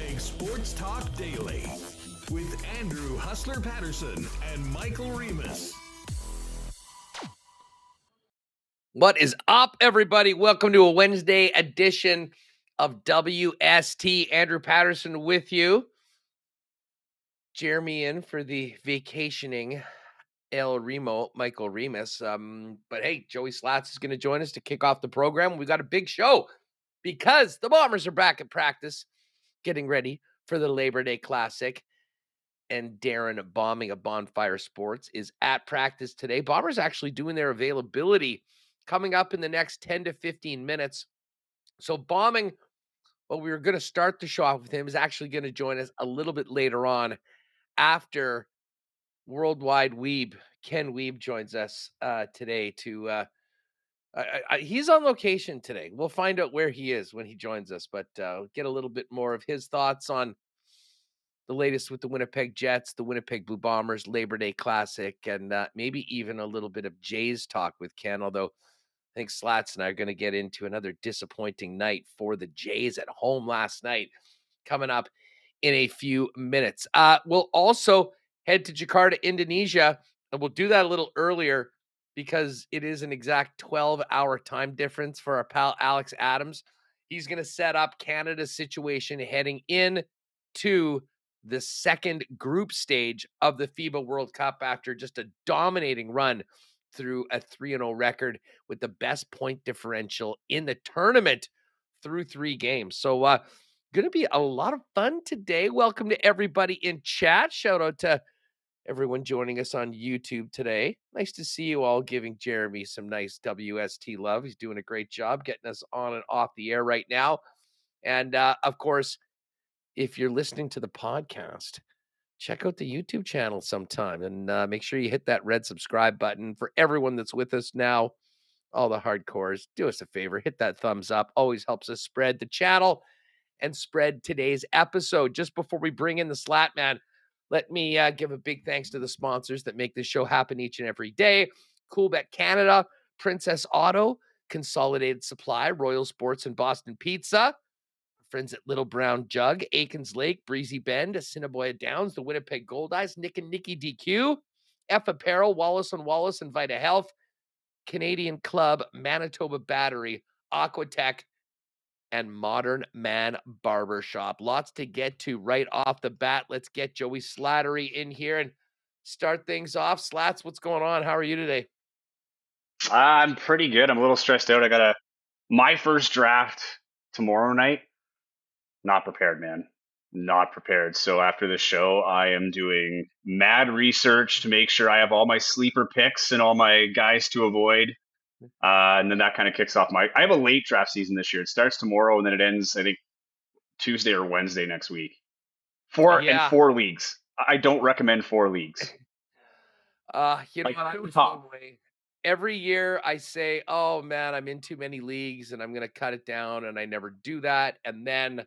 Winnipeg Sports Talk Daily with Andrew Hustler Paterson and Michael Remus. What is up, everybody? Welcome to a Wednesday edition of WST. Andrew Paterson with you. Jeremy in for the vacationing El Remo, Michael Remus. Um, but hey, Joey Slats is going to join us to kick off the program. We got a big show because the Bombers are back at practice, getting ready for the Labor Day Classic. And Darrin Bauming of Bonfire Sports is at practice today. Bombers actually doing their availability coming up in the next 10 to 15 minutes. So, Bauming, well, we were going to start the show off with him, is actually going to join us a little bit later on after Worldwide Wiebe. Ken Wiebe, joins us uh, today to uh, I, I, he's on location today. We'll find out where he is when he joins us, but uh, get a little bit more of his thoughts on the latest with the Winnipeg Jets, the Winnipeg Blue Bombers, Labor Day Classic, and uh, maybe even a little bit of Jays talk with Ken. Although I think Slats and I are going to get into another disappointing night for the Jays at home last night coming up in a few minutes. Uh, we'll also head to Jakarta, Indonesia, and we'll do that a little earlier because it is an exact 12 hour time difference for our pal Alex Adams. He's going to set up Canada's situation heading in to the second group stage of the FIBA World Cup after just a dominating run through a 3 0 record with the best point differential in the tournament through three games. So, uh, going to be a lot of fun today. Welcome to everybody in chat. Shout out to everyone joining us on YouTube today. Nice to see you all giving Jeremy some nice WST love. He's doing a great job getting us on and off the air right now. And uh, of course, if you're listening to the podcast, check out the YouTube channel sometime and uh, make sure you hit that red subscribe button. For everyone that's with us now, all the hardcores, do us a favor, hit that thumbs up. Always helps us spread the channel and spread today's episode. Just before we bring in the Slat Man, let me uh, give a big thanks to the sponsors that make this show happen each and every day Coolbet Canada, Princess Auto, Consolidated Supply, Royal Sports, and Boston Pizza. Friends at Little Brown Jug, Aikens Lake, Breezy Bend, Assiniboia Downs, the Winnipeg Goldeyes, Nick and Nikki DQ, F Apparel, Wallace and Wallace, and Vita Health, Canadian Club, Manitoba Battery, Aquatech, and Modern Man Barbershop. Lots to get to right off the bat. Let's get Joey Slattery in here and start things off. Slats, what's going on? How are you today? I'm pretty good. I'm a little stressed out. I got a my first draft tomorrow night. Not prepared, man. Not prepared. So after the show, I am doing mad research to make sure I have all my sleeper picks and all my guys to avoid. Uh, and then that kind of kicks off my. I have a late draft season this year. It starts tomorrow and then it ends, I think, Tuesday or Wednesday next week. Four Yeah. and four leagues. I don't recommend four leagues. Uh, you know Like, what? I'm top. Every year I say, "Oh man, I'm in too many leagues, and I'm going to cut it down," and I never do that. And then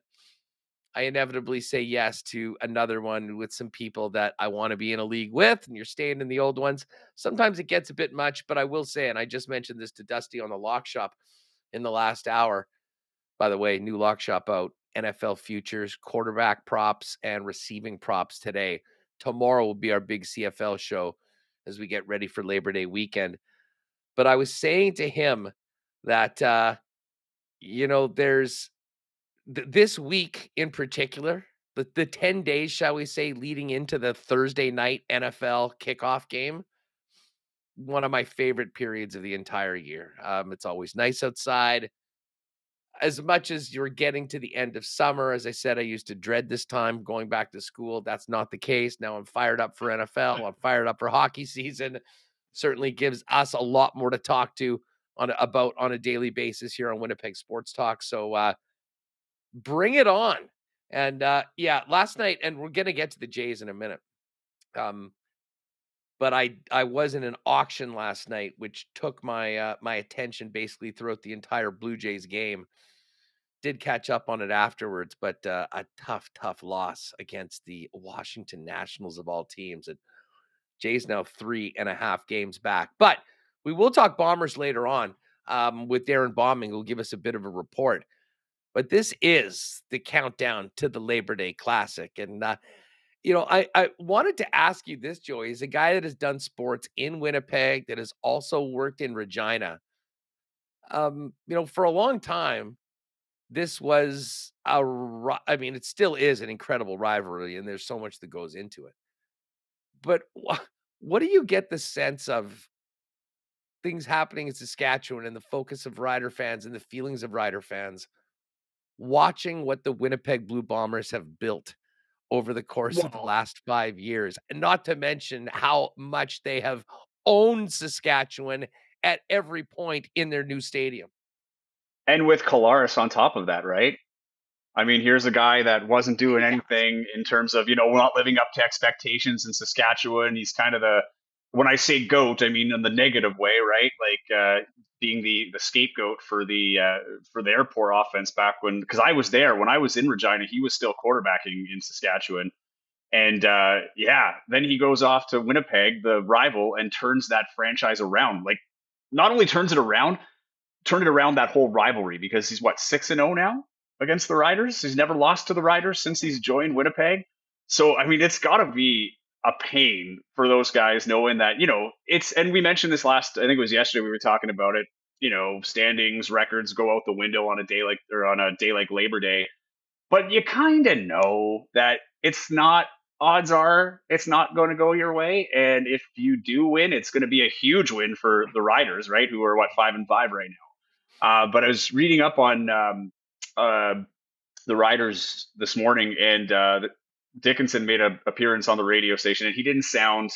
I inevitably say yes to another one with some people that I want to be in a league with, and you're staying in the old ones. Sometimes it gets a bit much, but I will say, and I just mentioned this to Dusty on the lock shop in the last hour. By the way, new lock shop out, NFL futures, quarterback props, and receiving props today. Tomorrow will be our big CFL show as we get ready for Labor Day weekend. But I was saying to him that, uh, you know, there's th- this week in particular, the, the 10 days, shall we say, leading into the Thursday night NFL kickoff game, one of my favorite periods of the entire year. Um, it's always nice outside. As much as you're getting to the end of summer, as I said, I used to dread this time going back to school. That's not the case. Now I'm fired up for NFL. I'm fired up for hockey season. Certainly gives us a lot more to talk to on about on a daily basis here on Winnipeg Sports Talk. So uh, bring it on. And uh, yeah, last night, and we're gonna get to the Jays in a minute. Um, but I I was in an auction last night, which took my uh, my attention basically throughout the entire Blue Jays game. Did catch up on it afterwards, but uh, a tough, tough loss against the Washington Nationals of all teams. And Jays now three and a half games back. But we will talk Bombers later on um, with Darrin Bauming, who will give us a bit of a report. But this is the countdown to the Labor Day Classic. And, uh, you know, I, I wanted to ask you this, Joey, as a guy that has done sports in Winnipeg, that has also worked in Regina. Um, you know, for a long time, this was a, I mean, it still is an incredible rivalry, and there's so much that goes into it. But what do you get the sense of things happening in Saskatchewan and the focus of Rider fans and the feelings of Rider fans watching what the Winnipeg Blue Bombers have built over the course of the last five years, not to mention how much they have owned Saskatchewan at every point in their new stadium. And with Collaros on top of that, right? I mean, here's a guy that wasn't doing anything in terms of, you know, not living up to expectations in Saskatchewan. He's kind of the, when I say goat, I mean in the negative way, right? Like uh, being the the scapegoat for the uh, for their poor offense back when, because I was there when I was in Regina, he was still quarterbacking in Saskatchewan, and uh, yeah, then he goes off to Winnipeg, the rival, and turns that franchise around. Like, not only turns it around, turn it around that whole rivalry because he's what six and zero oh now against the Riders. He's never lost to the Riders since he's joined Winnipeg. So I mean, it's got to be a pain for those guys knowing that you know it's. And we mentioned this last. I think it was yesterday. We were talking about it. You know, standings records go out the window on a day like or on a day like Labor Day. But you kind of know that it's not. Odds are it's not going to go your way, and if you do win, it's going to be a huge win for the Riders, right? Who are what five and five right now. Uh, but I was reading up on um, uh, the Riders this morning, and uh, Dickenson made an appearance on the radio station, and he didn't sound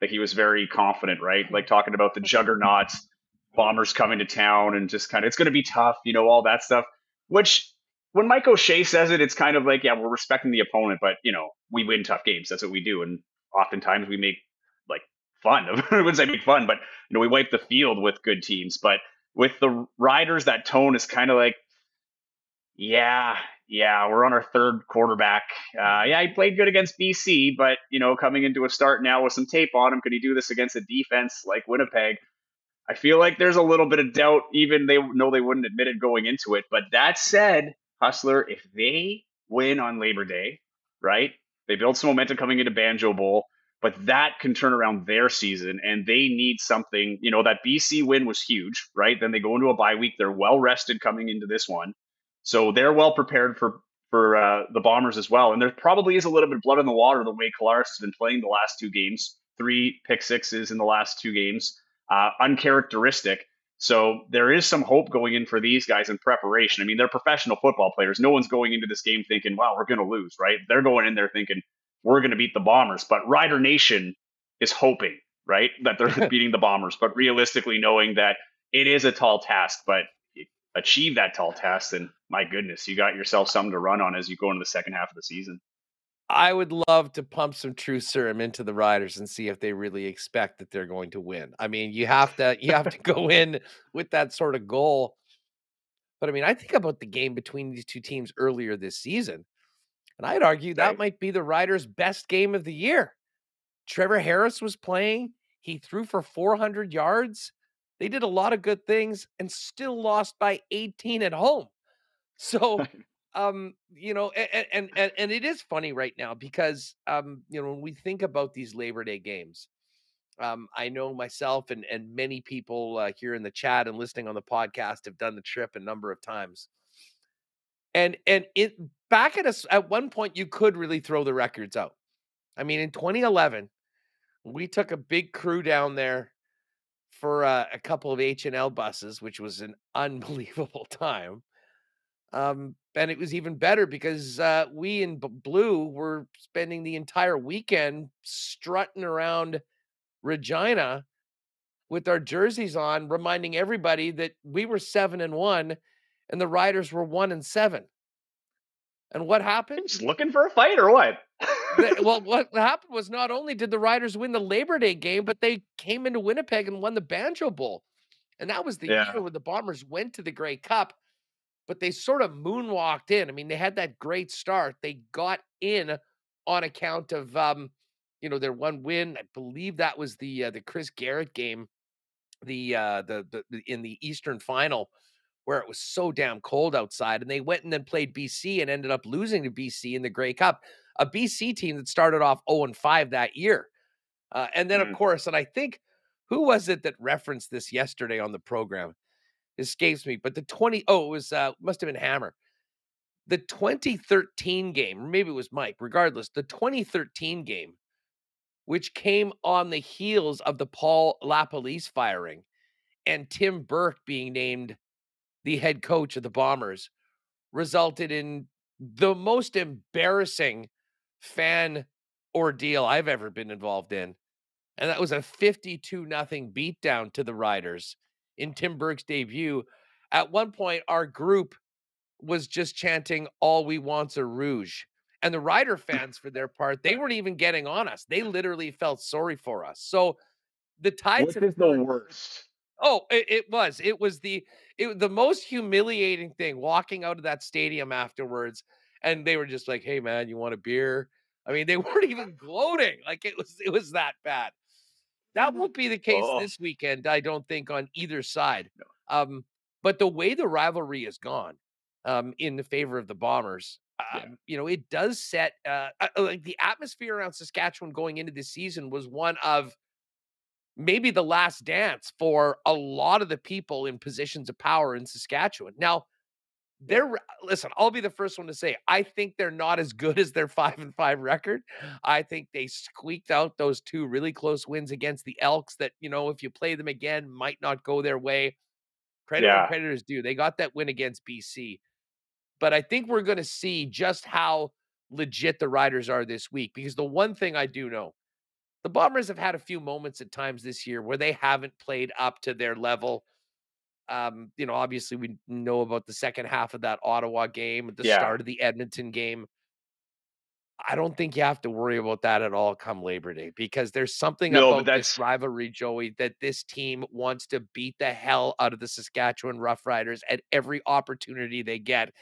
like he was very confident, right? Like talking about the juggernauts, bombers coming to town, and just kind of it's going to be tough, you know, all that stuff. Which when Mike O'Shea says it, it's kind of like, yeah, we're respecting the opponent, but you know, we win tough games. That's what we do, and oftentimes we make like fun. I wouldn't say make fun, but you know, we wipe the field with good teams. But with the Riders, that tone is kind of like yeah, yeah, we're on our third quarterback. Uh, yeah, he played good against BC, but you know, coming into a start now with some tape on him, could he do this against a defense like Winnipeg? I feel like there's a little bit of doubt. Even they know they wouldn't admit it going into it. But that said, Hustler, if they win on Labor Day, right? They build some momentum coming into Banjo Bowl, but that can turn around their season, and they need something. You know, that BC win was huge, right? Then they go into a bye week. They're well rested coming into this one. So they're well prepared for for uh, the Bombers as well. And there probably is a little bit of blood in the water the way Collaros has been playing the last two games. Three pick sixes in the last two games, uh, uncharacteristic. So there is some hope going in for these guys in preparation. I mean, they're professional football players. No one's going into this game thinking, "Wow, we're going to lose," right? They're going in there thinking, "We're going to beat the Bombers." But Rider Nation is hoping, right, that they're beating the Bombers. But realistically, knowing that it is a tall task, but achieve that tall task, then my goodness, you got yourself something to run on as you go into the second half of the season. I would love to pump some true serum into the riders and see if they really expect that they're going to win. I mean, you have to you have to go in with that sort of goal. But I mean, I think about the game between these two teams earlier this season, and I'd argue that right. might be the Riders' best game of the year. Trevor Harris was playing. He threw for 400 yards. They did a lot of good things and still lost by 18 at home. So, um, you know, and, and and and it is funny right now because um, you know, when we think about these Labor Day games, um, I know myself and and many people uh, here in the chat and listening on the podcast have done the trip a number of times. And and it back at us at one point you could really throw the records out. I mean, in 2011, we took a big crew down there for uh, a couple of H and L buses, which was an unbelievable time. Um, and it was even better because uh, we in B- Blue were spending the entire weekend strutting around Regina with our jerseys on, reminding everybody that we were seven and one, and the Riders were one and seven. And what happened? Just looking for a fight or what? well, what happened was not only did the Riders win the Labor Day game, but they came into Winnipeg and won the Banjo Bowl. And that was the yeah. year when the Bombers went to the Grey Cup, but they sort of moonwalked in. I mean, they had that great start. They got in on account of um, you know, their one win. I believe that was the uh, the Chris Garrett game, the uh the, the, the in the Eastern final where it was so damn cold outside. And they went and then played BC and ended up losing to BC in the Grey Cup, a BC team that started off 0 and 5 that year. Uh, and then, mm-hmm. of course, and I think who was it that referenced this yesterday on the program? escapes me, but the 20 oh, it was uh must have been Hammer. The 2013 game, or maybe it was Mike, regardless, the 2013 game, which came on the heels of the Paul LaPolice firing and Tim Burke being named the head coach of the Bombers, resulted in the most embarrassing fan ordeal I've ever been involved in. And that was a 52 nothing beatdown to the Riders in Tim Burke's debut. At one point, our group was just chanting, All we want's a rouge. And the Rider fans, for their part, they weren't even getting on us. They literally felt sorry for us. So the tides. What is the worst? Oh, it, it, was. It was the it the most humiliating thing walking out of that stadium afterwards. And they were just like, hey man, you want a beer? I mean, they weren't even gloating. Like it was it was that bad. That won't be the case oh. this weekend, I don't think, on either side. No. Um, but the way the rivalry has gone um, in the favor of the Bombers, yeah. um, you know, it does set uh, uh, like the atmosphere around Saskatchewan going into this season was one of maybe the last dance for a lot of the people in positions of power in Saskatchewan. Now, they're uh, listen, I'll be the first one to say I think they're not as good as their 5 and 5 record. I think they squeaked out those two really close wins against the Elks that, you know, if you play them again might not go their way. Credit yeah. where creditors do. They got that win against BC. But I think we're going to see just how legit the Riders are this week because the one thing I do know, the Bombers have had a few moments at times this year where they haven't played up to their level um, you know, obviously we know about the second half of that Ottawa game, the yeah. start of the Edmonton game. I don't think you have to worry about that at all come Labor Day because there's something no, about this rivalry, Joey, that this team wants to beat the hell out of the Saskatchewan Roughriders at every opportunity they get.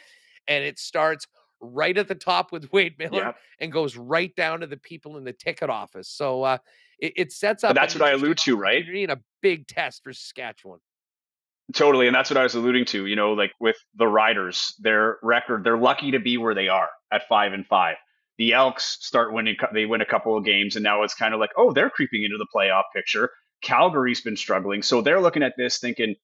And it starts right at the top with Wade Miller yeah. and goes right down to the people in the ticket office. So uh, it, it sets up. But that's what I allude to, right? You're in a big test for Saskatchewan. Totally, and that's what I was alluding to. You know, like with the Riders, their record, they're lucky to be where they are at five and five. The Elks start winning; they win a couple of games, and now it's kind of like, oh, they're creeping into the playoff picture. Calgary's been struggling, so they're looking at this thinking,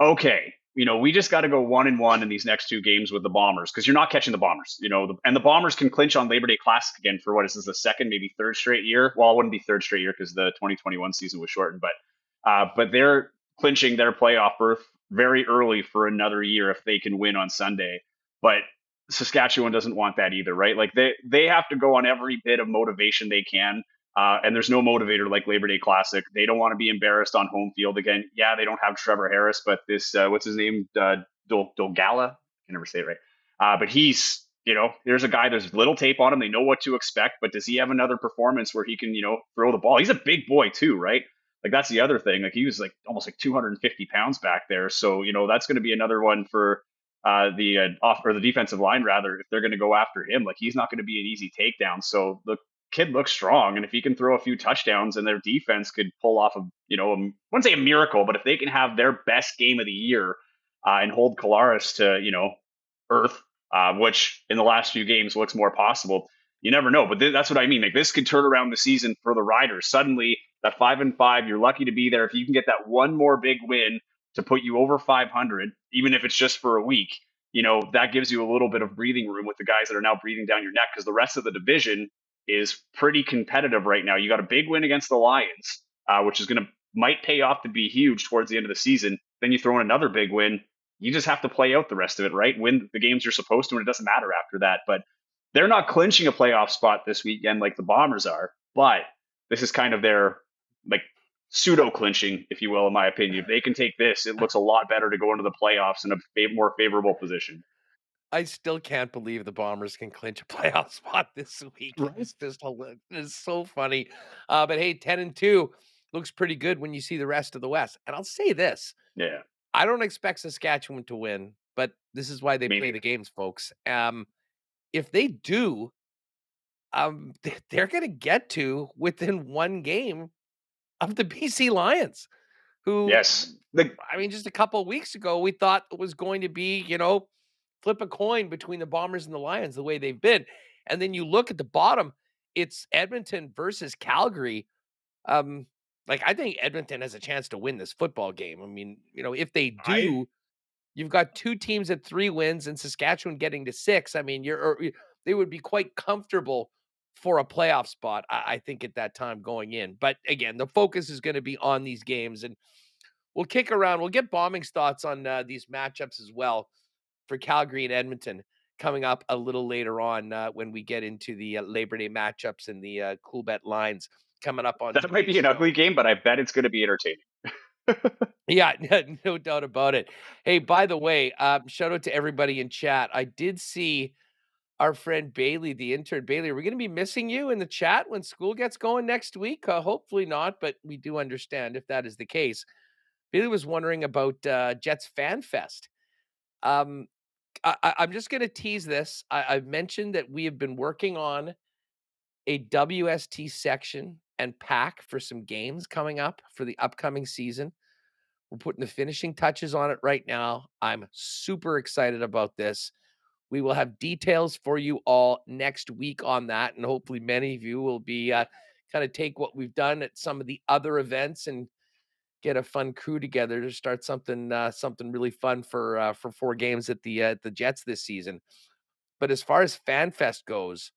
okay, you know, we just got to go one and one in these next two games with the Bombers because you're not catching the Bombers. You know, the, and the Bombers can clinch on Labor Day Classic again for what is this the second, maybe third straight year? Well, it wouldn't be third straight year because the 2021 season was shortened, but uh, but they're clinching their playoff berth very early for another year if they can win on Sunday. But Saskatchewan doesn't want that either, right? Like they they have to go on every bit of motivation they can. Uh, and there's no motivator like Labor Day Classic. They don't want to be embarrassed on home field again. Yeah, they don't have Trevor Harris, but this uh, what's his name, uh, Dol- Dolgala. I can never say it right. Uh, but he's you know, there's a guy. There's little tape on him. They know what to expect. But does he have another performance where he can you know throw the ball? He's a big boy too, right? Like that's the other thing. Like he was like almost like 250 pounds back there. So you know that's going to be another one for uh, the uh, off or the defensive line rather if they're going to go after him. Like he's not going to be an easy takedown. So the kid looks strong, and if he can throw a few touchdowns, and their defense could pull off a you know I wouldn't say a miracle, but if they can have their best game of the year uh, and hold Collaros to you know earth, uh, which in the last few games looks more possible. You never know, but th- that's what I mean. Like this could turn around the season for the Riders. Suddenly, that five and five, you're lucky to be there. If you can get that one more big win to put you over 500, even if it's just for a week, you know, that gives you a little bit of breathing room with the guys that are now breathing down your neck because the rest of the division is pretty competitive right now. You got a big win against the Lions, uh, which is going to might pay off to be huge towards the end of the season. Then you throw in another big win. You just have to play out the rest of it, right? Win the games you're supposed to, and it doesn't matter after that. But they're not clinching a playoff spot this weekend like the Bombers are, but this is kind of their like pseudo clinching, if you will, in my opinion. If they can take this, it looks a lot better to go into the playoffs in a more favorable position. I still can't believe the Bombers can clinch a playoff spot this week. Right. It's just it's so funny. Uh, but hey, ten and two looks pretty good when you see the rest of the West. And I'll say this: yeah, I don't expect Saskatchewan to win, but this is why they Maybe. play the games, folks. Um, if they do, um, they're going to get to within one game of the BC Lions, who Yes. The, I mean, just a couple of weeks ago, we thought it was going to be, you know, flip a coin between the Bombers and the Lions the way they've been. And then you look at the bottom, it's Edmonton versus Calgary. Um, like I think Edmonton has a chance to win this football game. I mean, you know, if they I- do, you've got two teams at three wins and Saskatchewan getting to six. I mean, you're or, they would be quite comfortable for a playoff spot, I, I think, at that time going in. But again, the focus is going to be on these games, and we'll kick around. We'll get Bauming's thoughts on uh, these matchups as well for Calgary and Edmonton coming up a little later on uh, when we get into the uh, Labor Day matchups and the uh, Coolbet lines coming up on that might be today's an ugly game, but I bet it's going to be entertaining. Yeah, no doubt about it. Hey, by the way, um, shout out to everybody in chat. I did see our friend Bailey, the intern. Bailey, are we going to be missing you in the chat when school gets going next week? Uh, hopefully not, but we do understand if that is the case. Bailey was wondering about uh, Jets Fan Fest. Um, I, I'm just going to tease this. I, I've mentioned that we have been working on a WST section and pack for some games coming up for the upcoming season. We're putting the finishing touches on it right now. I'm super excited about this. We will have details for you all next week on that, and hopefully, many of you will be uh, kind of take what we've done at some of the other events and get a fun crew together to start something uh, something really fun for uh, for four games at the uh, at the Jets this season. But as far as FanFest goes,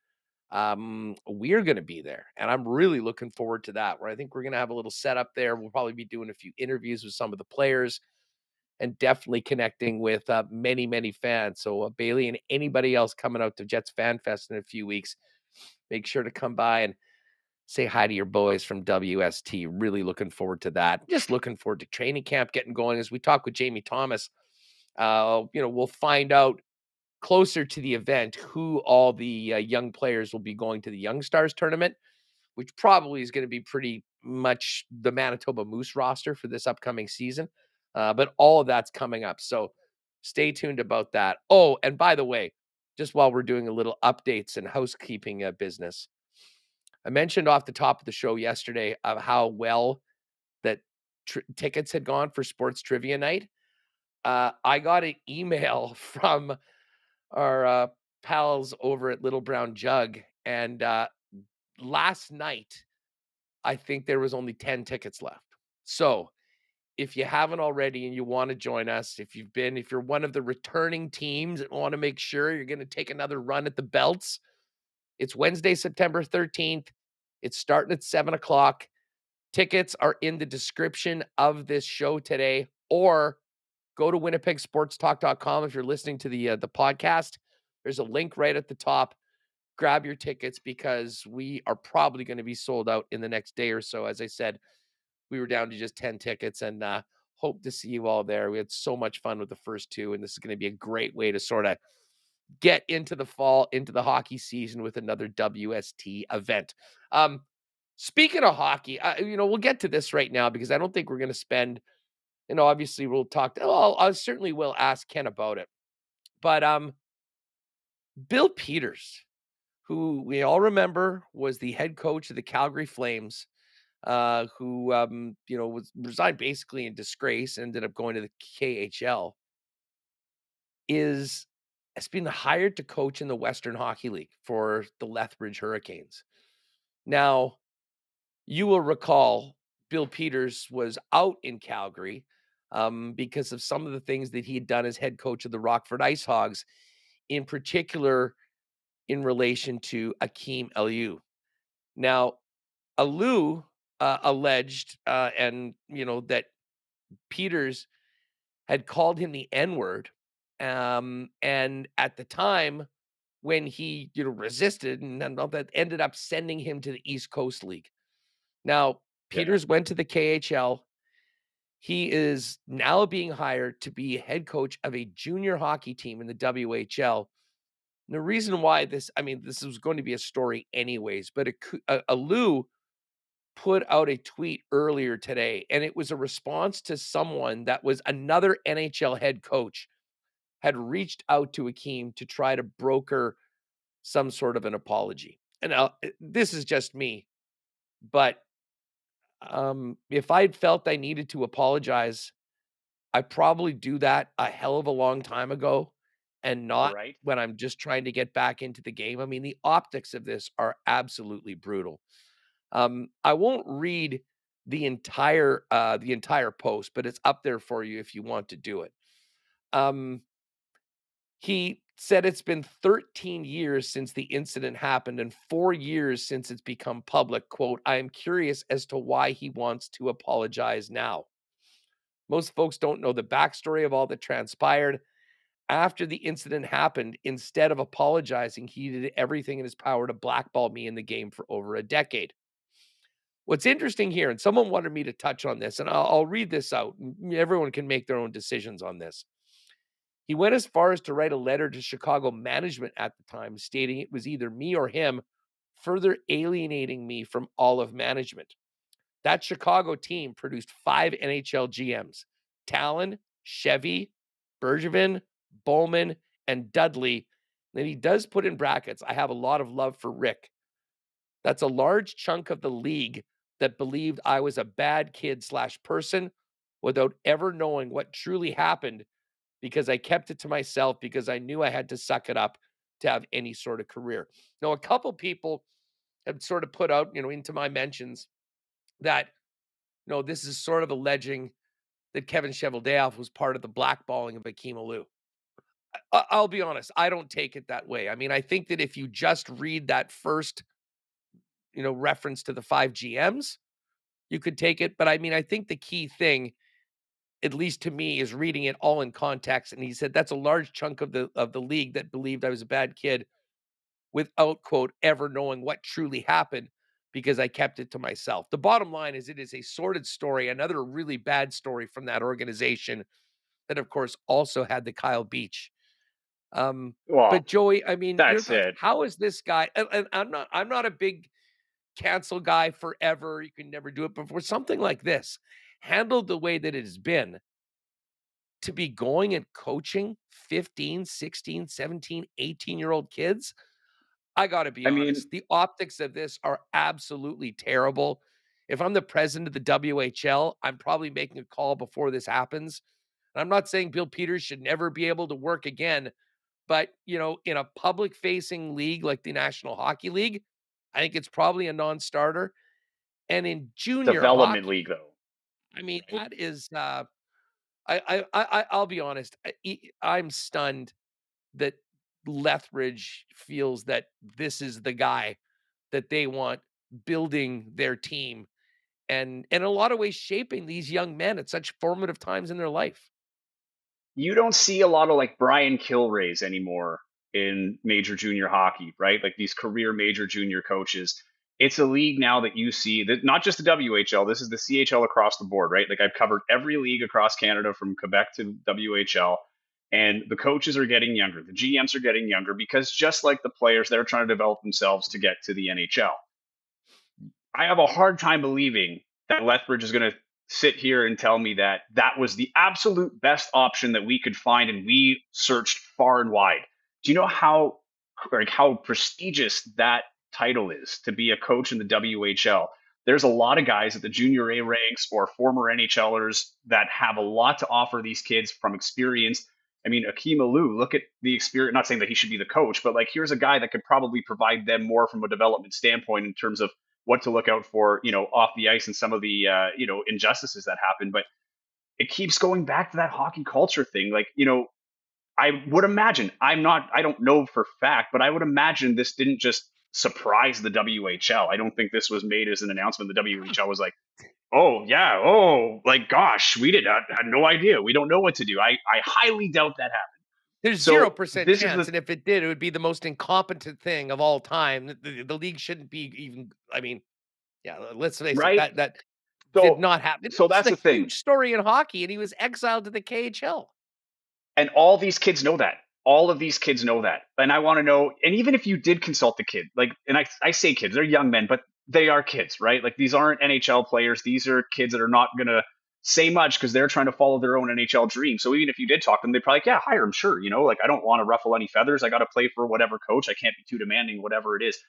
um, we're going to be there, and I'm really looking forward to that. Where I think we're going to have a little setup there. We'll probably be doing a few interviews with some of the players, and definitely connecting with uh, many many fans. So uh, Bailey and anybody else coming out to Jets Fan Fest in a few weeks, make sure to come by and say hi to your boys from WST. Really looking forward to that. Just looking forward to training camp getting going. As we talk with Jamie Thomas, uh, you know, we'll find out closer to the event who all the uh, young players will be going to the Young Stars tournament, which probably is going to be pretty much the Manitoba Moose roster for this upcoming season. Uh, but all of that's coming up. So stay tuned about that. Oh, and by the way, just while we're doing a little updates and housekeeping uh, business, I mentioned off the top of the show yesterday of how well that tr- tickets had gone for sports trivia night. Uh, I got an email from our uh, pals over at Little Brown Jug, and uh, last night I think there was only ten tickets left. So if you haven't already and you want to join us, if you've been, if you're one of the returning teams and want to make sure you're going to take another run at the belts, it's Wednesday, September 13th. It's starting at seven o'clock. Tickets are in the description of this show today, or go to winnipegsportstalk.com if you're listening to the uh, the podcast. There's a link right at the top. Grab your tickets because we are probably going to be sold out in the next day or so. As I said, we were down to just 10 tickets and uh, hope to see you all there. We had so much fun with the first two, and this is going to be a great way to sort of get into the fall, into the hockey season with another WST event. Um, speaking of hockey, I, you know, we'll get to this right now because I don't think we're going to spend, you know, obviously we'll talk to, well, I certainly will ask Ken about it. But um, Bill Peters, who we all remember was the head coach of the Calgary Flames, uh, who um, you know was resigned basically in disgrace, and ended up going to the KHL, is has been hired to coach in the Western Hockey League for the Lethbridge Hurricanes. Now, you will recall Bill Peters was out in Calgary um, because of some of the things that he had done as head coach of the Rockford Ice Hogs, in particular in relation to Akeem Aliu. Now, Aliu uh, alleged, uh, and you know that Peters had called him the N word, um, and at the time when he you know resisted, and that ended up sending him to the East Coast League. Now, Yeah. Peters went to the KHL. He is now being hired to be head coach of a junior hockey team in the WHL. And the reason why this, I mean, this was going to be a story anyways, but a, a, a Lou put out a tweet earlier today, and it was a response to someone that was another NHL head coach had reached out to Akeem to try to broker some sort of an apology. And now, eh, this is just me, but Um, if I'd felt I needed to apologize, I probably do that a hell of a long time ago and not Right. when I'm just trying to get back into the game. I mean, the optics of this are absolutely brutal. Um, I won't read the entire uh the entire post, but it's up there for you if you want to do it. Um, he said it's been 13 years since the incident happened and four years since it's become public. Quote, I am curious as to why he wants to apologize now. Most folks don't know the backstory of all that transpired. After the incident happened, instead of apologizing, he did everything in his power to blackball me in the game for over a decade. What's interesting here, and someone wanted me to touch on this, and I'll, I'll read this out. Everyone can make their own decisions on this. He went as far as to write a letter to Chicago management at the time, stating it was either me or him, further alienating me from all of management. That Chicago team produced five NHL GMs Tallon, Chevy, Bergevin, Bowman, and Dudley. Then he does put in brackets, I have a lot of love for Rick. That's a large chunk of the league that believed I was a bad kid slash person without ever knowing what truly happened because I kept it to myself because I knew I had to suck it up to have any sort of career. Now, a couple people have sort of put out, you know, into my mentions that, you know, this is sort of alleging that Kevin Cheveldayoff was part of the blackballing of Akeem Aliu. I- I'll be honest, I don't take it that way. I mean, I think that if you just read that first, you know, reference to the five GMs, you could take it. But I mean, I think the key thing, at least to me, is reading it all in context. And he said that's a large chunk of the of the league that believed I was a bad kid without quote ever knowing what truly happened because I kept it to myself. The bottom line is it is a sordid story, another really bad story from that organization that of course also had the Kyle Beach. Um Well, but Joey, I mean, that's it. how is this guy? And, and I'm not, I'm not a big cancel guy forever. You can never do it, but for something like this, handled the way that it has been, to be going and coaching 15, 16, 17, 18 year old kids, I got to be I mean- honest. the optics of this are absolutely terrible. If I'm the president of the WHL, I'm probably making a call before this happens. And I'm not saying Bill Peters should never be able to work again, but you know, in a public facing league like the National Hockey League, I think it's probably a non-starter. And in junior Development hockey, league, though. I mean, right? that is uh I I I I'll be honest. I, I'm stunned that Lethbridge feels that this is the guy that they want building their team and and in a lot of ways shaping these young men at such formative times in their life. you don't see a lot of like Brian Kilreas anymore in major junior hockey, right? Like these career major junior coaches. It's a league now that you see that not just the WHL, this is the CHL across the board, right? Like I've covered every league across Canada from Quebec to WHL, and the coaches are getting younger, the GMs are getting younger because just like the players, they're trying to develop themselves to get to the NHL. I have a hard time believing that Lethbridge is going to sit here and tell me that that was the absolute best option that we could find and we searched far and wide. Do you know how like how prestigious that title is to be a coach in the WHL? There's a lot of guys at the junior A ranks or former NHLers that have a lot to offer these kids from experience. I mean, Akeem Aliu, look at the experience. Not saying that he should be the coach, but like here's a guy that could probably provide them more from a development standpoint in terms of what to look out for, you know, off the ice and some of the uh, you know injustices that happen. But it keeps going back to that hockey culture thing. Like, you know, I would imagine, I'm not, I don't know for fact, but I would imagine this didn't just surprise the WHL. I don't think this was made as an announcement. The WHL was like, oh, yeah, oh, like, gosh, we did not, had no idea. We don't know what to do. I, I highly doubt that happened. There's So, zero percent this is chance, the- and if it did, it would be the most incompetent thing of all time. The, the- the league shouldn't be even. I mean, yeah, let's face Right? it. That that So, did not happen. so that's a the thing. Huge story in hockey, and he was exiled to the KHL. and all these kids know that. All of these kids know that. And I want to know, and even if you did consult the kid, like, and I, I say kids, they're young men, but they are kids, right? Like, these aren't NHL players. These are kids that are not going to say much because they're trying to follow their own NHL dream. So even if you did talk to them, they'd probably like, yeah, hire him, sure. You know, like, I don't want to ruffle any feathers. I got to play for whatever coach. I can't be too demanding, whatever it is.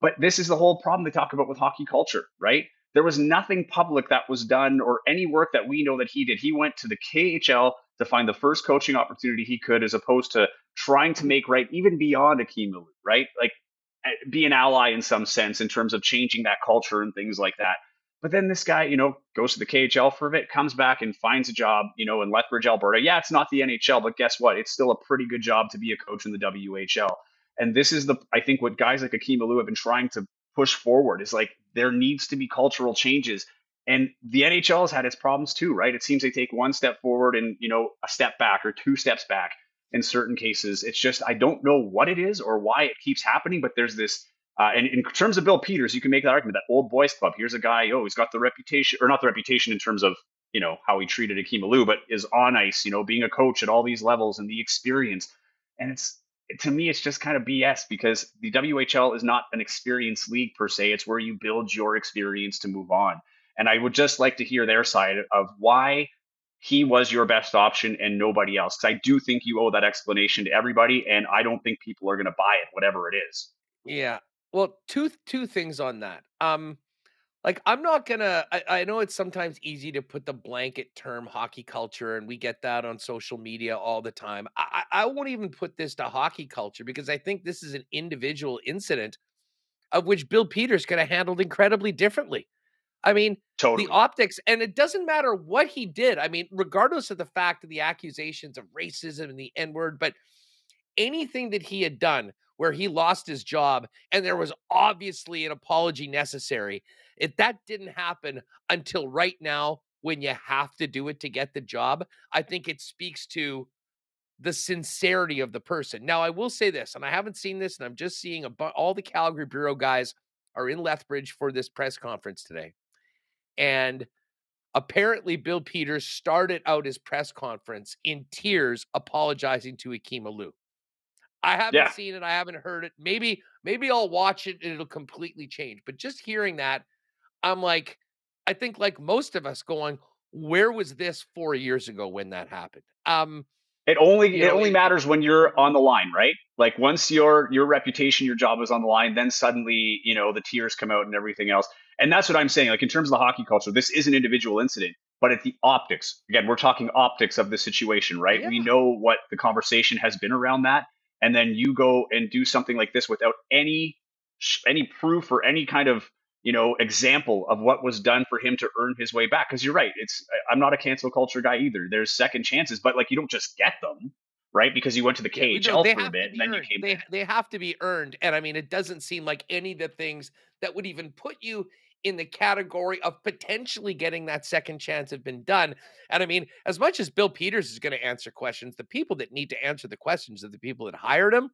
But this is the whole problem they talk about with hockey culture, right? there was nothing public that was done or any work that we know that he did. He went to the KHL to find the first coaching opportunity he could, as opposed to trying to make right even beyond Akeem Aliu, right? Like eh, be an ally in some sense in terms of changing that culture and things like that. But then this guy, you know, goes to the KHL for a bit, comes back and finds a job, you know, in Lethbridge, Alberta. Yeah, it's not the NHL, but guess what? It's still a pretty good job to be a coach in the WHL. And this is the, I think, what guys like Akeem Aliu have been trying to push forward is like there needs to be cultural changes. And the NHL has had its problems too, right? It seems they take one step forward and, you know, a step back or two steps back in certain cases. It's just, I don't know what it is or why it keeps happening, but there's this uh, and in terms of Bill Peters, you can make that argument that old boys club. Here's a guy, oh, he's got the reputation, or not the reputation in terms of you know how he treated Akeem Aliu, but is on ice, you know, being a coach at all these levels and the experience. And it's to me, it's just kind of BS because the WHL is not an experience league per se. It's where you build your experience to move on. And I would just like to hear their side of why he was your best option and nobody else. Because I do think you owe that explanation to everybody, and I don't think people are going to buy it, whatever it is. Yeah, well, two two things on that. Um, like I'm not gonna. I, I know it's sometimes easy to put the blanket term hockey culture, and we get that on social media all the time. I, I won't even put this to hockey culture because I think this is an individual incident of which Bill Peters could have handled incredibly differently. I mean, totally. the optics, and it doesn't matter what he did. I mean, regardless of the fact of the accusations of racism and the N word, but anything that he had done where he lost his job and there was obviously an apology necessary. If that didn't happen until right now, when you have to do it to get the job, I think it speaks to the sincerity of the person. Now, I will say this, and I haven't seen this, and I'm just seeing a, all the Calgary Bureau guys are in Lethbridge for this press conference today. And apparently, Bill Peters started out his press conference in tears, apologizing to Akima Aliu. I haven't yeah. seen it. I haven't heard it. Maybe, maybe I'll watch it and it'll completely change. But just hearing that, I'm like, I think like most of us going, where was this four years ago when that happened? Um, it only it know, only matters when you're on the line, right? Like once your your reputation, your job is on the line, then suddenly you know the tears come out and everything else. And that's what I'm saying. Like in terms of the hockey culture, this is an individual incident, but at the optics. Again, we're talking optics of the situation, right? Yeah. We know what the conversation has been around that, and then you go and do something like this without any any proof or any kind of you know example of what was done for him to earn his way back because you're right it's i'm not a cancel culture guy either there's second chances but like you don't just get them right because you went to the cage yeah, for a bit and then earned. you came they, they have to be earned and i mean it doesn't seem like any of the things that would even put you in the category of potentially getting that second chance have been done. And I mean, as much as Bill Peters is going to answer questions, the people that need to answer the questions are the people that hired him.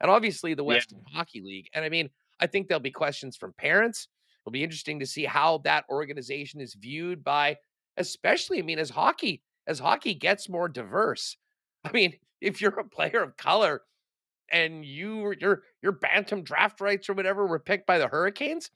And obviously the Western yeah. Hockey League. And I mean, I think there'll be questions from parents. It'll be interesting to see how that organization is viewed by, especially, I mean, as hockey, as hockey gets more diverse. I mean, if you're a player of color and you your your bantam draft rights or whatever were picked by the Hurricanes,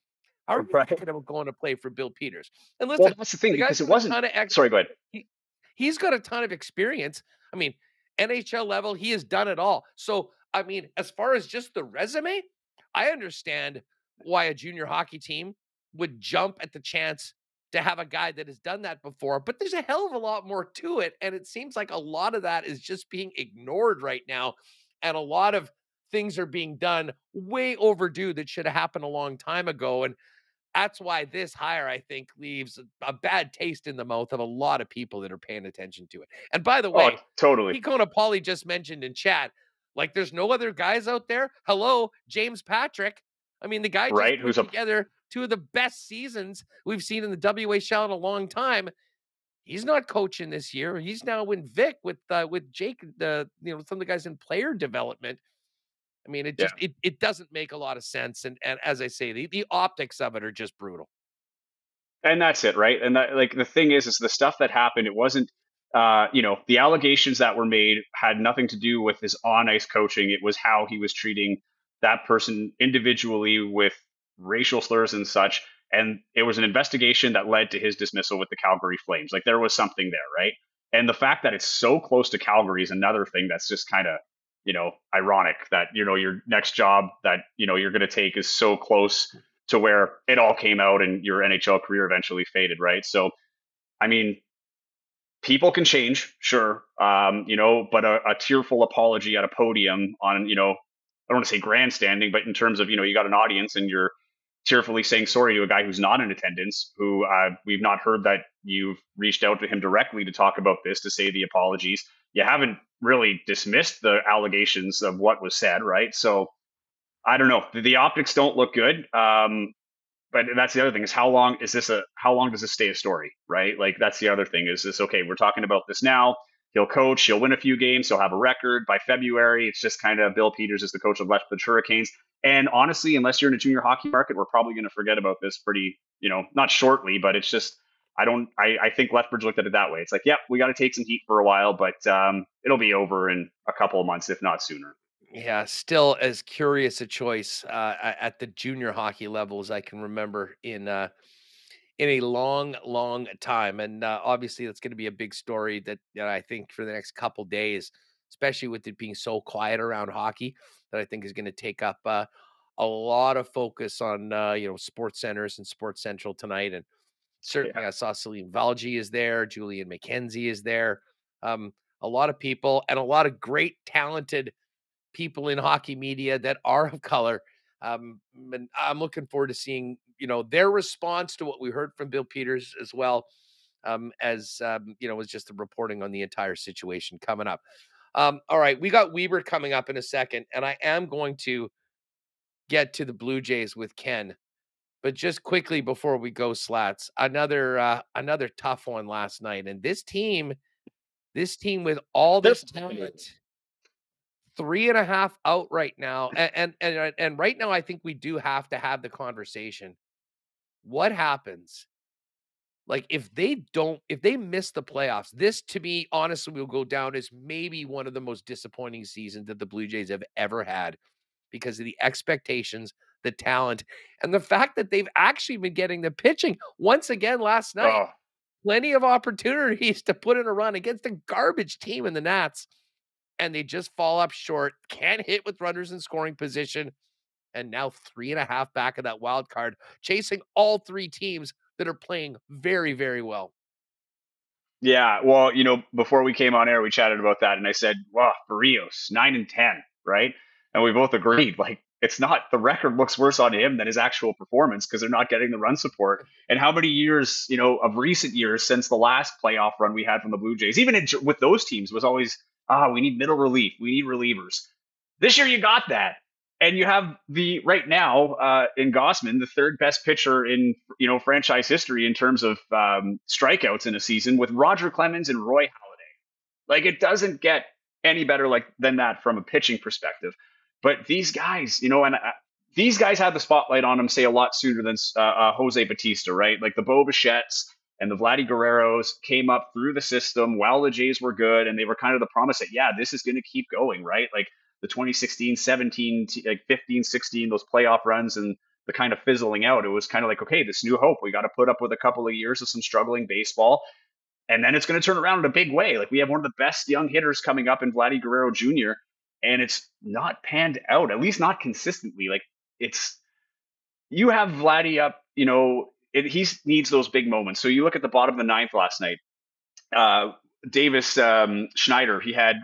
how are you right. thinking about going to play for Bill Peters? And listen, well, that's the thing the because it wasn't. Ex- Sorry, go ahead. He, he's got a ton of experience. I mean, NHL level, he has done it all. So, I mean, as far as just the resume, I understand why a junior hockey team would jump at the chance to have a guy that has done that before. But there's a hell of a lot more to it. And it seems like a lot of that is just being ignored right now. And a lot of things are being done way overdue that should have happened a long time ago. And that's why this hire, I think, leaves a bad taste in the mouth of a lot of people that are paying attention to it. And by the oh, way, oh, totally. Kona Paulie just mentioned in chat, like there's no other guys out there. Hello, James Patrick. I mean, the guy right, put together a... two of the best seasons we've seen in the WHL in a long time. He's not coaching this year. He's now in Vic with uh, with Jake, the you know some of the guys in player development. I mean, it just yeah. it, it doesn't make a lot of sense. And and as I say, the, the optics of it are just brutal. And that's it, right? And that like the thing is, is the stuff that happened, it wasn't uh, you know, the allegations that were made had nothing to do with his on ice coaching. It was how he was treating that person individually with racial slurs and such. And it was an investigation that led to his dismissal with the Calgary Flames. Like there was something there, right? And the fact that it's so close to Calgary is another thing that's just kind of you know ironic that you know your next job that you know you're going to take is so close to where it all came out and your NHL career eventually faded, right? So, I mean, people can change, sure, um, you know, but a, a, tearful apology at a podium on, you know, I don't want to say grandstanding, but in terms of, you know, you got an audience and you're tearfully saying sorry to a guy who's not in attendance, who uh, we've not heard that you've reached out to him directly to talk about this, to say the apologies. You haven't really dismissed the allegations of what was said, right? So I don't know. The, the optics don't look good. Um, but that's the other thing is how long is this a how long does this stay a story right? Like that's the other thing is this okay we're talking about this now. He'll coach he'll win a few games he'll have a record by february. It's just kind of bill peters is the coach of lethbridge hurricanes and honestly unless you're in a junior hockey market we're probably going to forget about this pretty you know not shortly but it's just i don't i, I think lethbridge looked at it that way. It's like yep we got to take some heat for a while but um, it'll be over in a couple of months if not sooner yeah, still as curious a choice uh, at the junior hockey level as I can remember in uh, in a long, long time. And uh, obviously, that's going to be a big story that, that I think for the next couple days, especially with it being so quiet around hockey, that I think is going to take up uh, a lot of focus on uh, you know sports centers and Sports Central tonight. And certainly, yeah. I saw Salim Valji is there, Julian McKenzie is there, um, a lot of people, and a lot of great, talented people in hockey media that are of color. Um, and I'm looking forward to seeing, you know, their response to what we heard from Bill Peters as well um, as, um, you know, was just the reporting on the entire situation coming up. Um, all right, we got Wiebe coming up in a second, and I am going to get to the Blue Jays with Ken. But just quickly before we go, slats, another uh, another tough one last night, and this team, this team with all this talent, three and a half out right now. And, and and and right now, I think we do have to have the conversation. What happens? Like if they don't, if they miss the playoffs, this to me, honestly, will go down as maybe one of the most disappointing seasons that the Blue Jays have ever had because of the expectations, the talent, and the fact that they've actually been getting the pitching once again last night. Oh. Plenty of opportunities to put in a run against a garbage team in the Nats and they just fall up short. Can't hit with runners in scoring position. And now three and a half back of that wild card, chasing all three teams that are playing very, very well. Yeah. Well, you know, before we came on air, we chatted about that. And I said, wow, Berrios, nine and 10, right? And we both agreed, like, it's not the record looks worse on him than his actual performance because they're not getting the run support. And how many years, you know, of recent years since the last playoff run we had from the Blue Jays, even in, with those teams, was always ah, we need middle relief, we need relievers. This year you got that. And you have the right now uh, in Gausman, the third best pitcher in you know franchise history in terms of um, strikeouts in a season, with Roger Clemens and Roy Halladay. Like it doesn't get any better like than that from a pitching perspective. But these guys, you know, and uh, these guys had the spotlight on them, say a lot sooner than uh, uh, Jose Bautista, right? Like the Bo Bichette's, and the Vladdy Guerreros came up through the system while the Jays were good, and they were kind of the promise that yeah, this is going to keep going, right? Like the 2016, 17, like 15, 16, those playoff runs and the kind of fizzling out. It was kind of like okay, this new hope. We got to put up with a couple of years of some struggling baseball, and then it's going to turn around in a big way. Like we have one of the best young hitters coming up in Vladdy Guerrero Jr. And it's not panned out, at least not consistently. Like it's you have Vladdy up, you know, it, he needs those big moments. So you look at the bottom of the ninth last night. Uh, Davis um, Schneider, he had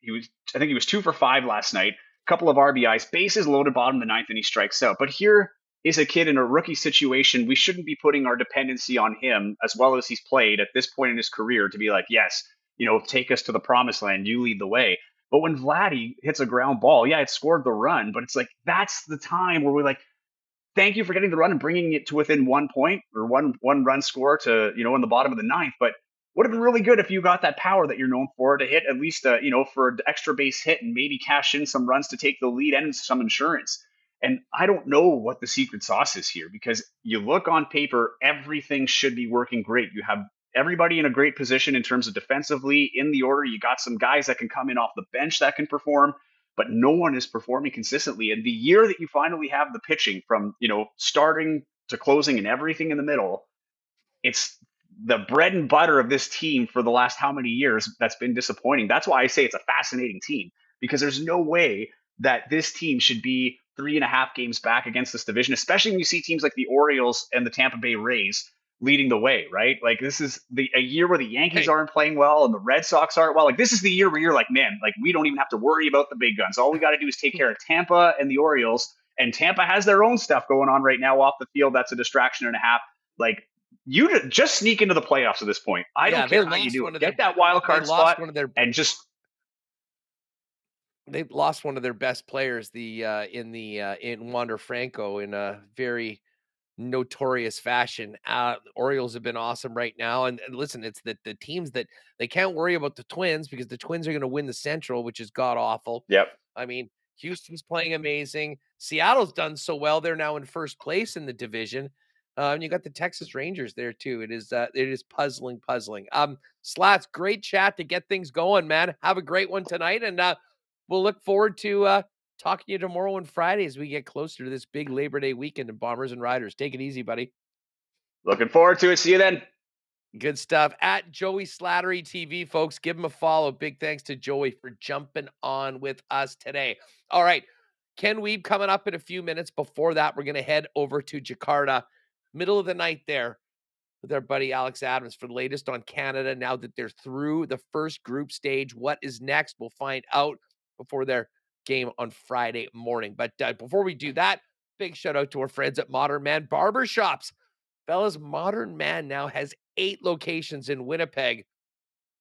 he was I think he was two for five last night. A couple of RBIs, bases loaded bottom of the ninth, and he strikes out. But here is a kid in a rookie situation. We shouldn't be putting our dependency on him as well as he's played at this point in his career to be like, yes, you know, take us to the promised land. You lead the way. But when Vladdy hits a ground ball, yeah, it scored the run, but it's like that's the time where we're like, thank you for getting the run and bringing it to within one point or one one run score to you know in the bottom of the ninth. But would have been really good if you got that power that you're known for to hit at least a, you know for an extra base hit and maybe cash in some runs to take the lead and some insurance. And I don't know what the secret sauce is here because you look on paper, everything should be working great. You have everybody in a great position in terms of defensively in the order. You got some guys that can come in off the bench that can perform but no one is performing consistently. And the year that you finally have the pitching from, you know, starting to closing and everything in the middle, it's the bread and butter of this team for the last how many years that's been disappointing. That's why I say it's a fascinating team because there's no way that this team should be three and a half games back against this division, especially when you see teams like the Orioles and the Tampa Bay Rays leading the way, right? Like this is the a year where the Yankees hey. aren't playing well and the Red Sox aren't well. Like this is the year where you're like, man, like we don't even have to worry about the big guns. All we got to do is take care of Tampa and the Orioles. And Tampa has their own stuff going on right now off the field. That's a distraction and a half. Like you just sneak into the playoffs at this point. I yeah, don't care how you do it. Get their, that wild card spot one of their, and just they lost one of their best players the uh, in the uh, in Wander Franco in a very notorious fashion. Uh, Orioles have been awesome right now, and, and listen, it's the the teams that they can't worry about the Twins because the Twins are going to win the Central, which is god awful. Yep. I mean, Houston's playing amazing. Seattle's done so well; they're now in first place in the division. Uh, and you got the Texas Rangers there too. It is uh, it is puzzling, puzzling. Um, Slats, great chat to get things going, man. Have a great one tonight, and uh, we'll look forward to uh, talking to you tomorrow and Friday as we get closer to this big Labor Day weekend of Bombers and Riders. Take it easy, buddy. Looking forward to it. See you then. Good stuff. At Joey Slattery TV, folks, give him a follow. Big thanks to Joey for jumping on with us today. All right. Ken Wiebe coming up in a few minutes. Before that, we're going to head over to Jakarta, middle of the night there with our buddy Alex Adams for the latest on Canada. Now that they're through the first group stage, what is next? We'll find out before their game on Friday morning. But uh, before we do that, big shout out to our friends at Modern Man Barbershops. Fellas, Modern Man now has eight locations in Winnipeg,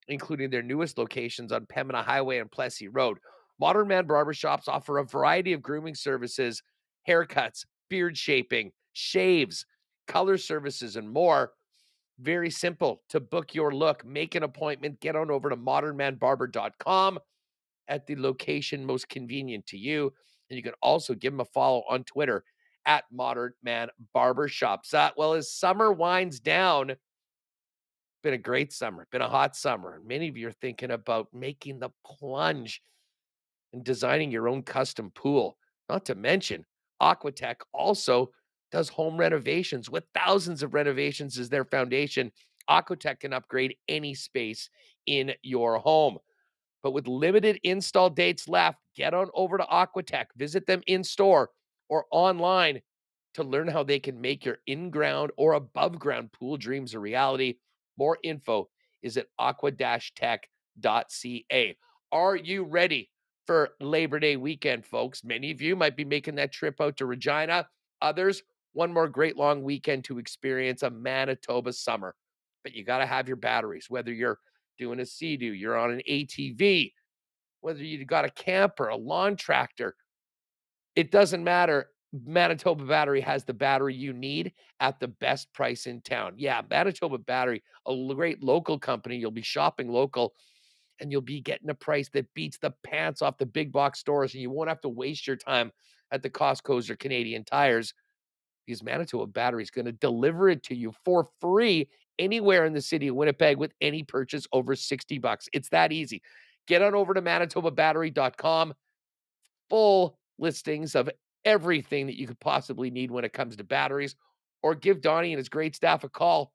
including their newest locations on Pembina Highway and Plessis Road. Modern Man Barbershops offer a variety of grooming services, haircuts, beard shaping, shaves, color services, and more. Very simple to book your look. Make an appointment. Get on over to modernmanbarber.com at the location most convenient to you. And you can also give them a follow on Twitter at Modern Man Barbershop. Uh, well, as summer winds down, been a great summer, been a hot summer. Many of you are thinking about making the plunge and designing your own custom pool. Not to mention, Aquatech also does home renovations with thousands of renovations as their foundation. Aquatech can upgrade any space in your home. But with limited install dates left, get on over to Aquatech, visit them in store or online to learn how they can make your in ground or above ground pool dreams a reality. More info is at aqua tech.ca. Are you ready for Labor Day weekend, folks? Many of you might be making that trip out to Regina. Others, one more great long weekend to experience a Manitoba summer. But you got to have your batteries, whether you're doing a Sea-Doo, you're on an ATV, whether you got a camper, a lawn tractor, it doesn't matter. Manitoba Battery has the battery you need at the best price in town. Yeah, Manitoba Battery, a great local company. You'll be shopping local and you'll be getting a price that beats the pants off the big box stores, and you won't have to waste your time at the Costco's or Canadian tires because Manitoba Battery is going to deliver it to you for free anywhere in the city of Winnipeg with any purchase over 60 bucks. It's that easy. Get on over to manitobabattery.com. Full listings of everything that you could possibly need when it comes to batteries, or give Donnie and his great staff a call.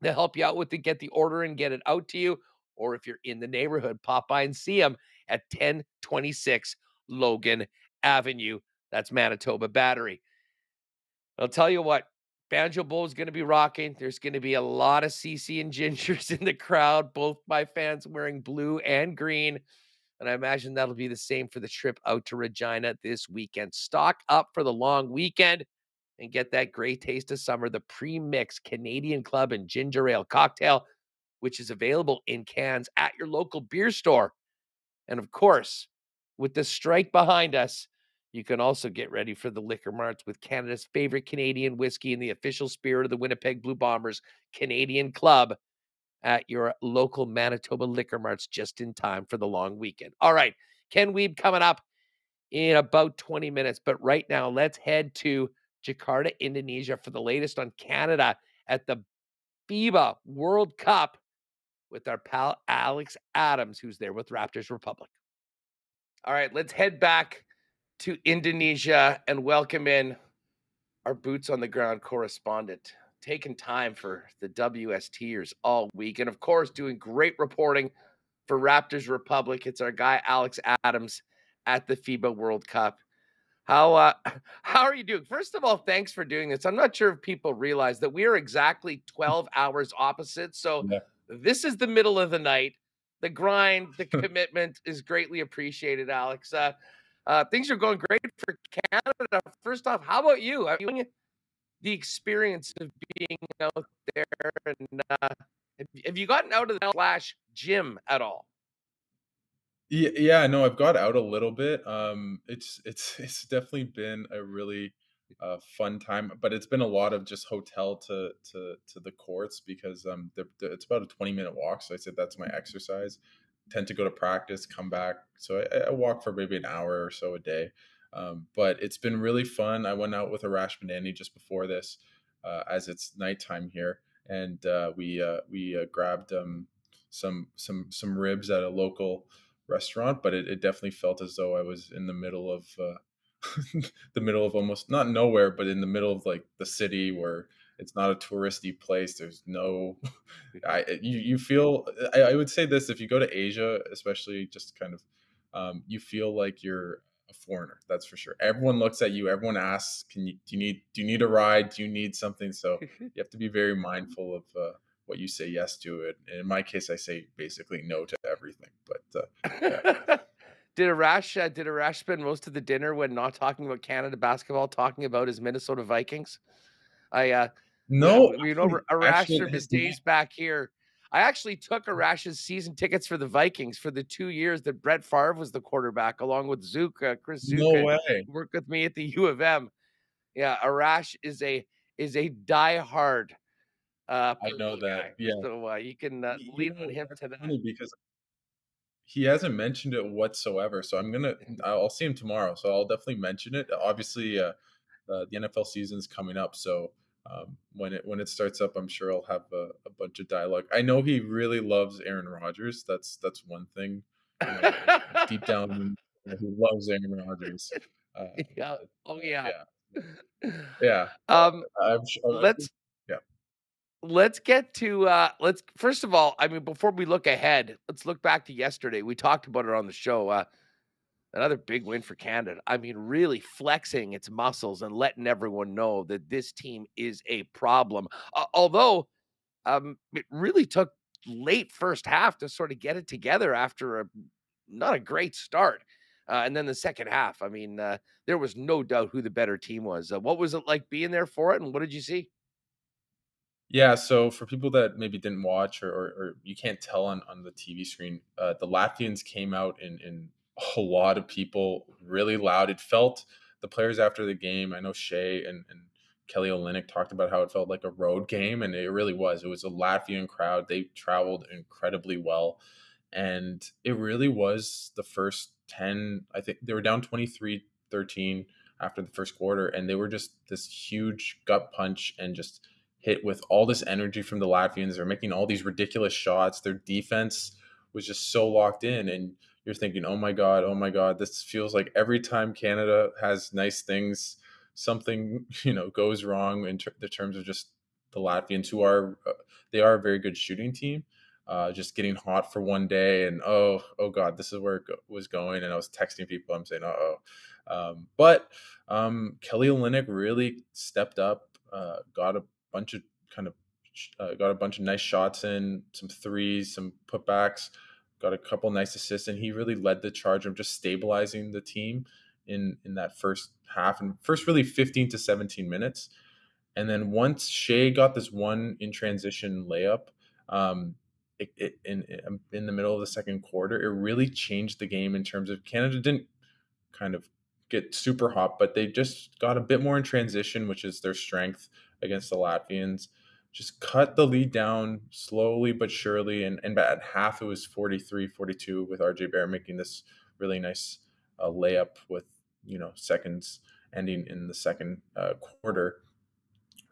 They'll help you out with it, get the order and get it out to you. Or if you're in the neighborhood, pop by and see them at 1026 Logan Avenue. That's Manitoba Battery. I'll tell you what, Banjo Bowl is going to be rocking. There's going to be a lot of CC and Gingers in the crowd, both my fans wearing blue and green. And I imagine that'll be the same for the trip out to Regina this weekend. Stock up for the long weekend and get that great taste of summer, the pre-mix Canadian Club and Ginger Ale cocktail, which is available in cans at your local beer store. And of course, with the strike behind us, you can also get ready for the liquor marts with Canada's favorite Canadian whiskey and the official spirit of the Winnipeg Blue Bombers Canadian Club at your local Manitoba liquor marts just in time for the long weekend. All right, Ken Wiebe coming up in about 20 minutes. But right now, let's head to Jakarta, Indonesia for the latest on Canada at the FIBA World Cup with our pal Alex Adams, who's there with Raptors Republic. All right, let's head back to Indonesia and welcome in our boots on the ground correspondent, taking time for the WSTers all week. And of course, doing great reporting for Raptors Republic. It's our guy, Alex Adams, at the FIBA World Cup. How uh, how are you doing? First of all, thanks for doing this. I'm not sure if people realize that we are exactly 12 hours opposite. So Yeah. this is the middle of the night. The grind, the commitment is greatly appreciated, Alex. Uh, uh, things are going great for Canada. First off, how about you? The experience of being out there and uh, have, you gotten out of the slash gym at all? Yeah, no, I've got out a little bit. Um, it's it's it's definitely been a really uh, fun time, but it's been a lot of just hotel to to to the courts because um, the, the, it's about a twenty minute walk. So I said that's my exercise. Tend to go to practice, come back. So I, I walk for maybe an hour or so a day. Um, but it's been really fun. I went out with Arash Madani just before this, uh, as it's nighttime here, and uh, we uh, we uh, grabbed um, some some some ribs at a local restaurant, but it, it definitely felt as though I was in the middle of uh, the middle of almost not nowhere, but in the middle of like the city where it's not a touristy place. There's no, I you you feel. I, I would say this: if you go to Asia, especially just kind of, um, you feel like you're a foreigner. That's for sure. Everyone looks at you. Everyone asks, "Can you do you need do you need a ride? Do you need something?" So you have to be very mindful of. Uh, what you say yes to it. And in my case, I say basically no to everything. But uh, yeah. did Arash uh, did Arash spend most of the dinner when not talking about Canada basketball, talking about his Minnesota Vikings? I uh no, you know Arash from his days back here. I actually took Arash's season tickets for the Vikings for the two years that Brett Favre was the quarterback, along with uh, Chris Zook. No way. Worked with me at the U of M. Yeah, Arash is a is a diehard uh, I know that. guy. Yeah. So uh, you can uh, You lean know, on him to that. because he hasn't mentioned it whatsoever. So I'm gonna, I'll see him tomorrow. So I'll definitely mention it. Obviously, uh, uh, the NFL season's coming up, so um, when it when it starts up, I'm sure I'll have a, a bunch of dialogue. I know he really loves Aaron Rodgers. That's that's one thing. You know, deep down, he loves Aaron Rodgers. Uh, yeah. Oh yeah. yeah, yeah. Um, I'm sure, let's yeah. let's get to uh let's first of all i mean before we look ahead let's look back to yesterday we talked about it on the show uh another big win for canada. I mean really flexing its muscles and letting everyone know that this team is a problem. Uh, although um it really took late first half to sort of get it together after a not a great start uh, and then the second half. I mean uh, there was no doubt who the better team was. Uh, what was it like being there for it and what did you see? Yeah, so for people that maybe didn't watch or, or, or you can't tell on, on the TV screen, uh, the Latvians came out in, in a lot of people really loud. It felt the players after the game, I know Shea and, and Kelly Olynyk talked about how it felt like a road game, and it really was. It was a Latvian crowd. They traveled incredibly well. And it really was the first 10, I think they were down 23 13 after the first quarter, and they were just this huge gut punch and just hit with all this energy from the Latvians. They're making all these ridiculous shots. Their defense was just so locked in, and you're thinking, "Oh my god, oh my god!" This feels like every time Canada has nice things, something you know goes wrong in ter- the terms of just the Latvians, who are uh, they are a very good shooting team. Uh, just getting hot for one day, and oh, oh god, this is where it was going. And I was texting people. I'm saying, "Uh oh," um, but um, Kelly Olynyk really stepped up, uh, got a bunch of kind of uh, got a bunch of nice shots in, some threes, some putbacks, got a couple nice assists, and he really led the charge of just stabilizing the team in in that first half and first really 15 to 17 minutes. And then once Shea got this one in transition layup, um, it, it, in in the middle of the second quarter, it really changed the game in terms of Canada didn't kind of get super hot, but they just got a bit more in transition, which is their strength against the Latvians. Just cut the lead down slowly but surely. And, and at half, it was 43 42 with RJ Barrett making this really nice uh, layup with, you know, seconds ending in the second uh, quarter.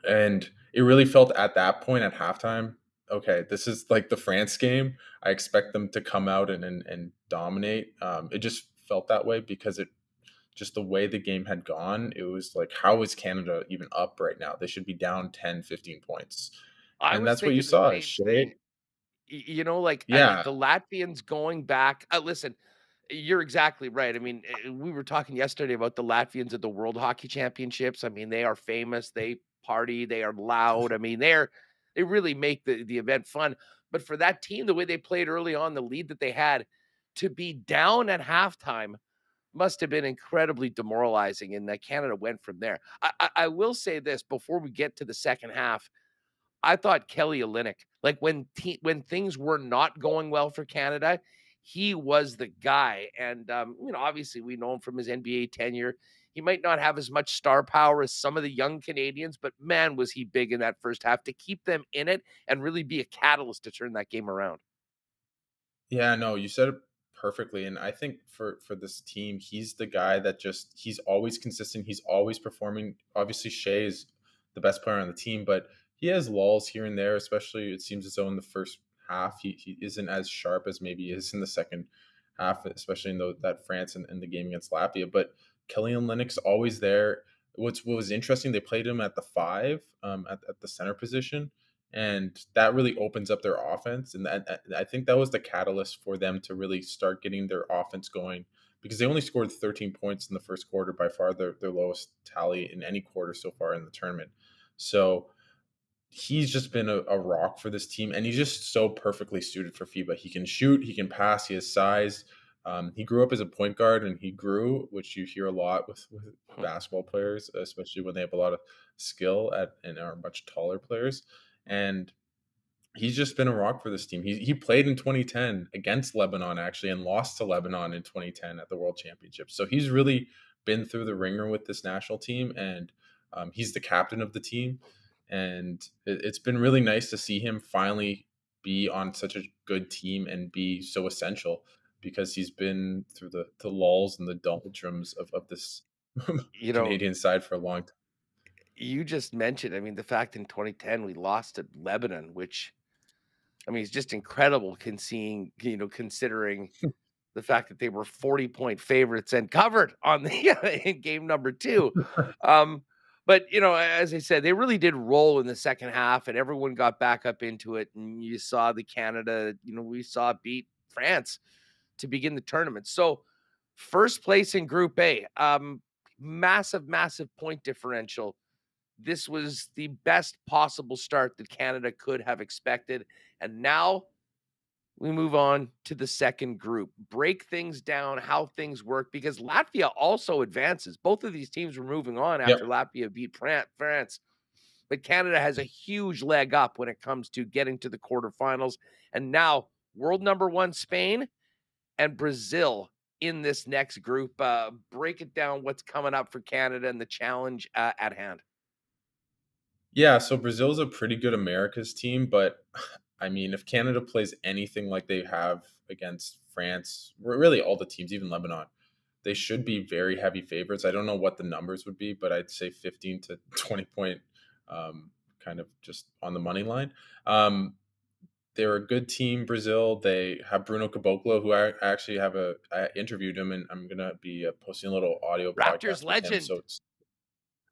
And it really felt at that point at halftime okay, this is like the France game. I expect them to come out and and, and dominate. Um, it just felt that way because it just the way the game had gone, it was like, how is Canada even up right now? They should be down 10, 15 points. I and that's what you saw. Shea, You know, like I- yeah, the Latvians going back. Uh, listen, You're exactly right. I mean, eh, we were talking yesterday about the Latvians at the World Hockey Championships. I mean, they are famous. They party. They are loud. I mean, they're they really make the the event fun. But for that team, the way they played early on, the lead that they had, to be down at halftime must have been incredibly demoralizing. And that Canada went from there. I, I, I will say this before we get to the second half. I thought Kelly Olynyk, like when te- when things were not going well for Canada, he was the guy. And um, you know, obviously, we know him from his NBA tenure. He might not have as much star power as some of the young Canadians, but man, was he big in that first half to keep them in it and really be a catalyst to turn that game around. Yeah, no, you said it perfectly and i think for for this team he's the guy that just he's always consistent he's always performing. Obviously Shea is the best player on the team but he has lulls here and there especially it seems as though in the first half he, he isn't as sharp as maybe he is in the second half especially in the, that france and, the game against latvia but kelly Olynyk always there. What's what was interesting they played him at the five um, at, at the center position and that really opens up their offense and that, i think that was the catalyst for them to really start getting their offense going because they only scored 13 points in the first quarter by far their, their lowest tally in any quarter so far in the tournament. So he's just been a, a, rock for this team and he's just so perfectly suited for fiba. He can shoot he can pass he has size. Um, he grew up as a point guard and he grew which you hear a lot with, with basketball players especially when they have a lot of skill at and are much taller players and he's just been a rock for this team. He he played in 2010 against Lebanon actually and lost to Lebanon in 2010 at the World Championship. So he's really been through the ringer with this national team, and um, he's the captain of the team. And it, it's been really nice to see him finally be on such a good team and be so essential because he's been through the, the lulls and the doldrums of, of this you know, Canadian side for a long time you just mentioned, I mean, the fact in 2010 we lost to Lebanon, which I mean, it's just incredible seeing, you know, considering the fact that they were 40 point favorites and covered on the in game number two. Um, but you know, as I said, they really did roll in the second half, and everyone got back up into it. And you saw the Canada, you know, we saw beat France to begin the tournament. So, first place in Group A, um, massive, massive point differential this was the best possible start that Canada could have expected. And now we move on to the second group. Break things down, how things work, because Latvia also advances. Both of these teams were moving on after yep. Latvia beat France. But Canada has a huge leg up when it comes to getting to the quarterfinals. And now, world number one, Spain and Brazil in this next group. Uh, break it down what's coming up for Canada and the challenge uh, at hand. Yeah, so Brazil's a pretty good America's team, but I mean, if Canada plays anything like they have against France, really all the teams, even Lebanon, they should be very heavy favorites. I don't know what the numbers would be, but I'd say 15 to 20 point um, kind of just on the money line. Um, they're a good team, Brazil. They have Bruno Caboclo, who I actually have a I interviewed him, and I'm gonna be uh, posting a little audio. Raptors legend. Him, so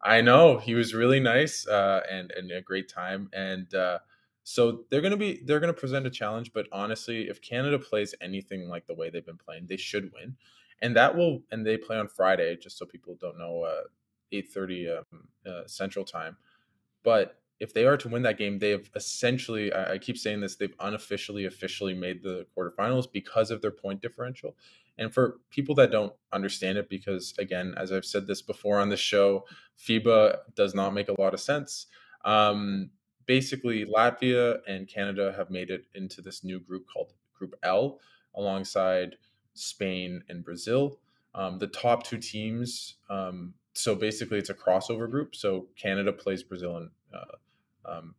I know he was really nice uh, and and a great time, and uh, so they're gonna be they're gonna present a challenge. But honestly, if Canada plays anything like the way they've been playing, they should win, and that will. And they play on Friday, just so people don't know, uh, eight thirty um, uh, Central Time. But if they are to win that game, they've essentially, I, keep saying this, they've unofficially, officially made the quarterfinals because of their point differential. And for people that don't understand it, because again, as I've said this before on the show, FIBA does not make a lot of sense. Um, basically, Latvia and Canada have made it into this new group called Group L alongside Spain and Brazil. Um, the top two teams, um, so basically, it's a crossover group. So Canada plays Brazil and uh, um,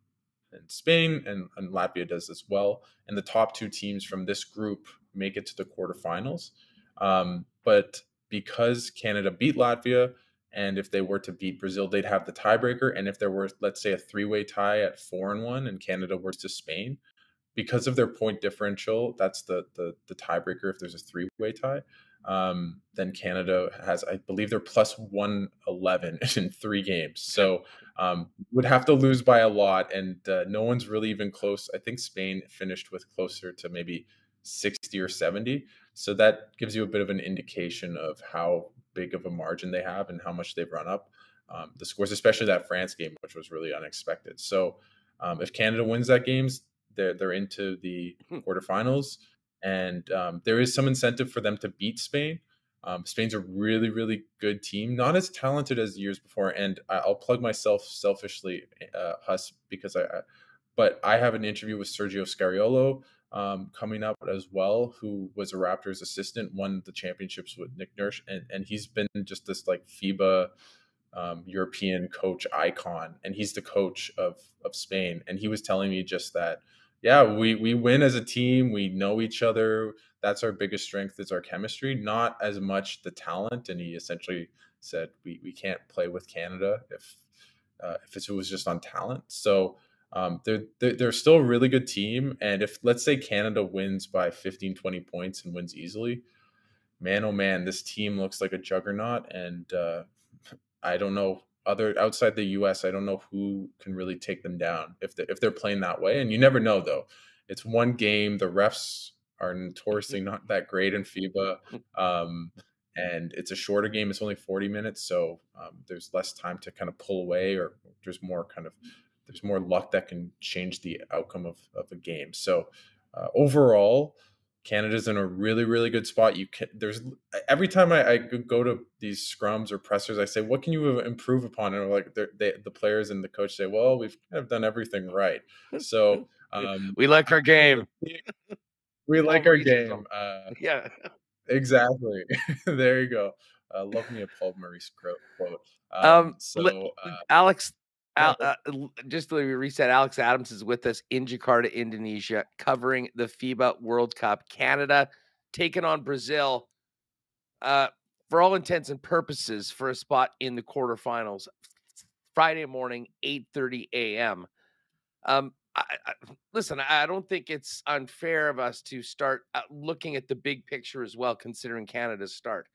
and Spain, and, and Latvia does as well. And the top two teams from this group make it to the quarterfinals. Um, but because Canada beat Latvia, and if they were to beat Brazil, they'd have the tiebreaker. And if there were, let's say, a three-way tie at four and one, and Canada were to Spain, because of their point differential, that's the the, the tiebreaker. If there's a three-way tie, um, then Canada has, I believe, they're plus one eleven in three games. So um, would have to lose by a lot, and uh, no one's really even close. I think Spain finished with closer to maybe sixty or seventy. So that gives you a bit of an indication of how big of a margin they have and how much they've run up um, the scores, especially that France game, which was really unexpected. So um, if Canada wins that games, they're they're into the hmm. quarterfinals, and um, there is some incentive for them to beat Spain. Um, Spain's a really really good team, not as talented as years before. And I'll plug myself selfishly, uh, Huss, because I, I, but I have an interview with Sergio Scariolo. Um, coming up as well, who was a Raptors assistant, won the championships with Nick Nurse, and, and he's been just this like FIBA um, European coach icon, and he's the coach of of Spain. And he was telling me just that, yeah, we we win as a team. We know each other. That's our biggest strength is our chemistry, not as much the talent. And he essentially said we we can't play with Canada if uh, if it was just on talent. So. Um, they're, they're still a really good team. And if, let's say, Canada wins by 15, 20 points and wins easily, man, oh man, this team looks like a juggernaut. And uh, I don't know other outside the U.S. I don't know who can really take them down if they, if they're playing that way. And you never know though. It's one game. The refs are notoriously not that great in FIBA, um, and it's a shorter game. It's only forty minutes, so um, there's less time to kind of pull away, or there's more kind of there's more luck that can change the outcome of of a game. So uh, overall, Canada's in a really, really good spot. You can there's every time I, I go to these scrums or pressers, I say, "What can you improve upon?" And like they, the players and the coach say, "Well, we've kind of done everything right." So um, we like our game. we like our game. Uh, yeah, exactly. there you go. Uh, love me a Paul Maurice quote. Um, um so uh, Alex, Al, uh, just to reset, Alex Adams is with us in Jakarta, Indonesia, covering the FIBA World Cup. Canada taking on Brazil uh, for all intents and purposes for a spot in the quarterfinals. Friday morning, 8:30 a.m. Um, I, I, listen, I don't think it's unfair of us to start uh, looking at the big picture as well, considering Canada's start.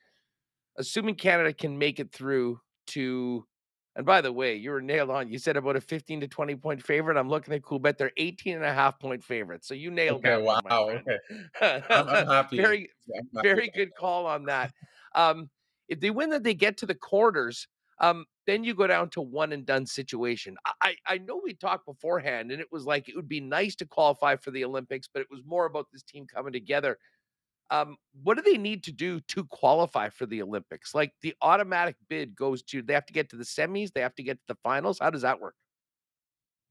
Assuming Canada can make it through to and by the way, you were nailed on. You said about a 15 to 20 point favorite. I'm looking at cool Coolbet. They're 18 and a half point favorites. So you nailed okay, that. Wow. okay. I'm, I'm, happy. very, I'm happy. very good call on that. Um, if they win that they get to the quarters, um, then you go down to one and done situation. I, I know we talked beforehand, and it was like it would be nice to qualify for the Olympics, but it was more about this team coming together. Um, what do they need to do to qualify for the Olympics? Like the automatic bid goes to they have to get to the semis, they have to get to the finals. How does that work?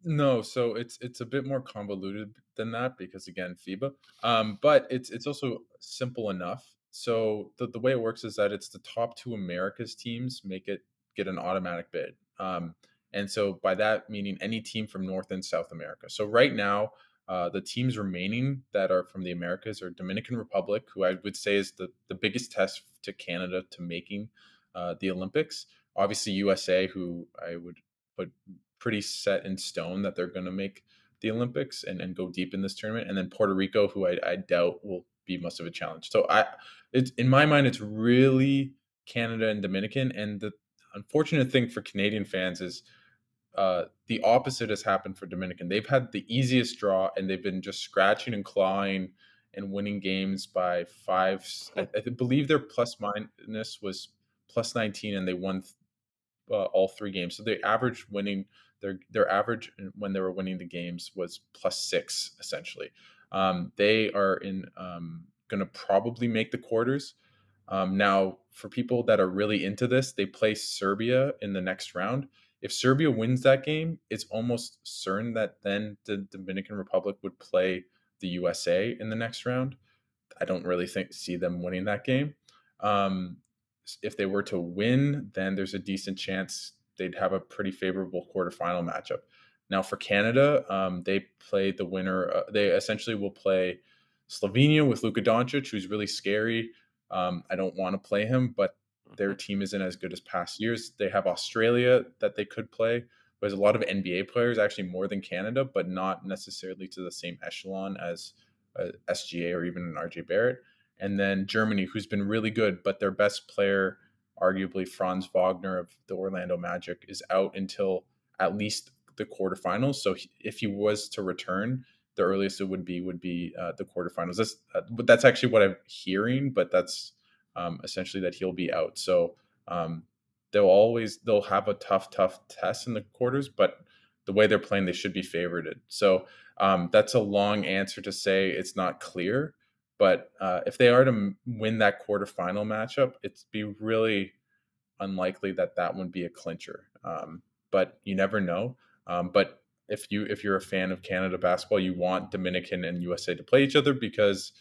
No, so it's it's a bit more convoluted than that because again, FIBA. Um, but it's it's also simple enough. So the, the way it works is that it's the top two Americas teams make it get an automatic bid. Um, and so by that meaning any team from North and South America. So right now, uh, the teams remaining that are from the Americas are Dominican Republic, who I would say is the, the biggest test to Canada to making uh, the Olympics. Obviously, USA, who I would put pretty set in stone that they're going to make the Olympics and, and go deep in this tournament. And then Puerto Rico, who I, I doubt will be much of a challenge. So I, it's in my mind, it's really Canada and Dominican. And the unfortunate thing for Canadian fans is uh, the opposite has happened for Dominican. They've had the easiest draw, and they've been just scratching and clawing and winning games by five. I, I believe their plus minus was plus nineteen, and they won uh, all three games. So the average winning their their average when they were winning the games was plus six essentially. Um, they are in um, going to probably make the quarters. Um, now, for people that are really into this, they play Serbia in the next round if Serbia wins that game, it's almost certain that then the Dominican Republic would play the USA in the next round. I don't really think see them winning that game. Um, if they were to win, then there's a decent chance they'd have a pretty favorable quarterfinal matchup. Now for Canada, um, they play the winner. Uh, they essentially will play Slovenia with Luka Doncic, who's really scary. Um, I don't want to play him, but their mm-hmm. team isn't as good as past years. They have Australia that they could play. There's a lot of NBA players, actually more than Canada, but not necessarily to the same echelon as uh, SGA or even an RJ Barrett. And then Germany, who's been really good, but their best player, arguably Franz Wagner of the Orlando Magic, is out until at least the quarterfinals. So if he was to return, the earliest it would be would be uh, the quarterfinals. That's uh, but that's actually what I'm hearing, but that's um, essentially that he'll be out. So um, they'll always they'll have a tough tough test in the quarters, but the way they're playing, they should be favored. So um, that's a long answer to say it's not clear. But uh, if they are to win that quarterfinal matchup, it's be really unlikely that that would be a clincher. Um, but you never know. Um, but if you if you're a fan of Canada basketball, you want Dominican and USA to play each other because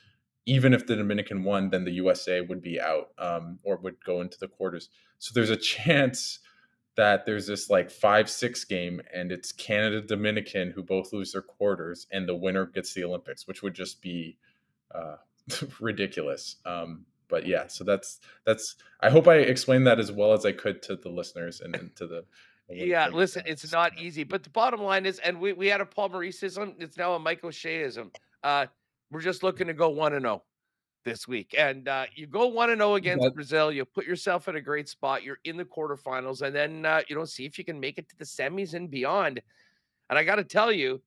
even if the Dominican won, then the USA would be out um, or would go into the quarters. So there's a chance that there's this like five six game and it's Canada Dominican who both lose their quarters and the winner gets the Olympics, which would just be uh, ridiculous. Um, but yeah, so that's that's. I hope I explained that as well as I could to the listeners and, and to the. Yeah, listen, it's not easy, but the bottom line is, and we, we had a Paul Mauriceism. It's now a Michael O'Sheaism. Uh, we're just looking to go one and zero oh this week, and uh, you go one and zero oh against that, Brazil. You put yourself in a great spot. You're in the quarterfinals, and then uh, you know see if you can make it to the semis and beyond. And I got to tell you,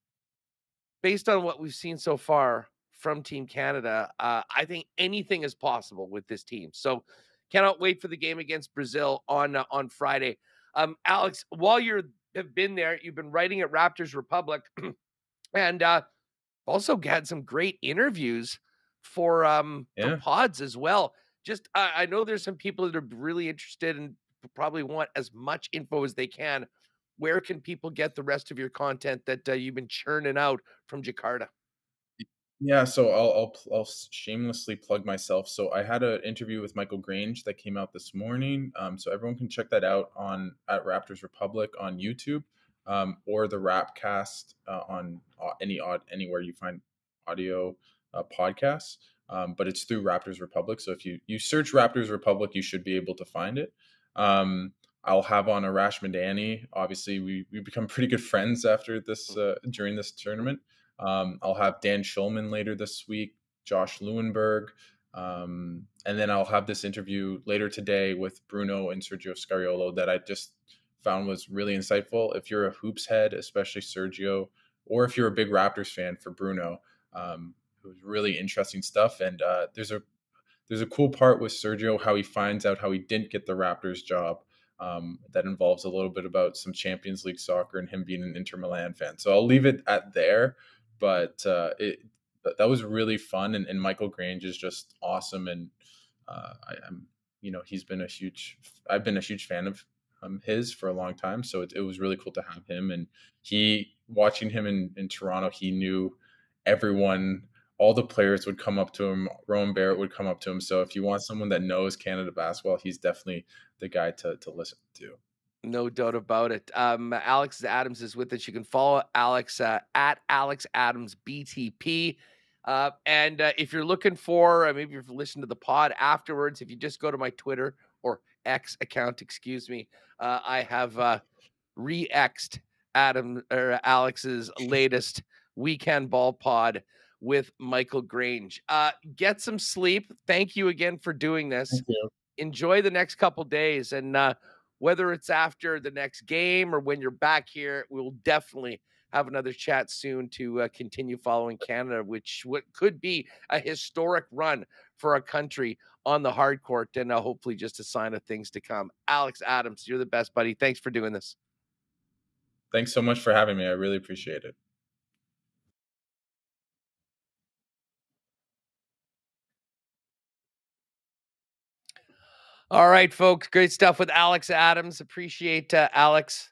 based on what we've seen so far, from Team Canada. Uh, I think anything is possible with this team. So cannot wait for the game against Brazil on uh, on Friday. Um, Alex, while you have been there, you've been writing at Raptors Republic, and uh, also had some great interviews for um yeah. for pods as well. Just I know there's some people that are really interested and probably want as much info as they can. Where can people get the rest of your content that uh, you've been churning out from Jakarta? Yeah, so I'll, I'll I'll shamelessly plug myself. So I had an interview with Michael Grange that came out this morning. Um, so everyone can check that out on at Raptors Republic on YouTube, um, or the Rapcast uh, on uh, any odd anywhere you find audio uh, podcasts. Um, but it's through Raptors Republic. So if you you search Raptors Republic, you should be able to find it. Um, I'll have on Arash Madani. Obviously, we we become pretty good friends after this uh, during this tournament. Um, I'll have Dan Shulman later this week, Josh Lewenberg, um, and then I'll have this interview later today with Bruno and Sergio Scariolo that I just found was really insightful. If you're a hoops head, especially Sergio, or if you're a big Raptors fan for Bruno, um, it was really interesting stuff. And uh, there's a there's a cool part with Sergio how he finds out how he didn't get the Raptors job. Um, that involves a little bit about some Champions League soccer and him being an Inter Milan fan. So I'll leave it at there but uh, it that was really fun. And, and Michael Grange is just awesome, and uh, I, am you know he's been a huge I've been a huge fan of um, his for a long time, so it, it was really cool to have him. And he watching him in in Toronto, he knew everyone all the players would come up to him. Rowan Barrett would come up to him. So if you want someone that knows Canada basketball, he's definitely the guy to to listen to. No doubt about it. Um, Alex Adams is with us. You can follow Alex uh, at Alex Adams BTP. Uh, and uh, if you're looking for, uh, maybe if you've listened to the pod afterwards, if you just go to my Twitter X account, excuse me, uh, I have uh, re-xed Adam or Alex's latest weekend ball pod with Michael Grange. Uh, get some sleep. Thank you again for doing this. Enjoy the next couple days, and uh, whether it's after the next game or when you're back here, we'll definitely have another chat soon to uh, continue following Canada, which what could be a historic run for a country on the hard court, and uh, hopefully just a sign of things to come. Alex Adams, you're the best, buddy. Thanks for doing this. Thanks so much for having me. I really appreciate it. All right, folks. Great stuff with Alex Adams. Appreciate uh, Alex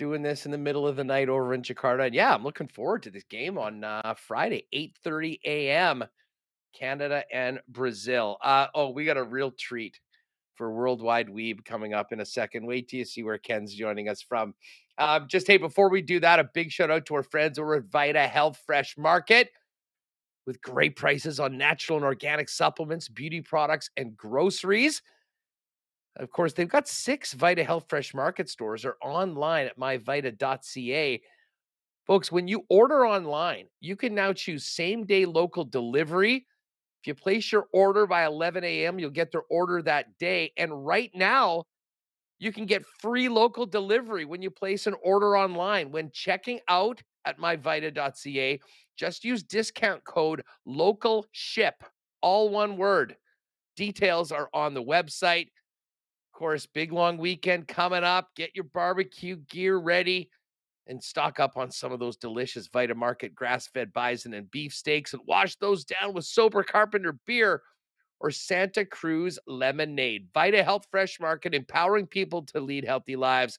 doing this in the middle of the night over in Jakarta. And yeah, I'm looking forward to this game on uh, Friday, 8:30 a.m. Canada and Brazil. Uh, oh, we got a real treat for Worldwide Wiebe coming up in a second. Wait till you see where Ken's joining us from. Um, just hey, before we do that, a big shout out to our friends over at Vita Health Fresh Market with great prices on natural and organic supplements, beauty products, and groceries. Of course, they've got six Vita Health Fresh Market stores or online at myvita.ca. Folks, when you order online, you can now choose same day local delivery. If you place your order by 11 a.m., you'll get their order that day. And right now, You can get free local delivery when you place an order online. When checking out at myvita.ca, just use discount code local ship, all one word. Details are on the website. Course, big long weekend coming up. Get your barbecue gear ready and stock up on some of those delicious Vita Market grass fed bison and beef steaks and wash those down with Sober Carpenter beer or Santa Cruz lemonade. Vita Health Fresh Market, empowering people to lead healthy lives.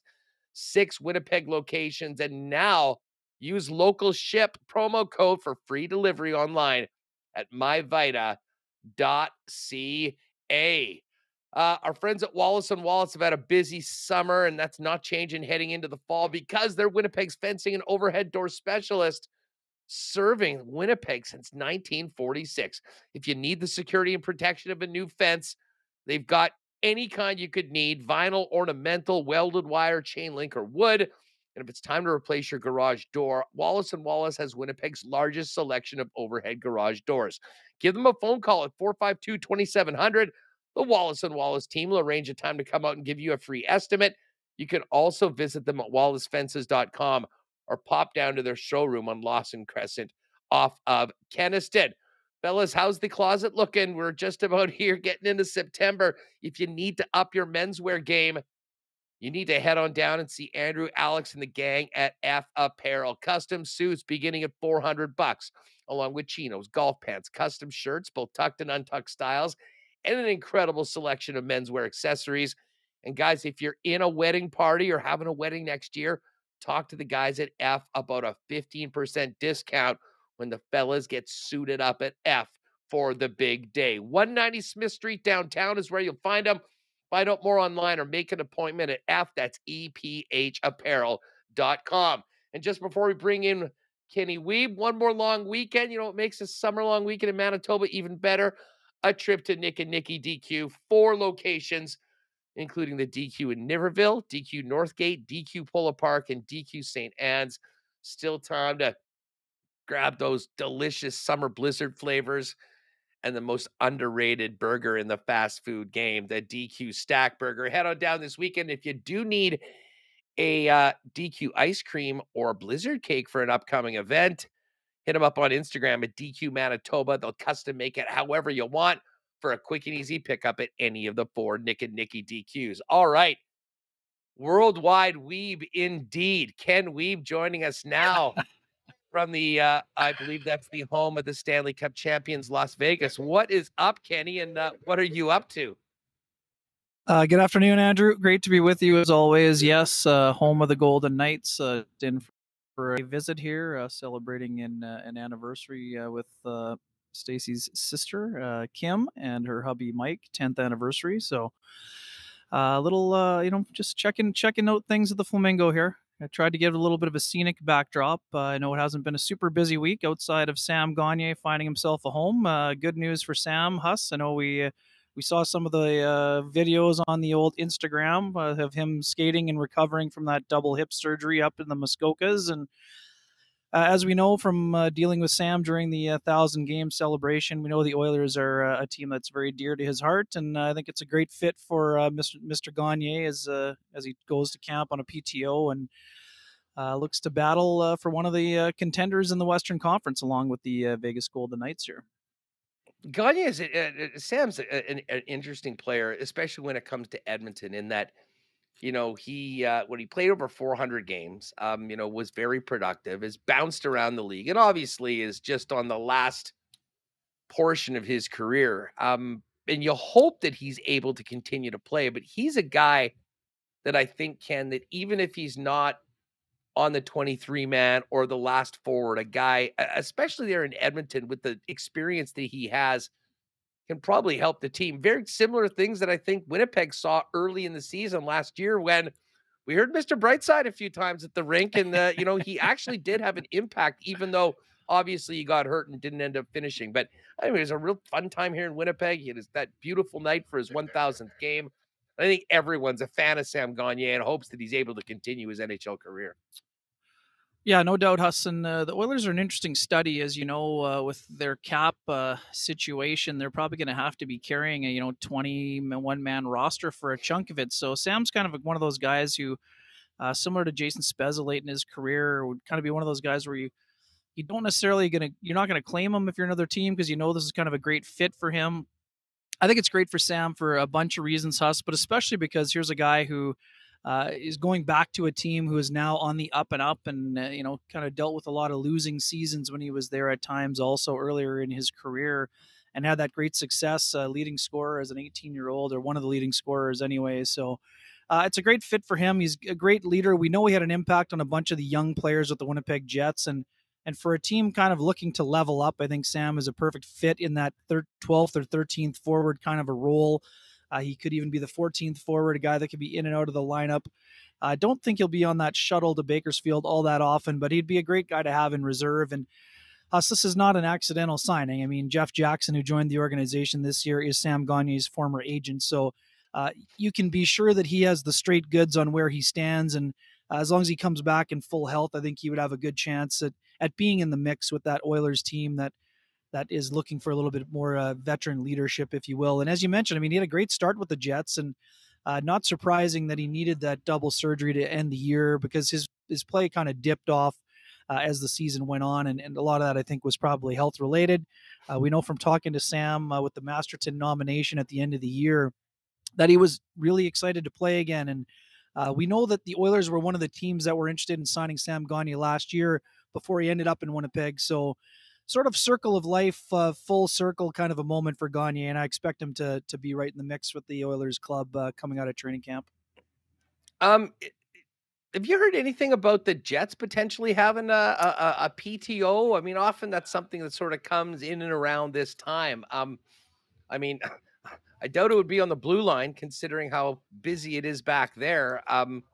Six Winnipeg locations. And now use local ship promo code for free delivery online at myvita.ca. Uh, our friends at Wallace and Wallace have had a busy summer, and that's not changing heading into the fall because they're Winnipeg's fencing and overhead door specialist serving Winnipeg since 1946. If you need the security and protection of a new fence, they've got any kind you could need vinyl, ornamental, welded wire, chain link, or wood. And if it's time to replace your garage door, Wallace and Wallace has Winnipeg's largest selection of overhead garage doors. Give them a phone call at 452 2700. The Wallace and Wallace team will arrange a time to come out and give you a free estimate. You can also visit them at wallacefences.com or pop down to their showroom on Lawson Crescent off of Kenaston. Fellas, how's the closet looking? We're just about here getting into September. If you need to up your menswear game, you need to head on down and see Andrew, Alex, and the gang at F Apparel. Custom suits beginning at 400 bucks, along with chinos, golf pants, custom shirts, both tucked and untucked styles, and an incredible selection of menswear accessories. And guys, if you're in a wedding party or having a wedding next year, talk to the guys at F about a 15% discount when the fellas get suited up at F for the big day. 190 Smith Street downtown is where you'll find them. Find out more online or make an appointment at F. That's EPHapparel.com. And just before we bring in Kenny Wiebe, one more long weekend. You know what makes a summer long weekend in Manitoba even better? A trip to Nick and Nikki DQ, four locations including the DQ in Niverville, DQ Northgate, DQ Polo Park, and DQ St. Anne's. Still time to grab those delicious summer blizzard flavors and the most underrated burger in the fast food game, the DQ Stack Burger. Head on down this weekend if you do need a uh, DQ ice cream or blizzard cake for an upcoming event. Hit them up on Instagram at DQ Manitoba. They'll custom make it however you want for a quick and easy pickup at any of the four Nick and Nicky DQs. All right. Worldwide Weeb indeed. Ken Wiebe joining us now from the, uh, I believe that's the home of the Stanley Cup champions, Las Vegas. What is up, Kenny, and uh, what are you up to? Uh, good afternoon, Andrew. Great to be with you as always. Yes, uh, home of the Golden Knights. Uh, in for a visit here, uh, celebrating an, uh, an anniversary uh, with Stacy's sister, Kim, and her hubby Mike, 10th anniversary. So a little, you know, just checking checking out things at the Flamingo here. I tried to give a little bit of a scenic backdrop. Uh, I know it hasn't been a super busy week outside of Sam Gagner finding himself a home. Uh, good news for Sam Huss. I know we uh, we saw some of the uh, videos on the old Instagram uh, of him skating and recovering from that double hip surgery up in the Muskokas, and uh, as we know from uh, dealing with Sam during the uh, thousand game celebration, we know the Oilers are uh, a team that's very dear to his heart, and I think it's a great fit for Mr. Mr. Gagner as as he goes to camp on a PTO and looks to battle for one of the contenders in the Western Conference, along with the Vegas Golden Knights here. Gagner is Sam's an, an interesting player, especially when it comes to Edmonton, in that you know, he uh, when he played over 400 games, um, you know, was very productive, has bounced around the league, and obviously is just on the last portion of his career. Um, and you hope that he's able to continue to play, but he's a guy that I think can that even if he's not on the 23 man or the last forward, a guy, especially there in Edmonton with the experience that he has can probably help the team. Very similar things that I think Winnipeg saw early in the season last year when we heard Mr. Brightside a few times at the rink, and uh, you know he actually did have an impact, even though obviously he got hurt and didn't end up finishing. But I mean, it was a real fun time here in Winnipeg. It is that beautiful night for his 1,000th game. I think everyone's a fan of Sam Gagner and hopes that he's able to continue his NHL career. Yeah, no doubt, Husson. Uh, the Oilers are an interesting study, as you know, uh, with their cap uh, situation. They're probably going to have to be carrying a you know twenty one man roster for a chunk of it. So Sam's kind of one of those guys who, uh, similar to Jason Spezza late in his career, would kind of be one of those guys where you you don't necessarily going to you're not going to claim him if you're another team because you know this is kind of a great fit for him. I think it's great for Sam for a bunch of reasons, Huss, but especially because here's a guy who uh, is going back to a team who is now on the up and up and uh, you know kind of dealt with a lot of losing seasons when he was there at times also earlier in his career and had that great success uh, leading scorer as an 18 year old or one of the leading scorers anyway so uh, it's a great fit for him. He's a great leader. We know he had an impact on a bunch of the young players with the winnipeg jets and and for a team kind of looking to level up i think sam is a perfect fit in that thir- 12th or 13th forward kind of a role uh, he could even be the 14th forward, a guy that could be in and out of the lineup. I don't think he'll be on that shuttle to Bakersfield all that often, but he'd be a great guy to have in reserve. And Huss, this is not an accidental signing. I mean, Jeff Jackson, who joined the organization this year, is Sam Gagner's former agent. So uh, you can be sure that he has the straight goods on where he stands. And uh, as long as he comes back in full health, I think he would have a good chance at, at being in the mix with that Oilers team that that is looking for a little bit more uh, veteran leadership, if you will. And as you mentioned, I mean, he had a great start with the Jets, and uh, not surprising that he needed that double surgery to end the year because his his play kind of dipped off uh, as the season went on, and, and a lot of that I think was probably health related. Uh, we know from talking to Sam uh, with the Masterton nomination at the end of the year that he was really excited to play again, and uh, we know that the Oilers were one of the teams that were interested in signing Sam Gagner last year before he ended up in Winnipeg. So sort of circle of life, uh, full circle kind of a moment for Gagner, and I expect him to to be right in the mix with the Oilers club uh, coming out of training camp. Um, have you heard anything about the Jets potentially having a, a, a PTO? I mean, often that's something that sort of comes in and around this time. Um, I mean, I doubt it would be on the blue line considering how busy it is back there. Um,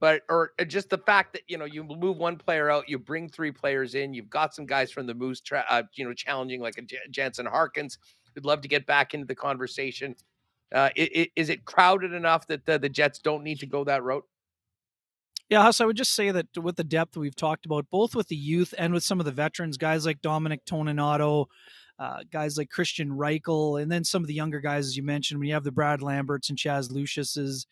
but or uh, just the fact that you know you move one player out, you bring three players in. You've got some guys from the Moose, tra- uh, you know, challenging like a J- Jansen Harkins. Who'd love to get back into the conversation. Uh, it, is it crowded enough that the, the Jets don't need to go that route? Yeah, Huss, I would just say that with the depth we've talked about, both with the youth and with some of the veterans, guys like Dominic Toninato, uh, guys like Kristian Reichel, and then some of the younger guys, as you mentioned, when you have the Brad Lamberts and Chaz Lucius's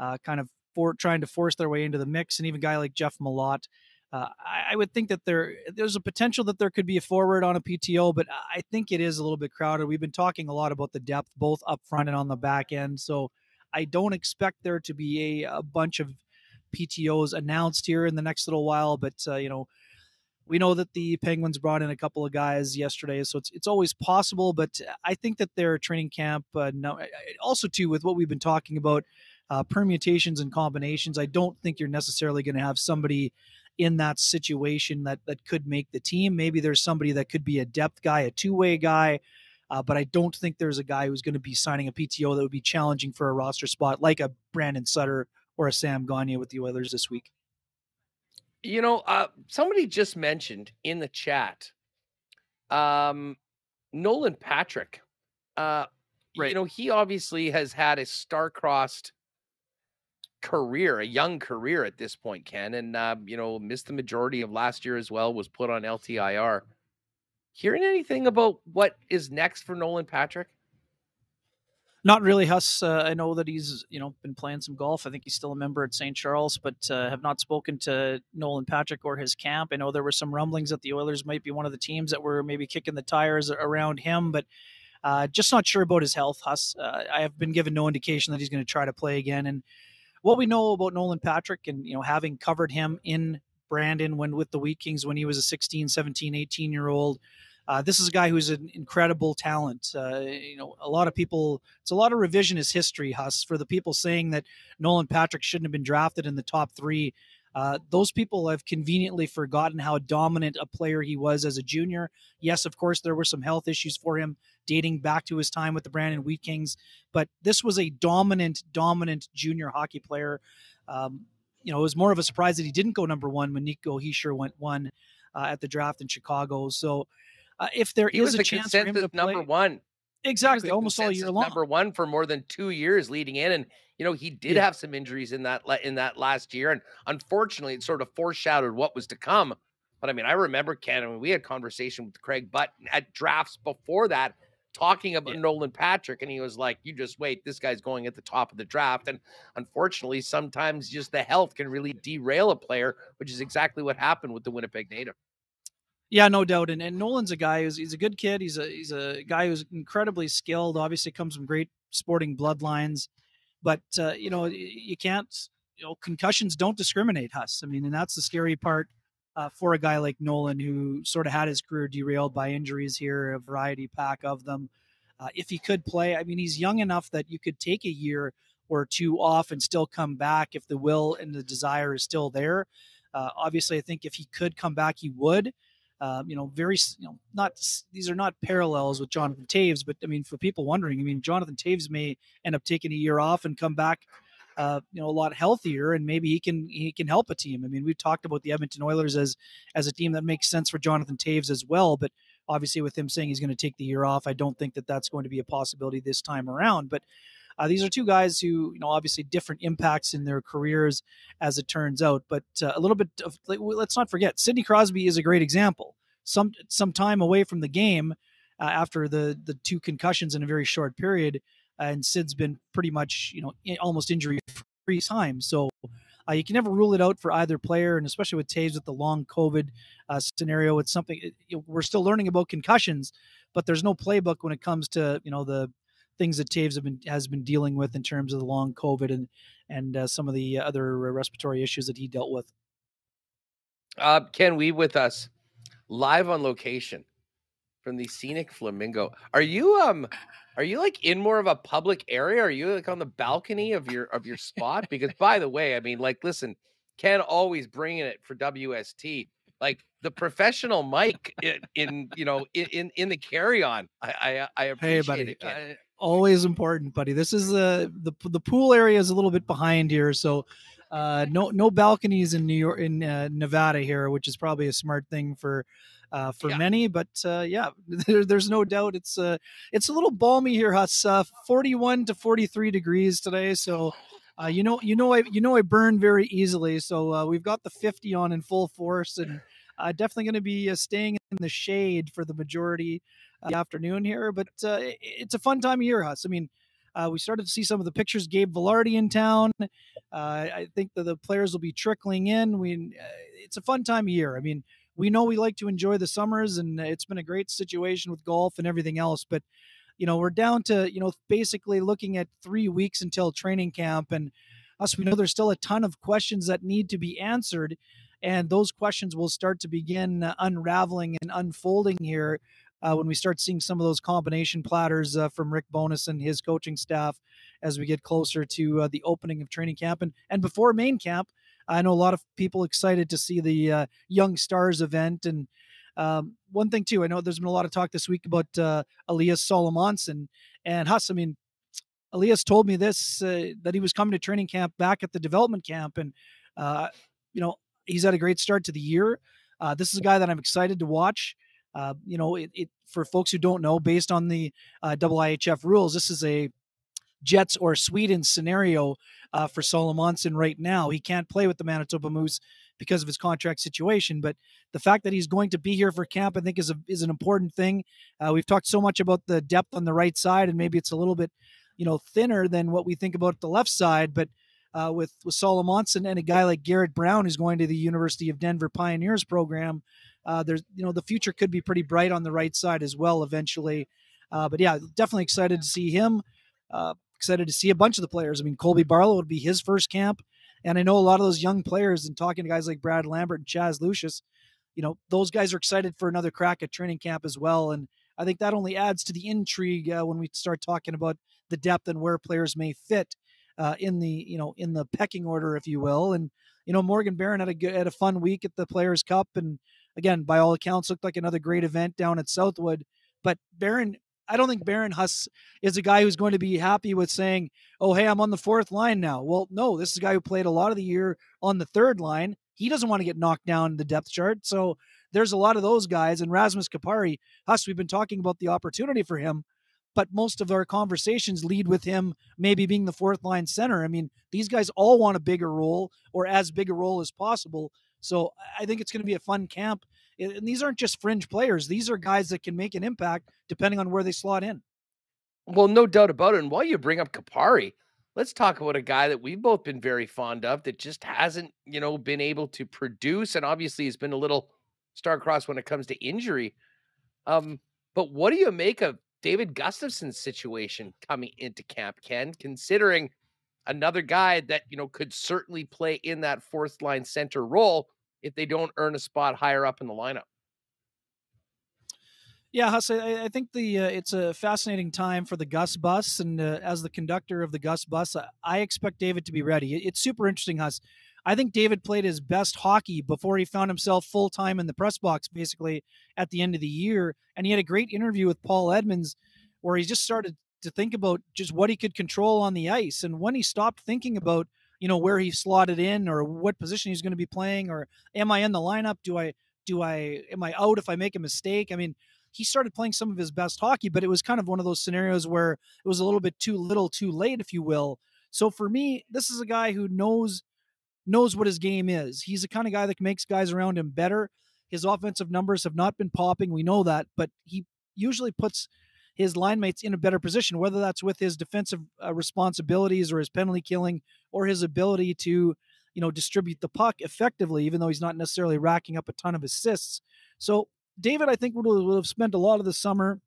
uh, kind of for trying to force their way into the mix, and even guy like Jeff Malott. Uh, I, I, would think that there there's a potential that there could be a forward on a PTO, but I think it is a little bit crowded. We've been talking a lot about the depth, both up front and on the back end. So I don't expect there to be a, a bunch of PTOs announced here in the next little while. But uh, you know, we know that the Penguins brought in a couple of guys yesterday, so it's it's always possible. But I think that their training camp, uh, no, also too with what we've been talking about uh, permutations and combinations. I don't think you're necessarily going to have somebody in that situation that that could make the team. Maybe there's somebody that could be a depth guy, a two way guy. Uh, but I don't think there's a guy who's going to be signing a PTO that would be challenging for a roster spot like a Brandon Sutter or a Sam Gagner with the Oilers this week. You know, uh, somebody just mentioned in the chat, um, Nolan Patrick. Uh, right. You know, he obviously has had a star-crossed career, a young career at this point, Ken, and uh, you know missed the majority of last year as well. Was put on LTIR. Hearing anything about what is next for Nolan Patrick? Not really, Huss. Uh, I know that he's you know been playing some golf. I think he's still a member at St. Charles, but uh, have not spoken to Nolan Patrick or his camp. I know there were some rumblings that the Oilers might be one of the teams that were maybe kicking the tires around him, but uh, just not sure about his health. Huss. Uh, I have been given no indication that he's going to try to play again, and what we know about Nolan Patrick and, you know, having covered him in Brandon when with the Wheat Kings when he was a 16, 17, 18 year old. Uh, this is a guy who's an incredible talent. Uh, you know, a lot of people, it's a lot of revisionist history, Huss, for the people saying that Nolan Patrick shouldn't have been drafted in the top three. Uh, those people have conveniently forgotten how dominant a player he was as a junior. Yes, of course, there were some health issues for him dating back to his time with the Brandon Wheat Kings, but this was a dominant, dominant junior hockey player. Um, you know, it was more of a surprise that he didn't go number one when Nico Hischier went one uh, at the draft in Chicago. So, uh, if there he is a, chance for him to number one, exactly almost all year long. Number one for more than two years leading in, and you know he did Yeah. have some injuries in that in that last year, and unfortunately, it sort of foreshadowed what was to come. But I mean, I remember Ken, I mean, we had conversation with Craig Button at drafts before that, talking about Yeah. Nolan Patrick, and he was like, "You just wait, this guy's going at the top of the draft." And unfortunately, sometimes just the health can really derail a player, which is exactly what happened with the Winnipeg native. Yeah, no doubt. And, and Nolan's a guy who's he's a good kid. He's a he's a guy who's incredibly skilled. Obviously, comes from great sporting bloodlines, but uh, you know you can't. You know, concussions don't discriminate, Huss. I mean, and that's the scary part uh, for a guy like Nolan, who sort of had his career derailed by injuries here, a variety pack of them. Uh, if he could play, I mean, he's young enough that you could take a year or two off and still come back if the will and the desire is still there. Uh, obviously, I think if he could come back, he would. Um, you know, very, you know, not these are not parallels with Jonathan Toews, but I mean, for people wondering, I mean, Jonathan Toews may end up taking a year off and come back, uh, you know, a lot healthier, and maybe he can he can help a team. I mean, we've talked about the Edmonton Oilers as as a team that makes sense for Jonathan Toews as well, but obviously with him saying he's going to take the year off, I don't think that that's going to be a possibility this time around. But uh, these are two guys who, you know, obviously different impacts in their careers as it turns out. But uh, a little bit of let's not forget, Sidney Crosby is a great example. Some some time away from the game uh, after the the two concussions in a very short period, and Sid's been pretty much you know i- almost injury free time. So. Uh, you can never rule it out for either player, and especially with Toews with the long COVID uh, scenario, it's something it, know, we're still learning about concussions, but there's no playbook when it comes to you know the things that Toews have been has been dealing with in terms of the long COVID and and uh, some of the other respiratory issues that he dealt with. Uh, Ken Wiebe with us live on location from the scenic Flamingo. Are you um are you like in more of a public area? Are you like on the balcony of your of your spot? Because by the way, I mean like listen, Ken always bringing it for WST. Like the professional mic in, in you know in in, in the carry on. I I, I appreciate Hey, buddy, it. Ken. Always important, buddy. This is uh, the the pool area is a little bit behind here, so uh, no no balconies in New York in uh, Nevada here, which is probably a smart thing for uh, for Yeah. many. But uh, yeah, there, there's no doubt it's uh, it's a little balmy here, Huss. Uh, 41 to 43 degrees today, so. Uh, you know, you know, I you know I burn very easily, so uh, we've got the 50 on in full force, and uh, definitely going to be uh, staying in the shade for the majority of the afternoon here. But uh, it's a fun time of year, Huss. I mean, uh, we started to see some of the pictures. Gabe Vilardi in town. Uh, I think that the players will be trickling in. We, uh, it's a fun time of year. I mean, we know we like to enjoy the summers, and it's been a great situation with golf and everything else. But you know, we're down to you know basically looking at three weeks until training camp, and us we know there's still a ton of questions that need to be answered, and those questions will start to begin unraveling and unfolding here uh, when we start seeing some of those combination platters uh, from Rick Bowness and his coaching staff as we get closer to uh, the opening of training camp and and before main camp. I know a lot of people excited to see the uh, Young Stars event and. Um, one thing too, I know there's been a lot of talk this week about uh, Elias Salomonsson and Huss. I mean, Elias told me this uh, that he was coming to training camp back at the development camp, and you know he's had a great start to the year. Uh, this is a guy that I'm excited to watch. Uh, you know, it, it for folks who don't know, based on the uh, IIHF rules, this is a Jets or Sweden scenario uh, for Salomonsson right now. He can't play with the Manitoba Moose because of his contract situation, but the fact that he's going to be here for camp, I think, is a, is an important thing. Uh, we've talked so much about the depth on the right side, and maybe it's a little bit, you know, thinner than what we think about the left side, but. Uh, with with Salomonsson and a guy like Garrett Brown, who's going to the University of Denver Pioneers program, uh, there's you know the future could be pretty bright on the right side as well eventually. Uh, but yeah, definitely excited to see him. Uh, excited to see a bunch of the players. I mean, Colby Barlow would be his first camp, and I know a lot of those young players. And talking to guys like Brad Lambert and Chaz Lucius, you know, those guys are excited for another crack at training camp as well. And I think that only adds to the intrigue uh, when we start talking about the depth and where players may fit uh, in the you know in the pecking order, if you will. And you know, Morgan Barron had a good, had a fun week at the Players Cup, and again, by all accounts, looked like another great event down at Southwood. But Barron, I don't think Barron Huss is a guy who's going to be happy with saying, "Oh, hey, I'm on the fourth line now." Well, no, this is a guy who played a lot of the year on the third line. He doesn't want to get knocked down the depth chart, so there's a lot of those guys. And Rasmus Kupari, Huss, we've been talking about the opportunity for him but most of our conversations lead with him maybe being the fourth line center. I mean, these guys all want a bigger role or as big a role as possible. So I think it's going to be a fun camp. And these aren't just fringe players; these are guys that can make an impact depending on where they slot in. Well, no doubt about it. And while you bring up Kupari, let's talk about a guy that we've both been very fond of that just hasn't, you know, been able to produce, and obviously has been a little star-crossed when it comes to injury. Um, but what do you make of David Gustafsson's situation coming into camp, Ken, considering another guy that, you know, could certainly play in that fourth line center role if they don't earn a spot higher up in the lineup? Yeah, Huss, I, I think the uh, it's a fascinating time for the Gus bus, and uh, as the conductor of the Gus bus, I, I expect David to be ready. It, it's super interesting, Huss. I think David played his best hockey before he found himself full time in the press box, basically at the end of the year. And he had a great interview with Paul Edmonds, where he just started to think about just what he could control on the ice, and when he stopped thinking about you know where he slotted in or what position he's going to be playing or am I in the lineup? Do I do I am I out if I make a mistake? I mean, he started playing some of his best hockey, but it was kind of one of those scenarios where it was a little bit too little, too late, if you will. So for me, this is a guy who knows knows what his game is. He's the kind of guy that makes guys around him better. His offensive numbers have not been popping, we know that, but he usually puts his line mates in a better position, whether that's with his defensive uh, responsibilities or his penalty killing or his ability to, you know, distribute the puck effectively, even though he's not necessarily racking up a ton of assists. So David, I think, would, would have spent a lot of the summer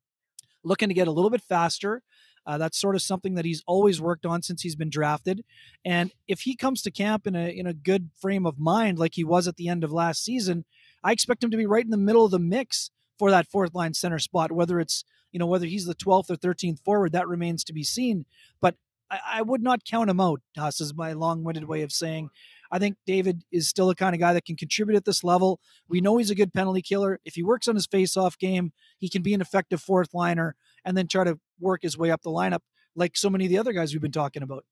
looking to get a little bit faster. Uh, that's sort of something that he's always worked on since he's been drafted. And if he comes to camp in a in a good frame of mind, like he was at the end of last season, I expect him to be right in the middle of the mix for that fourth line center spot. Whether it's you know whether he's the 12th or 13th forward, that remains to be seen. But I, I would not count him out. Huss is my long-winded way of saying I think David is still the kind of guy that can contribute at this level. We know he's a good penalty killer. If he works on his face-off game, he can be an effective fourth liner and then try to work his way up the lineup like so many of the other guys we've been talking about.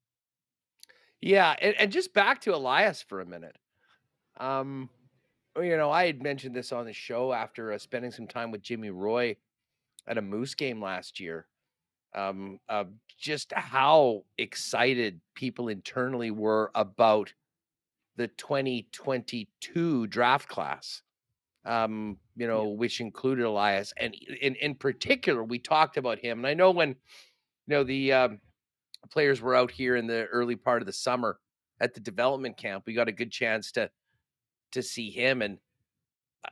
Yeah, and, and just back to Elias for a minute. Um, you know, I had mentioned this on the show after uh, spending some time with Jimmy Roy at a Moose game last year. Um, uh, just how excited people internally were about the 2022 draft class, um, you know, yeah. which included Elias. And in, in particular, we talked about him. And I know when, you know, the um, players were out here in the early part of the summer at the development camp, we got a good chance to to see him. And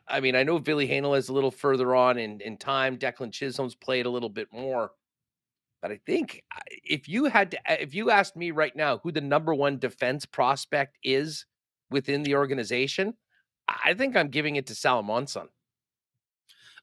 I mean, I know Ville Heinola is a little further on in, in time. Declan Chisholm's played a little bit more. But I think if you had to, if you asked me right now who the number one defense prospect is within the organization, I think I'm giving it to Salomonsson.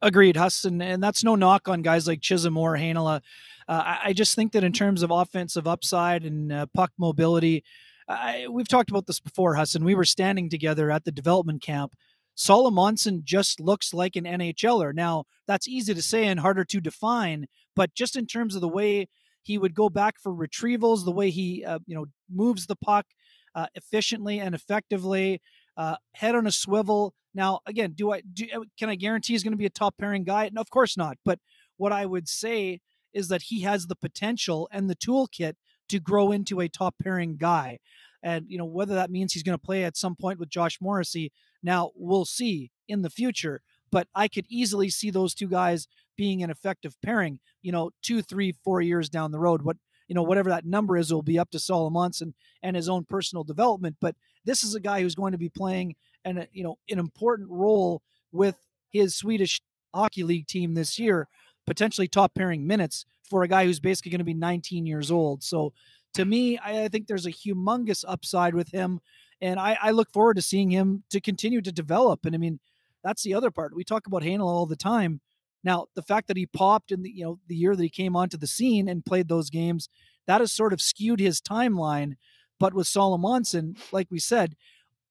Agreed, Huston, and that's no knock on guys like Chisholm or Heinola. Uh, I, just think that in terms of offensive upside and uh, puck mobility, I, we've talked about this before, Huston. We were standing together at the development camp. Salomonsson just looks like an NHLer. Now, that's easy to say and harder to define, but just in terms of the way he would go back for retrievals, the way he uh, you know moves the puck, uh, efficiently and effectively, uh, head on a swivel. Now, again, do I do, uh, can I guarantee he's going to be a top pairing guy? No, of course not. But what I would say is that he has the potential and the toolkit to grow into a top pairing guy. And you know whether that means he's going to play at some point with Josh Morrissey. Now we'll see in the future. But I could easily see those two guys being an effective pairing. You know, two, three, four years down the road. What you know, whatever that number is, will be up to Salomonsson and and his own personal development. But this is a guy who's going to be playing an, you know, an important role with his Swedish hockey league team this year, potentially top pairing minutes for a guy who's basically going to be 19 years old. So to me, I, I think there's a humongous upside with him. And I, I look forward to seeing him to continue to develop. And I mean, that's the other part. We talk about Heinola all the time. Now, the fact that he popped in the you know the year that he came onto the scene and played those games, that has sort of skewed his timeline. But with Salomonsson, like we said,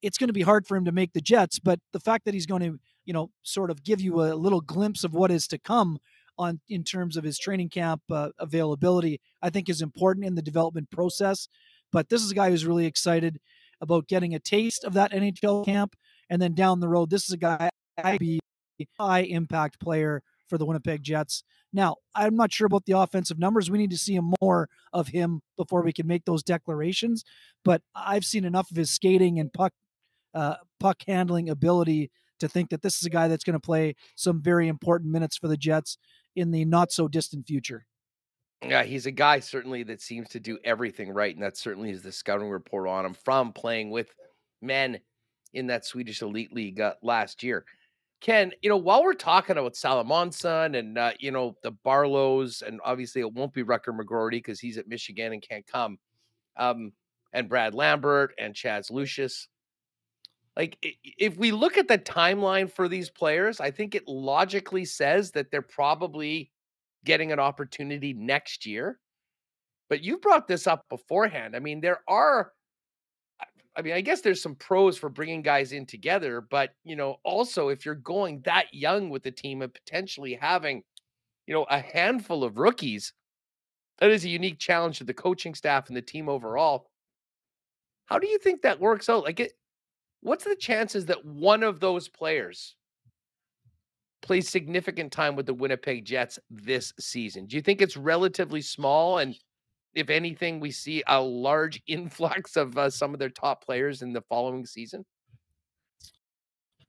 it's going to be hard for him to make the Jets. But the fact that he's going to you know sort of give you a little glimpse of what is to come on in terms of his training camp uh, availability, I think is important in the development process. But this is a guy who's really excited about getting a taste of that NHL camp, and then down the road, this is a guy I be high impact player for the Winnipeg Jets. Now, I'm not sure about the offensive numbers. We need to see more of him before we can make those declarations. But I've seen enough of his skating and puck uh, puck handling ability to think that this is a guy that's going to play some very important minutes for the Jets in the not so distant future. Yeah, he's a guy certainly that seems to do everything right, and that certainly is the scouting report on him from playing with men in that Swedish elite league uh, last year. Ken, you know, while we're talking about Salomonsson and uh, you know the Barlows, and obviously it won't be Rutger McGroarty because he's at Michigan and can't come, um, and Brad Lambert and Chaz Lucius. Like, if we look at the timeline for these players, I think it logically says that they're probably getting an opportunity next year. But you brought this up beforehand. I mean, there are I mean, I guess there's some pros for bringing guys in together, but you know, also if you're going that young with the team and potentially having, you know, a handful of rookies, that is a unique challenge to the coaching staff and the team overall. How do you think that works out? Like, it, what's the chances that one of those players plays significant time with the Winnipeg Jets this season? Do you think it's relatively small? And if anything, we see a large influx of uh, some of their top players in the following season?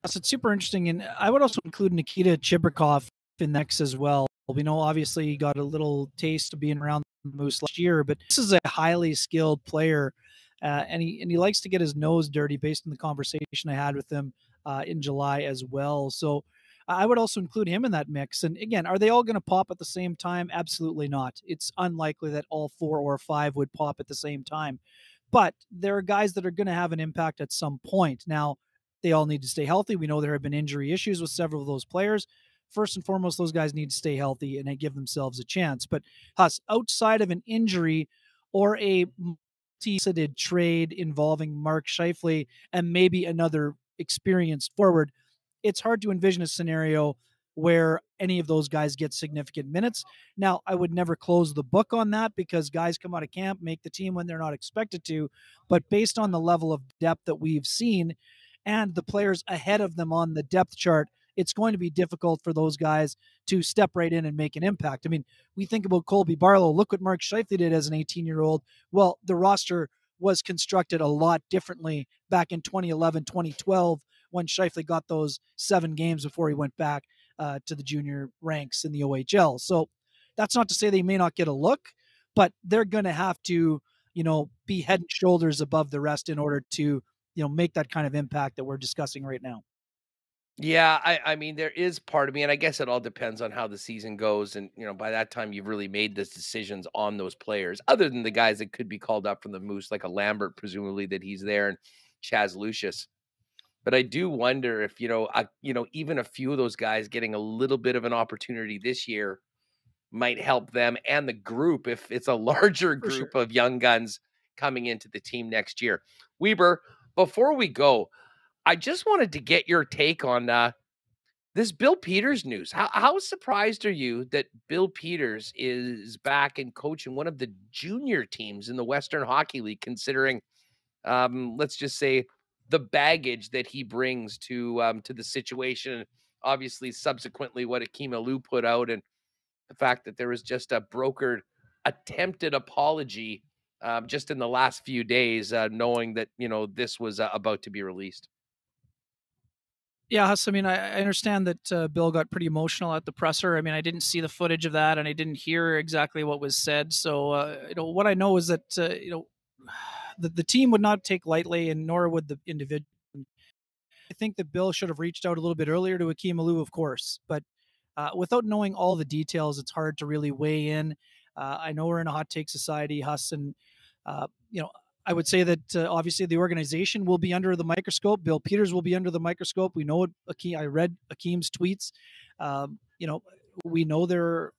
So it's super interesting. And I would also include Nikita Chibrikov in next as well. We know obviously he got a little taste of being around the Moose last year, but this is a highly skilled player. Uh, and he and he likes to get his nose dirty based on the conversation I had with him uh, in July as well. So I would also include him in that mix. And again, are they all going to pop at the same time? Absolutely not. It's unlikely that all four or five would pop at the same time. But there are guys that are going to have an impact at some point. Now, they all need to stay healthy. We know there have been injury issues with several of those players. First and foremost, those guys need to stay healthy and give themselves a chance. But Huss, outside of an injury or a multi-sided trade involving Mark Scheifele and maybe another experienced forward, it's hard to envision a scenario where any of those guys get significant minutes. Now, I would never close the book on that because guys come out of camp, make the team when they're not expected to. But based on the level of depth that we've seen and the players ahead of them on the depth chart, it's going to be difficult for those guys to step right in and make an impact. I mean, we think about Colby Barlow. Look what Mark Scheifele did as an 18 year old. Well, the roster was constructed a lot differently back in 2011, 2012 when Scheifele got those seven games before he went back uh, to the junior ranks in the OHL. So that's not to say they may not get a look, but they're going to have to, you know, be head and shoulders above the rest in order to, you know, make that kind of impact that we're discussing right now. Yeah, I, I mean, there is part of me, and I guess it all depends on how the season goes. And, you know, by that time, you've really made those decisions on those players, other than the guys that could be called up from the Moose, like a Lambert, presumably that he's there, and Chaz Lucius. But I do wonder if you know, I, you know, even a few of those guys getting a little bit of an opportunity this year might help them and the group if it's a larger group sure. of young guns coming into the team next year. Weber, before we go, I just wanted to get your take on uh, this Bill Peters news. How, how surprised are you that Bill Peters is back and coaching one of the junior teams in the Western Hockey League, considering, um, let's just say, the baggage that he brings to um, to the situation. Obviously, subsequently, what Akeem Aliu put out, and the fact that there was just a brokered attempted apology um, just in the last few days, uh, knowing that you know this was uh, about to be released. Yeah, I mean, I, I understand that uh, Bill got pretty emotional at the presser. I mean, I didn't see the footage of that, and I didn't hear exactly what was said. So, uh, you know, what I know is that uh, you know the, the team would not take lightly, and nor would the individual. I think that Bill should have reached out a little bit earlier to Akeem Aliu, of course, but uh, without knowing all the details, it's hard to really weigh in. Uh, I know we're in a hot take society, Huss, and uh, you know I would say that uh, obviously the organization will be under the microscope. Bill Peters will be under the microscope. We know Akeem. I read Akeem's tweets. Um, you know, we know there.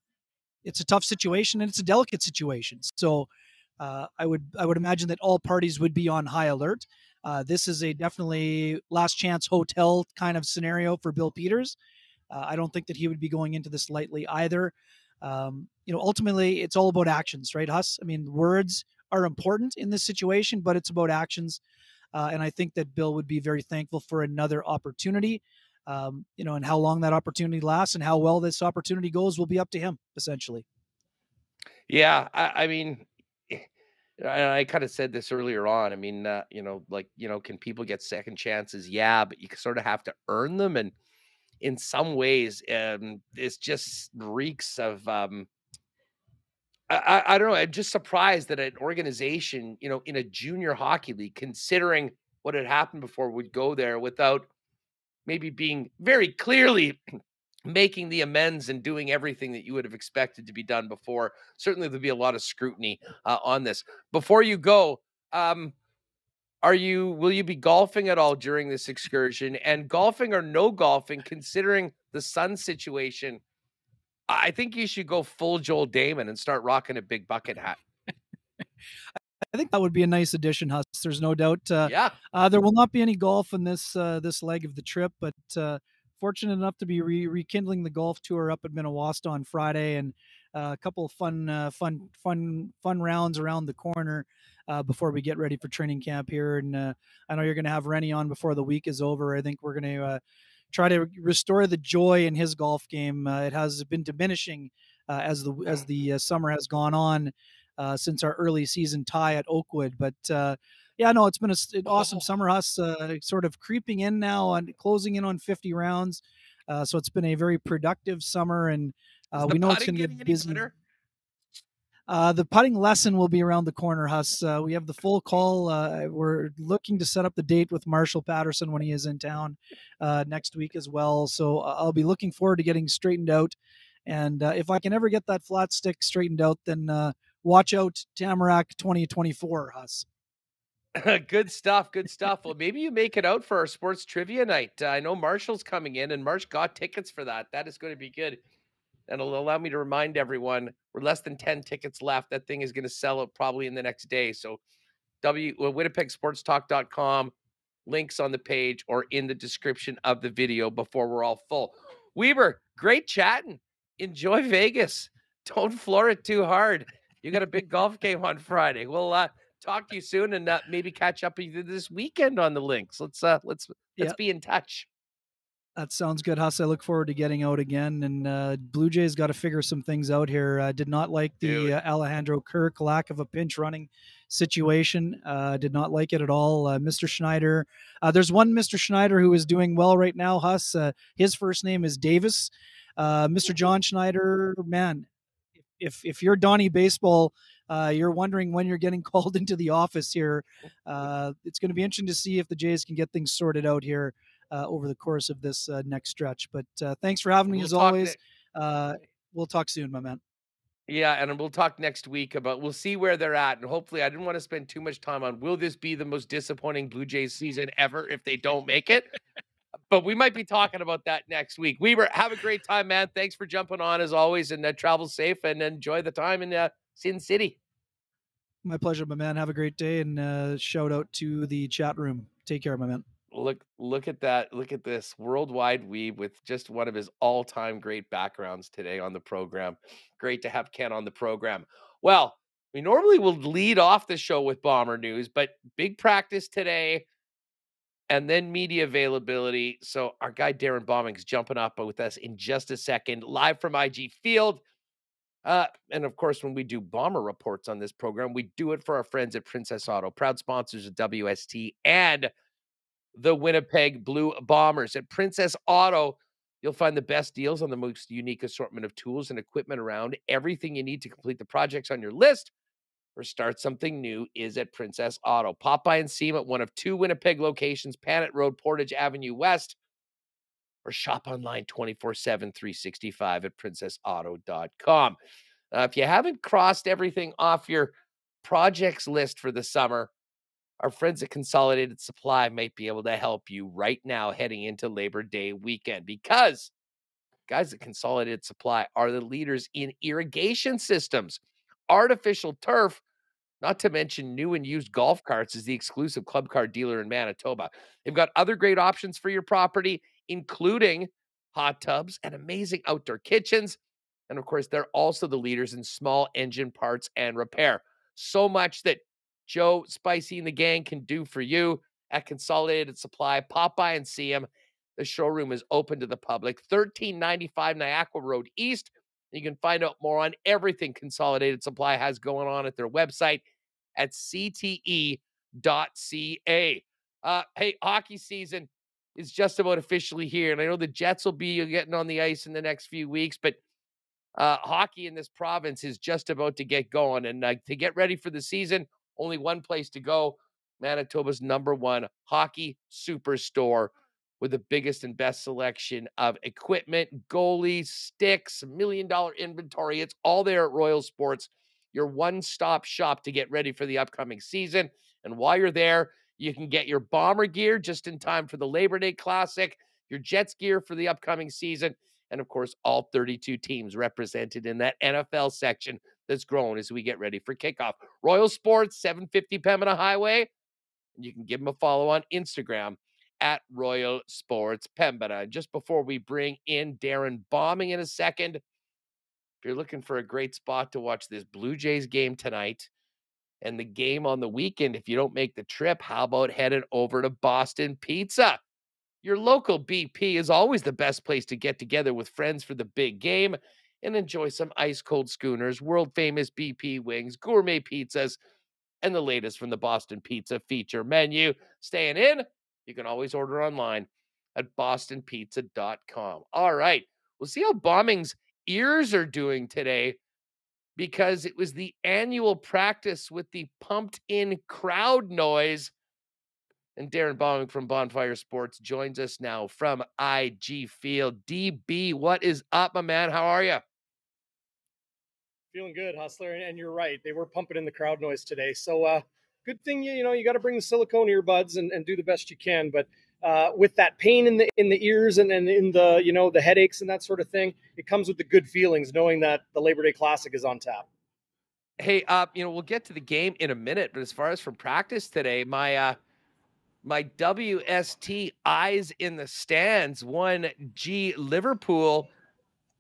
It's a tough situation and it's a delicate situation. So uh, I would I would imagine that all parties would be on high alert. Uh, this is a definitely last chance hotel kind of scenario for Bill Peters. Uh, I don't think that he would be going into this lightly either. Um, you know, ultimately, it's all about actions, right, Huss? I mean, words are important in this situation, but it's about actions. Uh, and I think that Bill would be very thankful for another opportunity. um, you know, and how long that opportunity lasts and how well this opportunity goes will be up to him, essentially. Yeah, I, I mean, I, I kind of said this earlier on. I mean, uh, you know, like you know, can people get second chances? Yeah, but you sort of have to earn them, and in some ways, um, it's just reeks of. Um, I, I don't know. I'm just surprised that an organization, you know, in a junior hockey league, considering what had happened before, would go there without maybe being very clearly making the amends and doing everything that you would have expected to be done before. Certainly, there'll be a lot of scrutiny uh, on this. Before you go, um, are you will you be golfing at all during this excursion? And golfing or no golfing, considering the sun situation, I think you should go full Joel Damon and start rocking a big bucket hat. I think that would be a nice addition, Huss. There's no doubt. Uh, yeah. Uh, there will not be any golf in this uh, this leg of the trip, but uh, fortunate enough to be re- rekindling the golf tour up at Minnewasta on Friday, and uh, a couple of fun, uh, fun, fun, fun rounds around the corner uh, before we get ready for training camp here. And uh, I know you're going to have Rennie on before the week is over. I think we're going to uh, try to restore the joy in his golf game. Uh, it has been diminishing as the as the summer has gone on since our early season tie at Oakwood, but yeah, no, it's been a, an awesome summer. Us uh, sort of creeping in now on closing in on 50 rounds. Uh, so it's been a very productive summer, and uh, we know it's going to get busy. Uh, the putting lesson will be around the corner, Huss. Uh, we have the full call. Uh, we're looking to set up the date with Marshall Patterson when he is in town uh, next week as well. So uh, I'll be looking forward to getting straightened out. And uh, if I can ever get that flat stick straightened out, then watch out Tamarack 2024, Huss. good stuff. Good stuff. Well, maybe you make it out for our sports trivia night. Uh, I know Marshall's coming in, and Marsh got tickets for that. That is going to be good. And it'll allow me to remind everyone we're less than 10 tickets left. That thing is going to sell out probably in the next day. So, W well, WinnipegSportsTalk.com links on the page or in the description of the video before we're all full. Weber, great chatting. Enjoy Vegas. Don't floor it too hard. You got a big golf game on Friday. We'll uh, talk to you soon and uh, maybe catch up either this weekend on the links. Let's uh let's let's be in touch. That sounds good, Huss. I look forward to getting out again. And uh, Blue Jays got to figure some things out here. Uh, did not like the uh, Alejandro Kirk lack of a pinch running situation. Uh, did not like it at all. Uh, Mr. Schneider. Uh, there's one Mr. Schneider who is doing well right now, Huss. his first name is Davis. Mr. John Schneider, man, if if you're Donnie Baseball uh, you're wondering when you're getting called into the office here. Uh, it's going to be interesting to see if the Jays can get things sorted out here uh, over the course of this uh, next stretch. But uh, thanks for having me we'll as always. Uh, we'll talk soon, my man. Yeah, and we'll talk next week about we'll see where they're at. And hopefully I didn't want to spend too much time on will this be the most disappointing Blue Jays season ever if they don't make it? but we might be talking about that next week. Weber, have a great time, man. Thanks for jumping on as always and uh, travel safe and enjoy the time in uh, Sin City. My pleasure, my man. Have a great day and uh, shout out to the chat room. Take care, my man. Look, look at that. Look at this worldwide weeb with just one of his all-time great backgrounds today on the program. Great to have Ken on the program. Well, we normally will lead off the show with bomber news, but big practice today and then media availability. So our guy Darrin Bauming's jumping up with us in just a second, live from IG Field. Uh, and of course, when we do bomber reports on this program, we do it for our friends at Princess Auto, proud sponsors of WST and the Winnipeg Blue Bombers. At Princess Auto, you'll find the best deals on the most unique assortment of tools and equipment around. Everything you need to complete the projects on your list or start something new is at Princess Auto. Pop by and see them at one of two Winnipeg locations, Panet Road, Portage Avenue West, or shop online 24 7, 365 at princessauto.com. Uh, if you haven't crossed everything off your projects list for the summer, our friends at Consolidated Supply might be able to help you right now heading into Labor Day weekend because guys at Consolidated Supply are the leaders in irrigation systems, artificial turf, not to mention new and used golf carts is the exclusive club car dealer in Manitoba. They've got other great options for your property including hot tubs and amazing outdoor kitchens. And of course, they're also the leaders in small engine parts and repair. So much that Joe Spicy and the gang can do for you at Consolidated Supply. Pop by and see them. The showroom is open to the public, 1395 Niagara Road East. You can find out more on everything Consolidated Supply has going on at their website at cte.ca. Uh, hey, hockey season is just about officially here. And I know the Jets will be getting on the ice in the next few weeks, but uh, hockey in this province is just about to get going. And uh, to get ready for the season, only one place to go Manitoba's number one hockey superstore with the biggest and best selection of equipment, goalies, sticks, million dollar inventory. It's all there at Royal Sports, your one stop shop to get ready for the upcoming season. And while you're there, you can get your bomber gear just in time for the Labor Day Classic, your Jets gear for the upcoming season, and of course, all 32 teams represented in that NFL section that's grown as we get ready for kickoff. Royal Sports, 750 Pembina Highway. You can give them a follow on Instagram at Royal Sports Pembina. Just before we bring in Darrin Bauming in a second, if you're looking for a great spot to watch this Blue Jays game tonight and the game on the weekend, if you don't make the trip, how about heading over to Boston Pizza? Your local BP is always the best place to get together with friends for the big game and enjoy some ice cold schooners, world famous BP wings, gourmet pizzas, and the latest from the Boston Pizza feature menu. Staying in, you can always order online at bostonpizza.com. All right, we'll see how Bauming's ears are doing today because it was the annual practice with the pumped in crowd noise and Darrin Bauming from Bonfire Sports joins us now from IG Field. DB, what is up, my man? How are you? Feeling good, Hustler. And you're right. They were pumping in the crowd noise today. So, uh, good thing you, you know, you got to bring the silicone earbuds and, and do the best you can. But uh, with that pain in the in the ears and, and in the you know the headaches and that sort of thing, it comes with the good feelings knowing that the Labor Day Classic is on tap. Hey, uh, you know, we'll get to the game in a minute, but as far as from practice today, my uh my WST eyes in the stands, one G Liverpool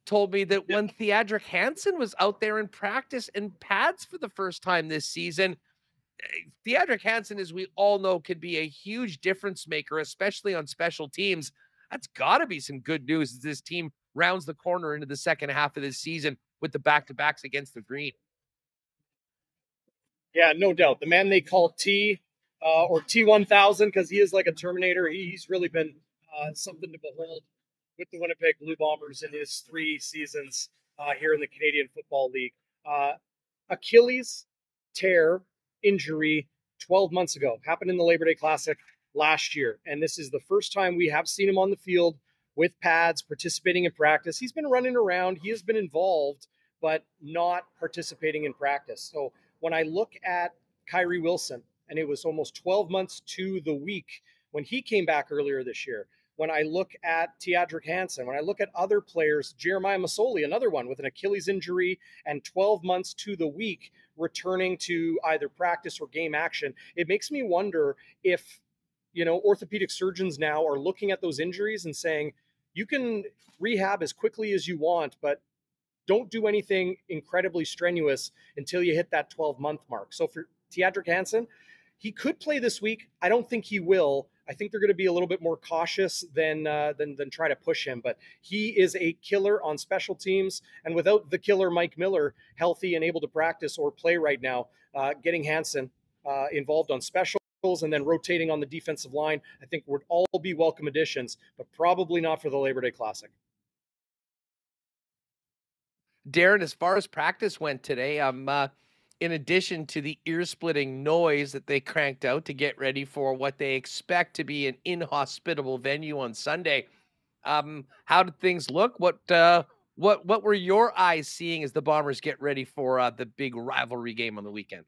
told me that when Theodric Hansen was out there in practice and pads for the first time this season, Theodric Hansen, as we all know, could be a huge difference maker, especially on special teams. That's got to be some good news as this team rounds the corner into the second half of this season with the back to backs against the Green. Yeah, no doubt. The man they call T uh, or T1000 because he is like a Terminator. He's really been uh, something to behold with the Winnipeg Blue Bombers in his three seasons uh, here in the Canadian Football League. Uh, Achilles tear injury 12 months ago happened in the Labor Day Classic last year. And this is the first time we have seen him on the field with pads, participating in practice. He's been running around, he has been involved, but not participating in practice. So when I look at Kyrie Wilson, and it was almost 12 months to the week when he came back earlier this year. When I look at Teodric Hansen, when I look at other players, Jeremiah Masoli, another one with an Achilles injury and 12 months to the week returning to either practice or game action, it makes me wonder if, you know, orthopedic surgeons now are looking at those injuries and saying, you can rehab as quickly as you want, but don't do anything incredibly strenuous until you hit that 12 month mark. So for Teodric Hansen, he could play this week. I don't think he will. I think they're going to be a little bit more cautious than uh, than than try to push him. But he is a killer on special teams, and without the killer Mike Miller healthy and able to practice or play right now, uh, getting Hanson uh, involved on specials and then rotating on the defensive line, I think would all be welcome additions, but probably not for the Labor Day Classic. Darrin, as far as practice went today. Um, in addition to the ear splitting noise that they cranked out to get ready for what they expect to be an inhospitable venue on Sunday. Um, how did things look? What uh, what what were your eyes seeing as the Bombers get ready for uh, the big rivalry game on the weekend?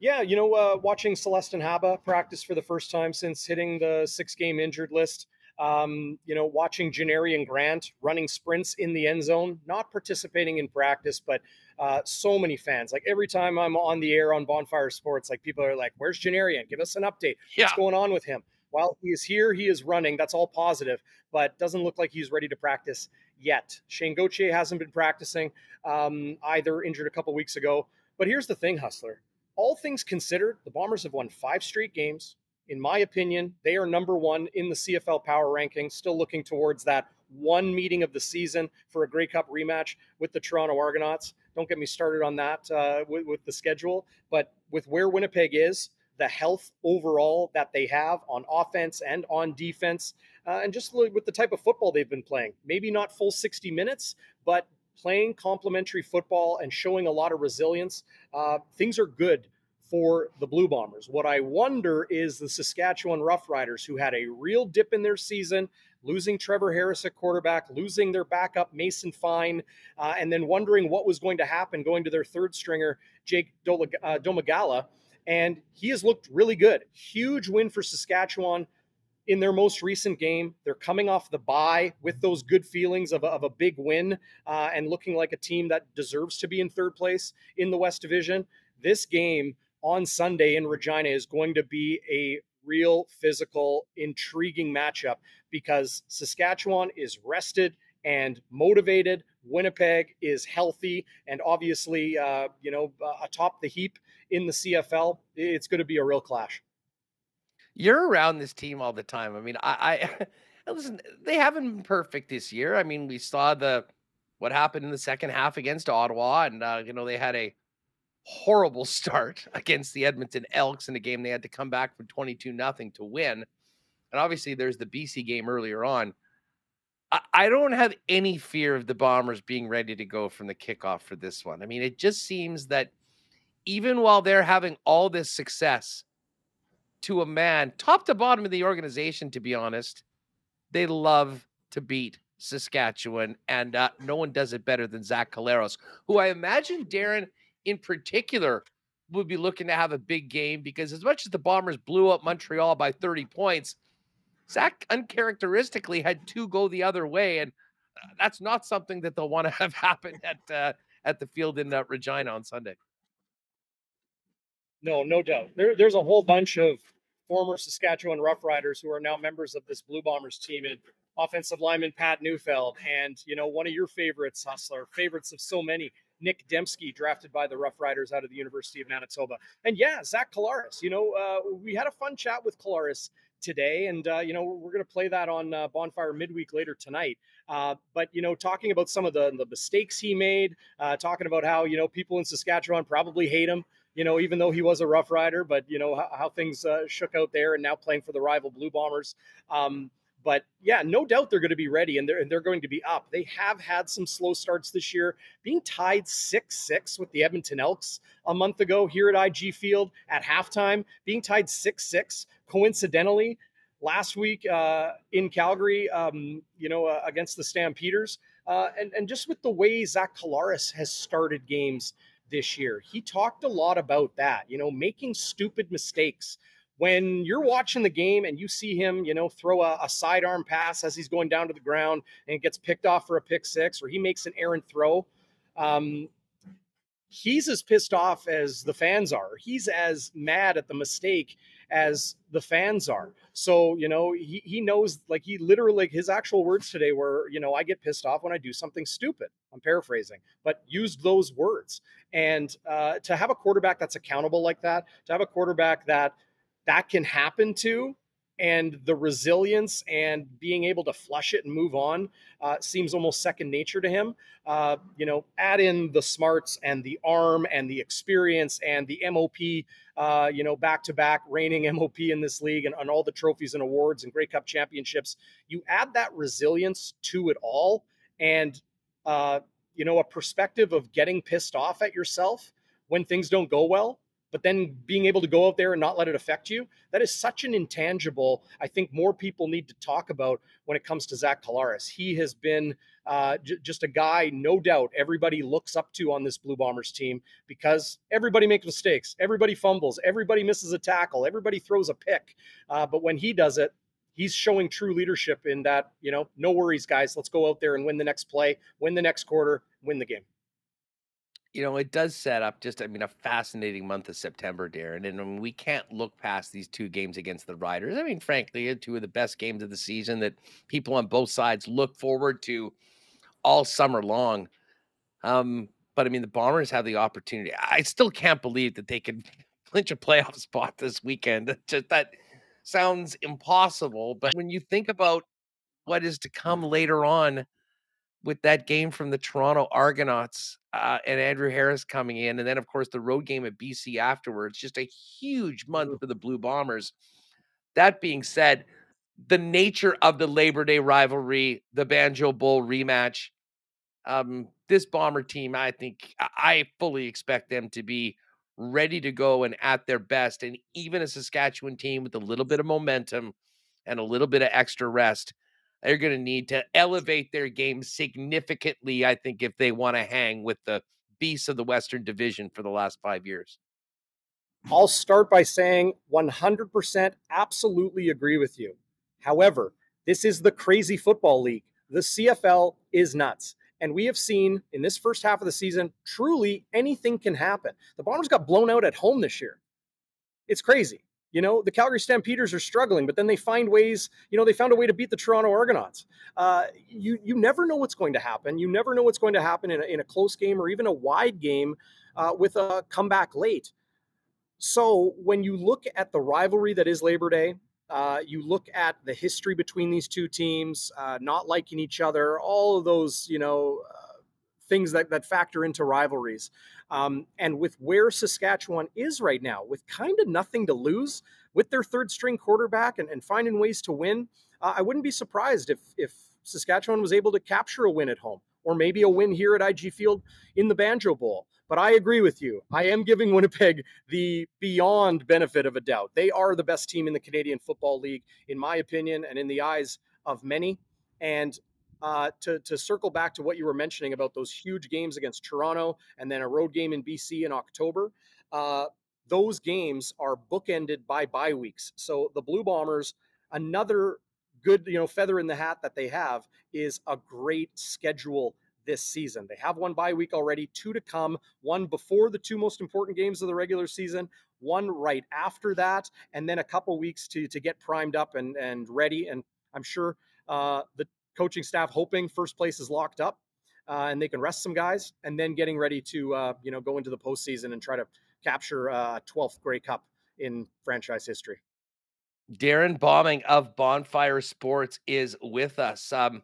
Yeah, you know, uh, watching Celestin Haba practice for the first time since hitting the six game injured list. Um, you know, watching Janarion Grant running sprints in the end zone, not participating in practice, but uh, so many fans. Like every time I'm on the air on Bonfire Sports, like people are like, "Where's Janarion? Give us an update. Yeah. What's going on with him?" While he is here, he is running. That's all positive, but doesn't look like he's ready to practice yet. Shayne Gauthier hasn't been practicing, um, either injured a couple weeks ago. But here's the thing, Hustler. All things considered, the Bombers have won five straight games in my opinion, they are number one in the CFL power rankings, still looking towards that one meeting of the season for a Grey Cup rematch with the Toronto Argonauts. Don't get me started on that uh, with, with the schedule, but with where Winnipeg is, the health overall that they have on offense and on defense, uh, and just with the type of football they've been playing. Maybe not full 60 minutes, but playing complementary football and showing a lot of resilience. Uh, things are good for the Blue Bombers. What I wonder is the Saskatchewan Roughriders, who had a real dip in their season, losing Trevor Harris at quarterback, losing their backup Mason Fine, uh, and then wondering what was going to happen going to their third stringer, Jake uh, Dolegala. And he has looked really good. Huge win for Saskatchewan in their most recent game. They're coming off the bye with those good feelings of a, of a big win uh, and looking like a team that deserves to be in third place in the West Division. This game on Sunday in Regina is going to be a real physical, intriguing matchup because Saskatchewan is rested and motivated. Winnipeg is healthy and obviously, uh, you know, atop the heap in the CFL. It's going to be a real clash. You're around this team all the time. I mean, I, I listen. They haven't been perfect this year. I mean, we saw the what happened in the second half against Ottawa, and uh, you know they had a horrible start against the Edmonton Elks in a game they had to come back from 22 nothing to win. And obviously there's the BC game earlier on. I, I don't have any fear of the Bombers being ready to go from the kickoff for this one. I mean, it just seems that even while they're having all this success to a man, top to bottom of the organization, to be honest, they love to beat Saskatchewan, and uh, no one does it better than Zach Collaros, who I imagine Darrin in particular would be looking to have a big game because as much as the Bombers blew up Montreal by 30 points, Zach uncharacteristically had two go the other way, and uh, that's not something that they'll want to have happen at uh, at the field in uh, Regina on Sunday. No, no doubt. There, there's a whole bunch of former Saskatchewan Roughriders who are now members of this Blue Bombers team, and offensive lineman Pat Neufeld, and you know one of your favorites, Hustler, favorites of so many, Nick Demski, drafted by the Rough Riders out of the University of Manitoba. And yeah, Zach Collaros. You know, uh, we had a fun chat with Collaros today, and uh, you know we're going to play that on uh, Bonfire midweek later tonight. Uh, but you know, talking about some of the, the mistakes he made, uh, talking about how you know people in Saskatchewan probably hate him. You know, even though he was a Rough Rider, but you know how, how things uh, shook out there, and now playing for the rival Blue Bombers. Um, but yeah, no doubt they're going to be ready and they're, and they're going to be up. They have had some slow starts this year, being tied 6 6 with the Edmonton Elks a month ago here at IG Field at halftime, being tied 6 6. Coincidentally, last week uh, in Calgary, um, you know, uh, against the Stampeders. Uh, and, and just with the way Zach Collaros has started games this year, he talked a lot about that, you know, making stupid mistakes when you're watching the game and you see him, you know, throw a, a sidearm pass as he's going down to the ground and it gets picked off for a pick six, or he makes an errant throw, um, he's as pissed off as the fans are. He's as mad at the mistake as the fans are. So, you know, he, he knows, like, he literally, his actual words today were, you know, I get pissed off when I do something stupid. I'm paraphrasing, but used those words. And uh, to have a quarterback that's accountable like that, to have a quarterback that that can happen to and the resilience and being able to flush it and move on uh, seems almost second nature to him. Uh, you know, add in the smarts and the arm and the experience and the MOP, uh, you know, back to back reigning MOP in this league and, and, all the trophies and awards and Grey Cup championships. You add that resilience to it all and, uh, you know, a perspective of getting pissed off at yourself when things don't go well but then being able to go out there and not let it affect you, that is such an intangible. I think more people need to talk about when it comes to Zach Collaros. He has been uh, j- just a guy, no doubt, everybody looks up to on this Blue Bombers team because everybody makes mistakes, everybody fumbles, everybody misses a tackle, everybody throws a pick. Uh, but when he does it, he's showing true leadership in that, you know, no worries, guys. Let's go out there and win the next play, win the next quarter, win the game you know, it does set up just, I mean, a fascinating month of September, Darrin. And mean, we can't look past these two games against the Riders. I mean, frankly, two of the best games of the season that people on both sides look forward to all summer long. Um, but I mean, the Bombers have the opportunity. I still can't believe that they could clinch a playoff spot this weekend. Just that sounds impossible. But when you think about what is to come later on with that game from the Toronto Argonauts uh, and Andrew Harris coming in, and then of course the road game at BC afterwards, just a huge month for the Blue Bombers. That being said, the nature of the Labor Day rivalry, the Banjo Bowl rematch, um, this Bomber team, I think I fully expect them to be ready to go and at their best. And even a Saskatchewan team with a little bit of momentum and a little bit of extra rest, they're going to need to elevate their game significantly, I think, if they want to hang with the beasts of the Western Division for the last five years. I'll start by saying 100% absolutely agree with you. However, this is the crazy football league. The CFL is nuts. And we have seen in this first half of the season, truly anything can happen. The Bombers got blown out at home this year. It's crazy. You know, the Calgary Stampeders are struggling, but then they find ways, you know, they found a way to beat the Toronto Argonauts. Uh, you, you never know what's going to happen. You never know what's going to happen in a, in a close game or even a wide game uh, with a comeback late. So when you look at the rivalry that is Labor Day, uh, you look at the history between these two teams, uh, not liking each other, all of those, you know, uh, things that, that factor into rivalries. Um, and with where Saskatchewan is right now, with kind of nothing to lose, with their third string quarterback and, and finding ways to win, uh, I wouldn't be surprised if, if Saskatchewan was able to capture a win at home or maybe a win here at IG Field in the Banjo Bowl. But I agree with you. I am giving Winnipeg the beyond benefit of a doubt. They are the best team in the Canadian Football League, in my opinion, and in the eyes of many. And uh, to, to circle back to what you were mentioning about those huge games against Toronto and then a road game in BC in October, uh, those games are bookended by bye weeks. So the Blue Bombers, another good you know feather in the hat that they have is a great schedule this season. They have one bye week already, two to come, one before the two most important games of the regular season, one right after that, and then a couple weeks to to get primed up and and ready. And I'm sure uh, the coaching staff hoping first place is locked up uh, and they can rest some guys, and then getting ready to uh, you know go into the postseason and try to capture a uh, 12th Grey Cup in franchise history. Darrin Bauming of Bonfire Sports is with us. Um,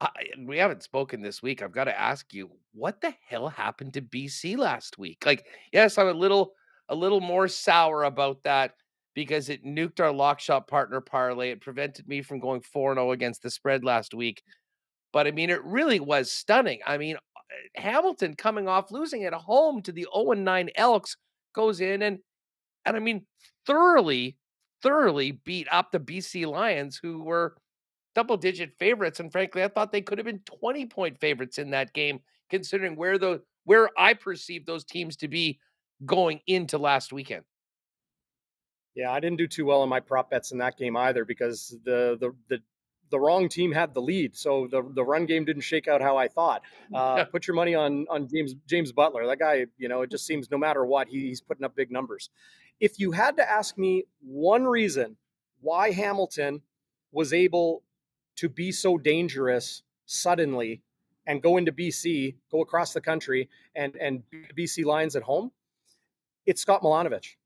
I, we haven't spoken this week. I've got to ask you, what the hell happened to BC last week? Like, yes, I'm a little a little more sour about that because it nuked our lock shop partner parlay. It prevented me from going 4-0 against the spread last week. But I mean, it really was stunning. I mean, uh, Hamilton coming off losing at home to the 0-9 Elks goes in and and I mean thoroughly, thoroughly beat up the BC Lions, who were double digit favorites. And frankly, I thought they could have been 20 point favorites in that game, considering where the where I perceived those teams to be going into last weekend. Yeah, I didn't do too well on my prop bets in that game either because the the the the wrong team had the lead, so the the run game didn't shake out how I thought. Uh, put your money on on James James Butler. That guy, you know, it just seems no matter what, he, he's putting up big numbers. If you had to ask me one reason why Hamilton was able to be so dangerous suddenly and go into BC, go across the country and and BC lines at home, it's Scott Milanovich.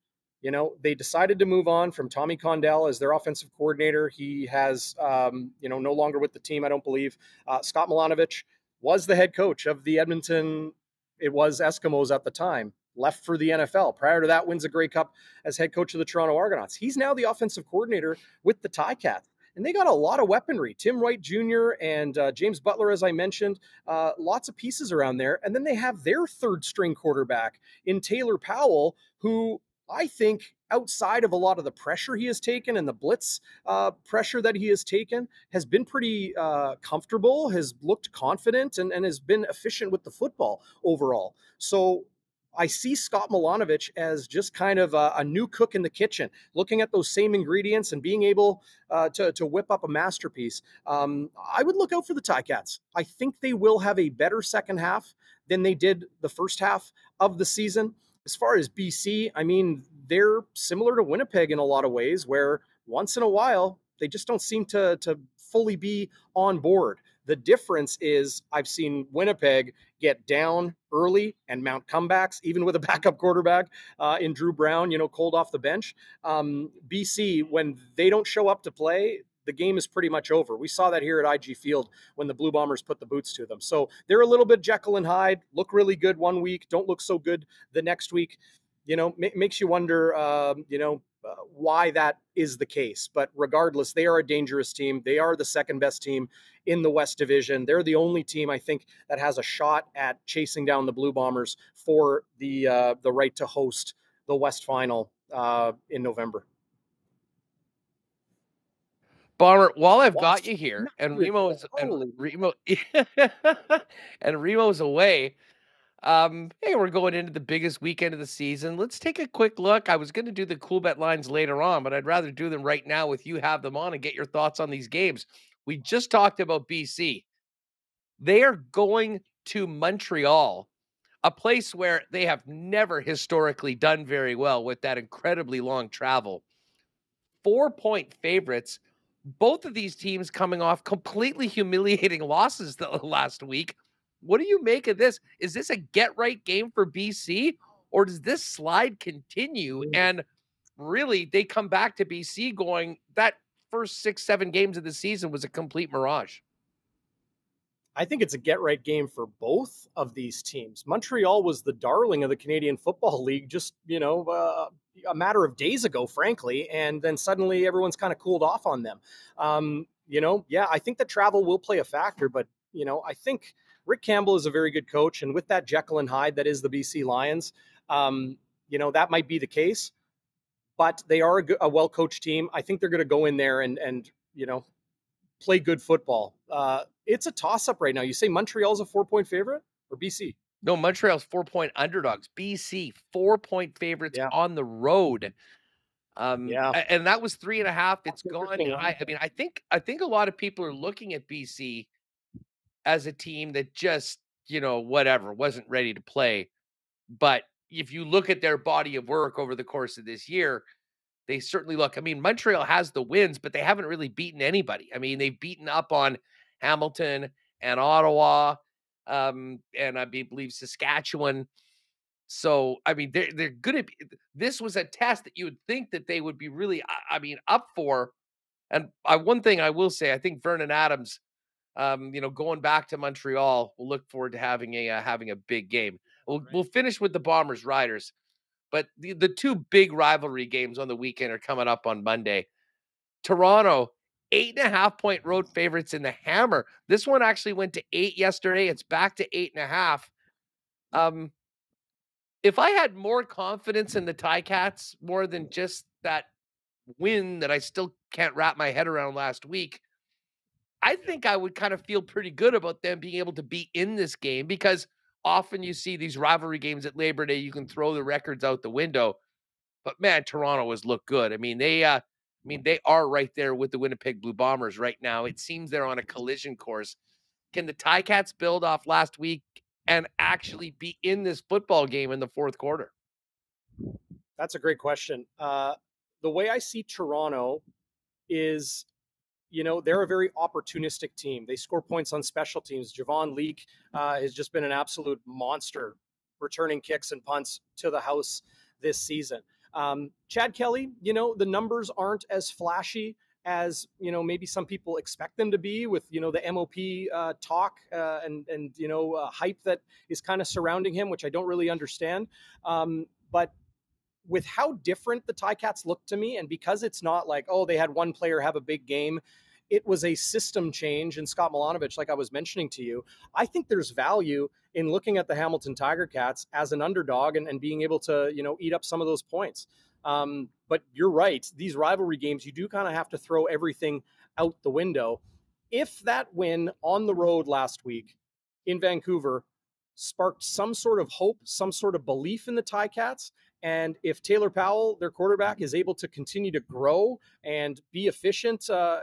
You know, they decided to move on from Tommy Condell as their offensive coordinator. He has, um, you know, no longer with the team, I don't believe. Uh, Scott Milanovich was the head coach of the Edmonton, it was Eskimos at the time, left for the NFL. Prior to that, wins a Grey Cup as head coach of the Toronto Argonauts. He's now the offensive coordinator with the Ticats and they got a lot of weaponry. Tim Wright Jr. and uh, James Butler, as I mentioned, uh, lots of pieces around there. And then they have their third string quarterback in Taylor Powell, who I think outside of a lot of the pressure he has taken and the blitz uh, pressure that he has taken, has been pretty uh, comfortable, has looked confident, and, and has been efficient with the football overall. So I see Scott Milanovich as just kind of a, a, new cook in the kitchen, looking at those same ingredients and being able uh, to, to whip up a masterpiece. Um, I would look out for the Ticats. I think they will have a better second half than they did the first half of the season. As far as BC, I mean, they're similar to Winnipeg in a lot of ways, where once in a while they just don't seem to, to fully be on board. The difference is I've seen Winnipeg get down early and mount comebacks, even with a backup quarterback uh, in Dru Brown, you know, cold off the bench. Um, BC, when they don't show up to play, the game is pretty much over. We saw that here at IG Field when the Blue Bombers put the boots to them. So they're a little bit Jekyll and Hyde, look really good one week, don't look so good the next week. You know, makes you wonder, um, you know, uh, why that is the case. But regardless, they are a dangerous team. They are the second best team in the West Division. They're the only team I think that has a shot at chasing down the Blue Bombers for the uh, the right to host the West Final uh, in November. Bomber, while I've got you here, and Remo is and Remo and Remo's away. Um, hey, we're going into the biggest weekend of the season. Let's take a quick look. I was going to do the Coolbet lines later on, but I'd rather do them right now with you have them on and get your thoughts on these games. We just talked about BC. They are going to Montreal, a place where they have never historically done very well with that incredibly long travel. Four point favorites. Both of these teams coming off completely humiliating losses the last week. What do you make of this? Is this a get right game for BC or does this slide continue? Mm. And really, they come back to BC going, that first six, seven games of the season was a complete mirage. I think it's a get right game for both of these teams. Montreal was the darling of the Canadian Football League just, you know, uh, a matter of days ago, frankly. And then suddenly everyone's kind of cooled off on them. Um, you know, yeah, I think that travel will play a factor, but, you know, I think Rick Campbell is a very good coach, and with that Jekyll and Hyde that is the BC Lions, um, you know that might be the case. But they are a, a well coached team. I think they're going to go in there and and you know play good football. Uh, it's a toss up right now. You say Montreal's a four point favorite or BC? No, Montreal's four point underdogs. BC four point favorites yeah. on the road. Um, yeah, and that was three and a half. It's gone. I, I mean, I think I think a lot of people are looking at BC as a team that just, you know, whatever, wasn't ready to play. But if you look at their body of work over the course of this year, they certainly look. I mean, Montreal has the wins, but they haven't really beaten anybody. I mean, they've beaten up on Hamilton and Ottawa, um, and I believe Saskatchewan. So, I mean, they're they're good at this. Was a test that you would think that they would be really, I mean, up for. And I, one thing I will say, I think Vernon Adams um, you know, going back to Montreal, we'll look forward to having a uh, having a big game. We'll right. we'll finish with the Bombers Riders, but the the two big rivalry games on the weekend are coming up on Monday. Toronto eight and a half point road favorites in the Hammer. This one actually went to eight yesterday. It's back to eight and a half. Um, if I had more confidence in the Ticats more than just that win that I still can't wrap my head around last week, I think I would kind of feel pretty good about them being able to be in this game because often you see these rivalry games at Labor Day, you can throw the records out the window. But man, Toronto has looked good. I mean, they uh I mean, they are right there with the Winnipeg Blue Bombers right now. It seems they're on a collision course. Can the Ticats build off last week and actually be in this football game in the fourth quarter? That's a great question. Uh, the way I see Toronto is you know, they're a very opportunistic team. They score points on special teams. Javon Leake uh, has just been an absolute monster returning kicks and punts to the house this season. Um, Chad Kelly, you know, the numbers aren't as flashy as you know maybe some people expect them to be with you know the MOP uh, talk uh, and and you know uh, hype that is kind of surrounding him, which I don't really understand. Um, but with how different the Ticats look to me, and because it's not like oh they had one player have a big game it was a system change And Scott Milanovich, like I was mentioning to you. I think there's value in looking at the Hamilton Tiger Cats as an underdog and, and being able to, you know, eat up some of those points. Um, but you're right. These rivalry games, you do kind of have to throw everything out the window. If that win on the road last week in Vancouver sparked some sort of hope, some sort of belief in the Ticats, and if Taylor Powell, their quarterback, is able to continue to grow and be efficient uh,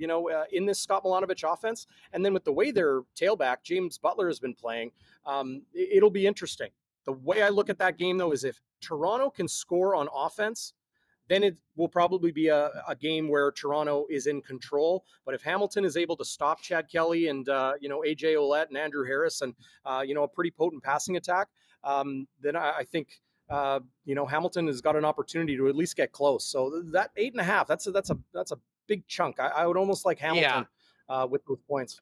you know, uh, in this Scott Milanovich offense. And then with the way their tailback, James Butler, has been playing, um, it'll be interesting. The way I look at that game, though, is if Toronto can score on offense, then it will probably be a, a game where Toronto is in control. But if Hamilton is able to stop Chad Kelly and uh, you know AJ Ouellette and Andrew Harris and uh, you know a pretty potent passing attack, um, then I, I think uh, you know Hamilton has got an opportunity to at least get close. So that eight and a half, that's a, that's a that's a big chunk. I, I would almost like Hamilton yeah. uh, with those points.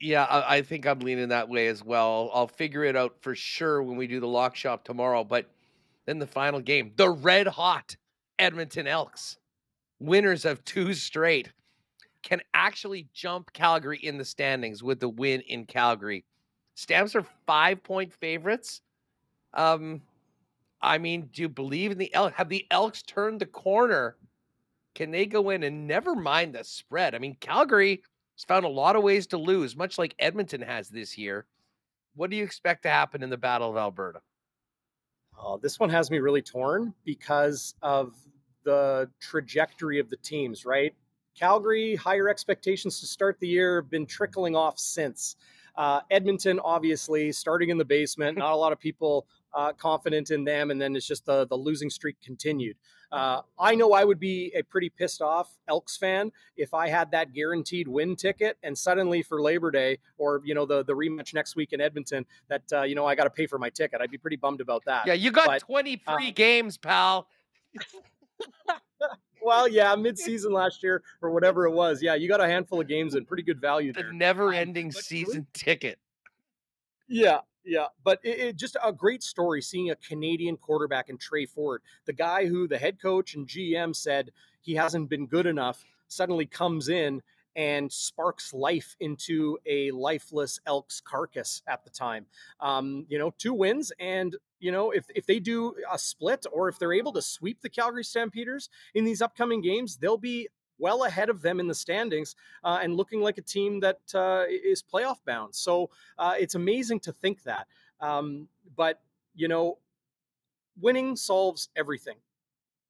Yeah, I, I, think I'm leaning that way as well. I'll figure it out for sure when we do the lock shop tomorrow. But then the final game, the red hot Edmonton Elks, winners of two straight, can actually jump Calgary in the standings with the win in Calgary. Stamps are five point favorites. Um, I mean, do you believe in the Elks? Have the Elks turned the corner? Can they go in and never mind the spread? I mean, Calgary has found a lot of ways to lose, much like Edmonton has this year. What do you expect to happen in the Battle of Alberta? Oh, this one has me really torn because of the trajectory of the teams, right? Calgary, higher expectations to start the year, have been trickling off since. Uh, Edmonton, obviously, starting in the basement. Not a lot of people uh, confident in them, and then it's just the the losing streak continued. Uh, I know I would be a pretty pissed off Elks fan if I had that guaranteed win ticket, and suddenly for Labor Day or you know the the rematch next week in Edmonton, that uh, you know I got to pay for my ticket. I'd be pretty bummed about that. Yeah, you got but, 20 free uh, games, pal. well, yeah, mid-season last year or whatever it was. Yeah, you got a handful of games and pretty good value there. The never-ending season ticket. Yeah, yeah, but it, it, just a great story seeing a Canadian quarterback in Tre Ford, the guy who the head coach and GM said he hasn't been good enough, suddenly comes in and sparks life into a lifeless Elks carcass at the time. Um, you know, two wins, and you know if if they do a split or if they're able to sweep the Calgary Stampeders in these upcoming games, they'll be well ahead of them in the standings uh, and looking like a team that uh, is playoff bound. So uh, it's amazing to think that. Um, but you know, winning solves everything.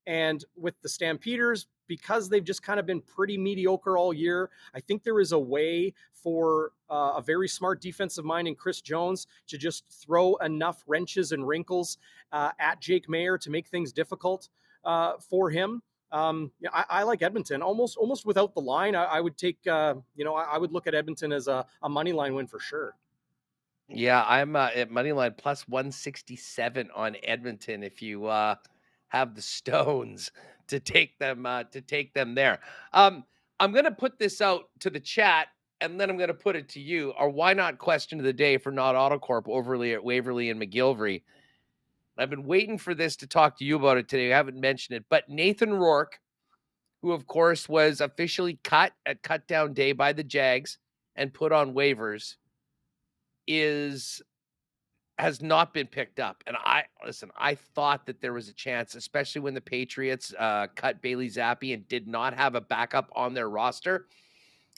And with the Stampeders, because they've just kind of been pretty mediocre all year, I think there is a way for uh, a very smart defensive mind in Chris Jones to just throw enough wrenches and wrinkles uh, at Jake Maier to make things difficult uh, for him. Um, yeah, I, I, like Edmonton almost almost without the line. I, I would take uh, you know I, I, would look at Edmonton as a, a money line win for sure. Yeah, I'm uh, at money line plus one sixty seven on Edmonton. If you uh, have the stones to take them uh, to take them there. Um, I'm going to put this out to the chat, and then I'm going to put it to you. Our why not question of the day for Nott Autocorp overly at Waverley and McGillivray. I've been waiting for this to talk to you about it today. I haven't mentioned it, but Nathan Rourke, who of course was officially cut at cut down day by the Jags and put on waivers, is has not been picked up. And I listen, I thought that there was a chance, especially when the Patriots uh, cut Bailey Zappe and did not have a backup on their roster.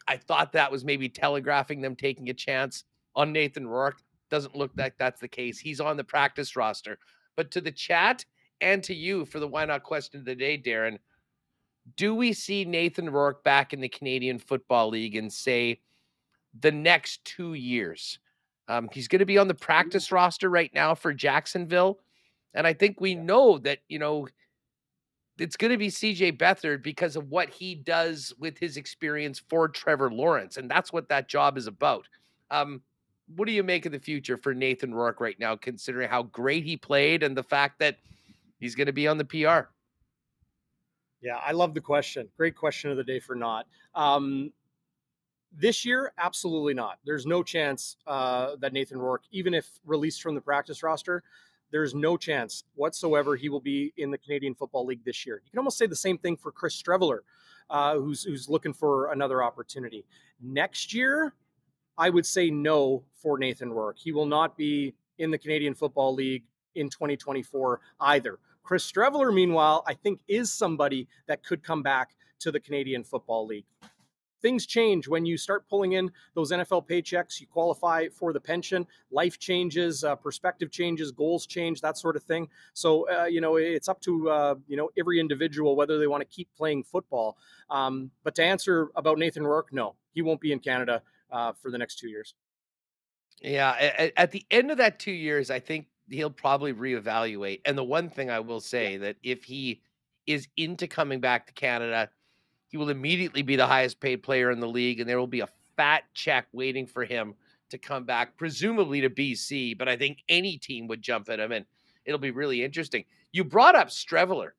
I thought that was maybe telegraphing them taking a chance on Nathan Rourke. Doesn't look like that's the case. He's on the practice roster. But to the chat and to you for the why not question of the day, Darrin, do we see Nathan Rourke back in the Canadian Football League in say the next two years? Um, he's going to be on the practice roster right now for Jacksonville. And I think we know that, you know, it's going to be CJ Beathard because of what he does with his experience for Trevor Lawrence. And that's what that job is about. Um, what do you make of the future for Nathan Rourke right now, considering how great he played and the fact that he's going to be on the PR? Yeah, I love the question. Great question of the day for not. Um, this year, absolutely not. There's no chance uh, that Nathan Rourke, even if released from the practice roster, there's no chance whatsoever he will be in the Canadian Football League this year. You can almost say the same thing for Chris Streveler, uh, who's who's looking for another opportunity. Next year, I would say no for Nathan Rourke. He will not be in the Canadian Football League in 2024 either. Chris Streveler, meanwhile, I think is somebody that could come back to the Canadian Football League. Things change when you start pulling in those NFL paychecks. You qualify for the pension, life changes, uh, perspective changes, goals change, that sort of thing. So, uh, you know, it's up to, uh, you know, every individual whether they want to keep playing football. Um, but to answer about Nathan Rourke, no, he won't be in Canada uh, for the next two years. Yeah, at, at, the end of that two years, I think he'll probably reevaluate. And the one thing I will say yeah. that if he is into coming back to Canada, he will immediately be the highest paid player in the league, and there will be a fat check waiting for him to come back, presumably to BC. But I think any team would jump at him, and it'll be really interesting. You brought up Streveler.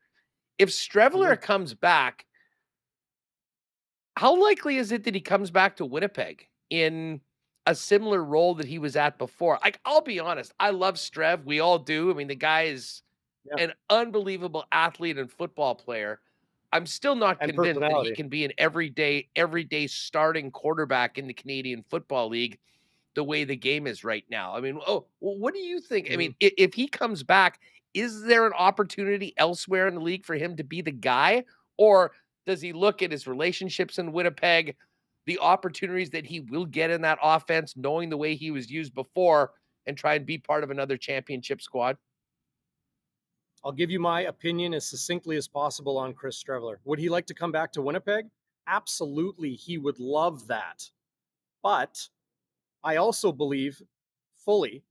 If Streveler mm-hmm. comes back, how likely is it that he comes back to Winnipeg in a similar role that he was at before? Like, I'll be honest, I love Strev. We all do. I mean, the guy is yeah. an unbelievable athlete and football player. I'm still not and convinced that he can be an everyday, everyday starting quarterback in the Canadian Football League the way the game is right now. I mean, oh, well, what do you think? Mm-hmm. I mean, if, if he comes back, is there an opportunity elsewhere in the league for him to be the guy? Or does he look at his relationships in Winnipeg, the opportunities that he will get in that offense, knowing the way he was used before, and try and be part of another championship squad? I'll give you my opinion as succinctly as possible on Chris Streveler. Would he like to come back to Winnipeg? Absolutely, he would love that. But I also believe fully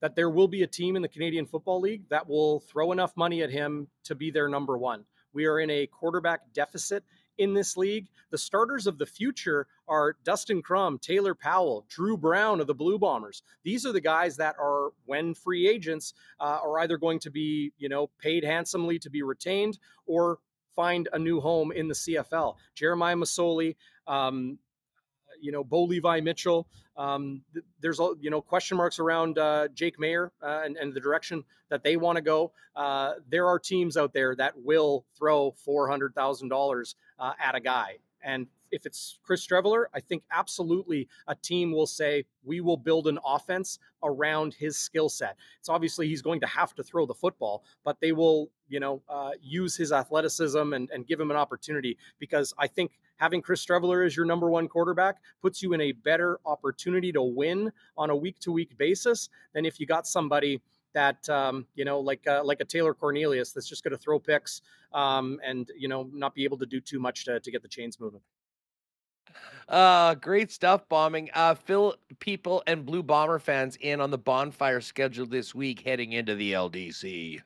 that there will be a team in the Canadian Football League that will throw enough money at him to be their number one. We are in a quarterback deficit in this league. The starters of the future are Dustin Crum, Taylor Powell, Dru Brown of the Blue Bombers. These are the guys that are, when free agents, uh, are either going to be, you know, paid handsomely to be retained or find a new home in the CFL. Jeremiah Masoli, um, you know, Bo Levi Mitchell. Um, there's you know question marks around uh, Jake Maier uh, and, and, the direction that they want to go. Uh, there are teams out there that will throw four hundred thousand dollars uh, at a guy, and if it's Chris Streveler, I think absolutely a team will say we will build an offense around his skill set. It's obviously he's going to have to throw the football, but they will, you know, uh, use his athleticism and, and give him an opportunity because I think having Chris Streveler as your number one quarterback puts you in a better opportunity to win on a week to week basis than if you got somebody that um, you know like uh, like a Taylor Cornelius that's just going to throw picks um, and you know not be able to do too much to, to get the chains moving. Uh, great stuff, Bauming. Uh, fill people and Blue Bomber fans in on the bonfire schedule this week heading into the LDC.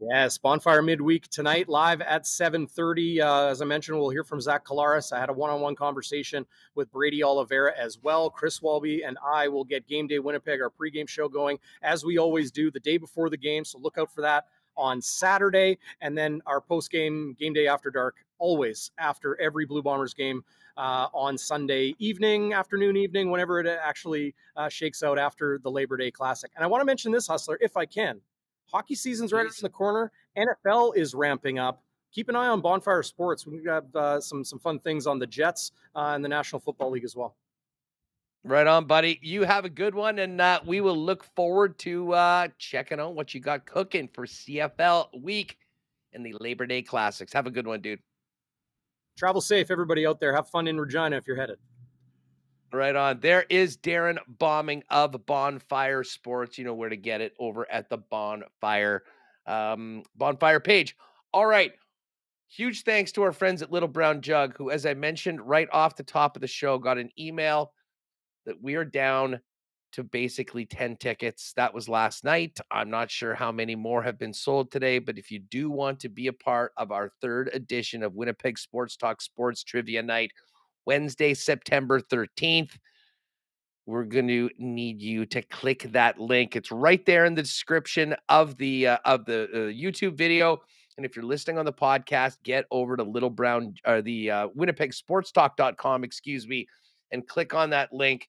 Yes, bonfire midweek tonight, live at 7:30. Uh, as I mentioned, we'll hear from Zach Collaros. I had a one-on-one conversation with Brady Oliveira as well. Chris Walby and I will get Game Day Winnipeg, our pregame show, going as we always do the day before the game. So look out for that on Saturday, and then our post-game game day after dark, always after every Blue Bombers game uh, on Sunday evening, afternoon, evening, whenever it actually uh, shakes out after the Labor Day Classic. And I want to mention this, Hustler, if I can. Hockey season's right around the corner. NFL is ramping up. Keep an eye on Bonfire Sports. We have uh, some some fun things on the Jets uh, and the National Football League as well. Right on, buddy. You have a good one, and uh, we will look forward to uh, checking out what you got cooking for CFL week and the Labor Day Classics. Have a good one, dude. Travel safe, everybody out there. Have fun in Regina if you're headed. Right on. There is Darrin Bauming of Bonfire Sports. You know where to get it over at the Bonfire um, Bonfire page. All right. Huge thanks to our friends at Little Brown Jug, who, as I mentioned right off the top of the show, got an email that we are down to basically 10 tickets. That was last night. I'm not sure how many more have been sold today, but if you do want to be a part of our third edition of Winnipeg Sports Talk Sports Trivia Night, Wednesday, September 13th. We're going to need you to click that link. It's right there in the description of the uh, of the uh, YouTube video. And if you're listening on the podcast, get over to Little Brown or the uh, WinnipegSportsTalk.com, excuse me, and click on that link.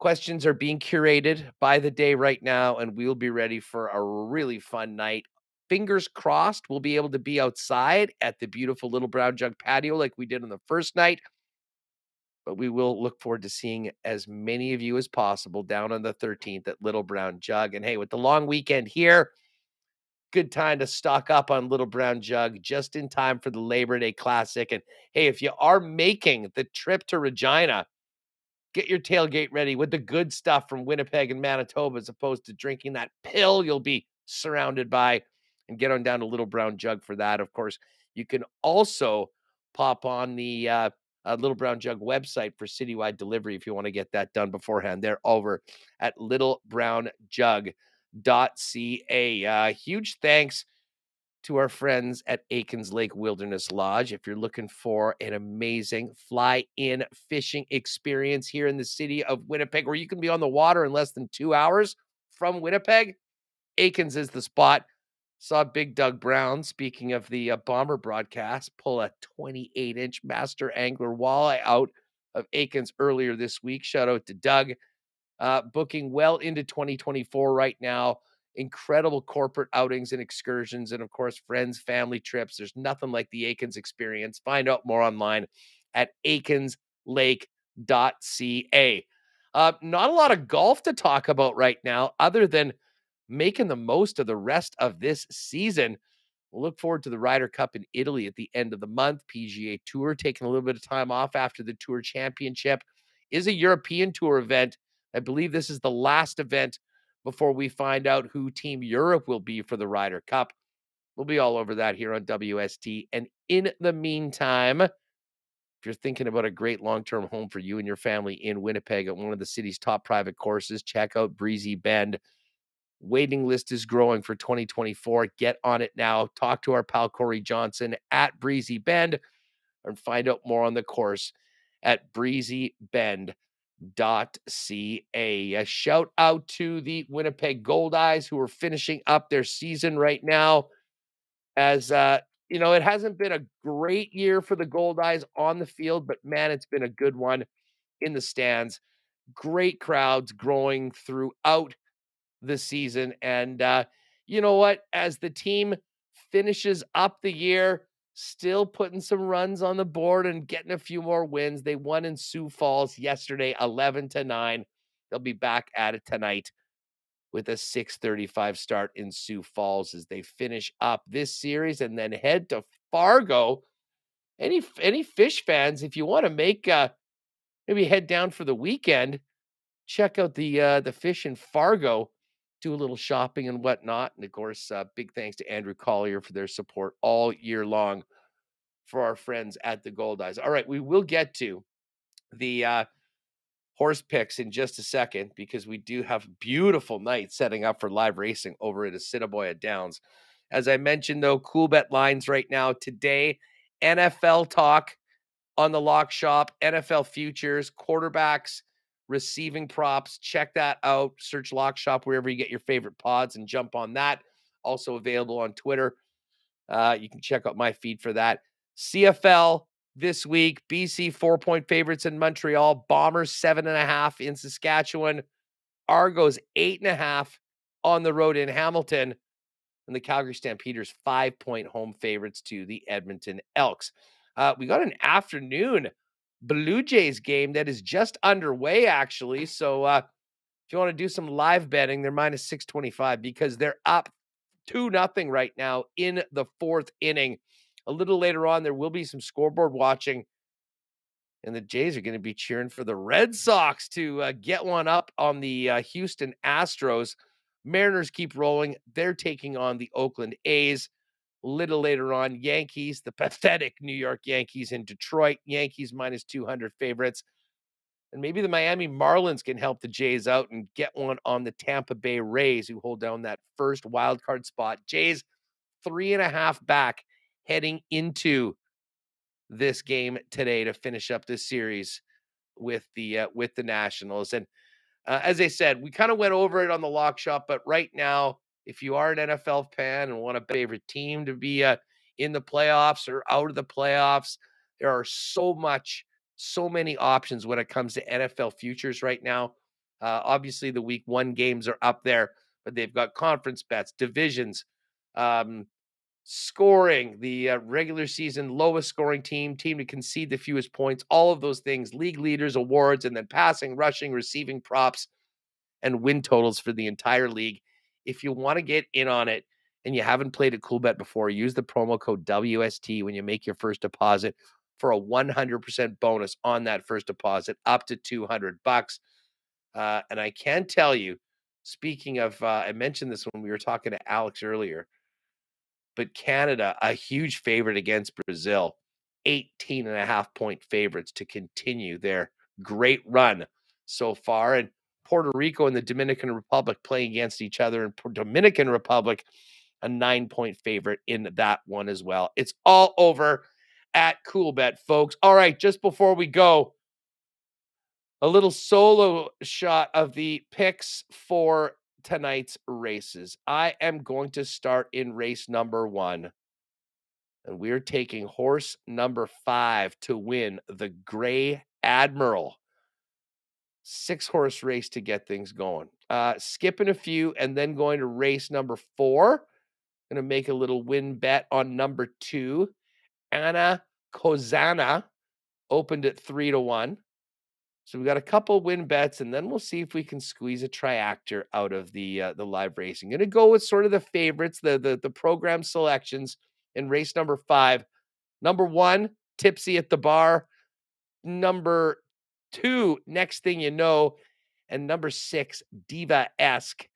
Questions are being curated by the day right now, and we'll be ready for a really fun night. Fingers crossed, we'll be able to be outside at the beautiful Little Brown Jug patio like we did on the first night but we will look forward to seeing as many of you as possible down on the 13th at Little Brown Jug. And hey, with the long weekend here, good time to stock up on Little Brown Jug just in time for the Labor Day Classic. And hey, if you are making the trip to Regina, get your tailgate ready with the good stuff from Winnipeg and Manitoba as opposed to drinking that Pil you'll be surrounded by. And get on down to Little Brown Jug for that. Of course, you can also pop on the uh, uh, Little Brown Jug website for citywide delivery if you want to get that done beforehand. They're over at littlebrownjug.ca. Uh, huge thanks to our friends at Aikens Lake Wilderness Lodge. If you're looking for an amazing fly in fishing experience here in the city of Winnipeg, where you can be on the water in less than two hours from Winnipeg, Aikens is the spot. Saw Big Doug Brown, speaking of the uh, Bomber broadcast, pull a 28 inch master angler walleye out of Aikens earlier this week. Shout out to Doug. Uh, booking well into 2024 right now incredible corporate outings and excursions, and of course, friends, family trips. There's nothing like the Aikens experience. Find out more online at aikenslake.ca. Uh, not a lot of golf to talk about right now, other than making the most of the rest of this season. We'll look forward to the Ryder Cup in Italy at the end of the month. PGA Tour taking a little bit of time off after the Tour Championship is a European Tour event. I believe this is the last event before we find out who Team Europe will be for the Ryder Cup. We'll be all over that here on WST. And in the meantime, if you're thinking about a great long term home for you and your family in Winnipeg at one of the city's top private courses, check out Breezy Bend. Waiting list is growing for 2024. Get on it now. Talk to our pal Corey Johnson at Breezy Bend and find out more on the course at breezybend.ca. A shout out to the Winnipeg Goldeyes who are finishing up their season right now. As uh, you know, it hasn't been a great year for the Goldeyes on the field, but man, it's been a good one in the stands. Great crowds growing throughout the season. And uh, you know what? As the team finishes up the year, still putting some runs on the board and getting a few more wins. They won in Sioux Falls yesterday, 11 to 9. They'll be back at it tonight with a 635 start in Sioux Falls as they finish up this series and then head to Fargo. Any any fish fans, if you want to make uh maybe head down for the weekend, check out the uh the fish in Fargo do a little shopping and whatnot. And of course, uh, big thanks to Andrew Collier for their support all year long for our friends at the Goldeyes. All right, we will get to the uh, horse picks in just a second because we do have beautiful night setting up for live racing over at Assiniboia Downs. As I mentioned, though, Coolbet lines right now today. NFL talk on the lock shop, NFL futures, quarterbacks, receiving props. Check that out. Search Lock Shop wherever you get your favorite pods and jump on that. Also available on Twitter. Uh, you can check out my feed for that. CFL this week. BC four point favorites in Montreal. Bombers seven and a half in Saskatchewan. Argos eight and a half on the road in Hamilton. And the Calgary Stampeders five point home favorites to the Edmonton Elks. Uh, we got an afternoon Blue Jays game that is just underway, actually. So uh, if you want to do some live betting, they're minus 625 because they're up 2 nothing right now in the fourth inning. A little later on, there will be some scoreboard watching. And the Jays are going to be cheering for the Red Sox to uh, get one up on the uh, Houston Astros. Mariners keep rolling. They're taking on the Oakland A's little later on, Yankees, the pathetic New York Yankees in Detroit, Yankees minus 200 favorites. And maybe the Miami Marlins can help the Jays out and get one on the Tampa Bay Rays, who hold down that first wild card spot. Jays three and a half back heading into this game today to finish up this series with the uh, with the Nationals. And uh, as I said, we kind of went over it on the lock shop, but right now if you are an NFL fan and want a favorite team to be uh, in the playoffs or out of the playoffs, there are so much, so many options when it comes to NFL futures right now. Uh, obviously, the week one games are up there, but they've got conference bets, divisions, um, scoring, the uh, regular season lowest scoring team, team to concede the fewest points, all of those things, league leaders, awards, and then passing, rushing, receiving props, and win totals for the entire league if you want to get in on it and you haven't played a Coolbet before, use the promo code WST when you make your first deposit for a 100% bonus on that first deposit up to 200 bucks. Uh, and I can tell you, speaking of, uh, I mentioned this when we were talking to Alex earlier, but Canada, a huge favorite against Brazil, 18 and a half point favorites to continue their great run so far. And Puerto Rico and the Dominican Republic playing against each other, and Dominican Republic a nine point favorite in that one as well. It's all over at Coolbet, folks. All right, just before we go, a little solo shot of the picks for tonight's races. I am going to start in race number one. And we're taking horse number five to win the Gray Admiral. Six horse race to get things going. Uh, skipping a few and then going to race number four. Going to make a little win bet on number two. Anna Kozana opened at three to one. So we've got a couple win bets, and then we'll see if we can squeeze a triactor out of the uh, the live racing. Going to go with sort of the favorites, the the the program selections in race number five. Number one, Tipsy at the bar. Number two, next thing you know, and number six, Diva esque.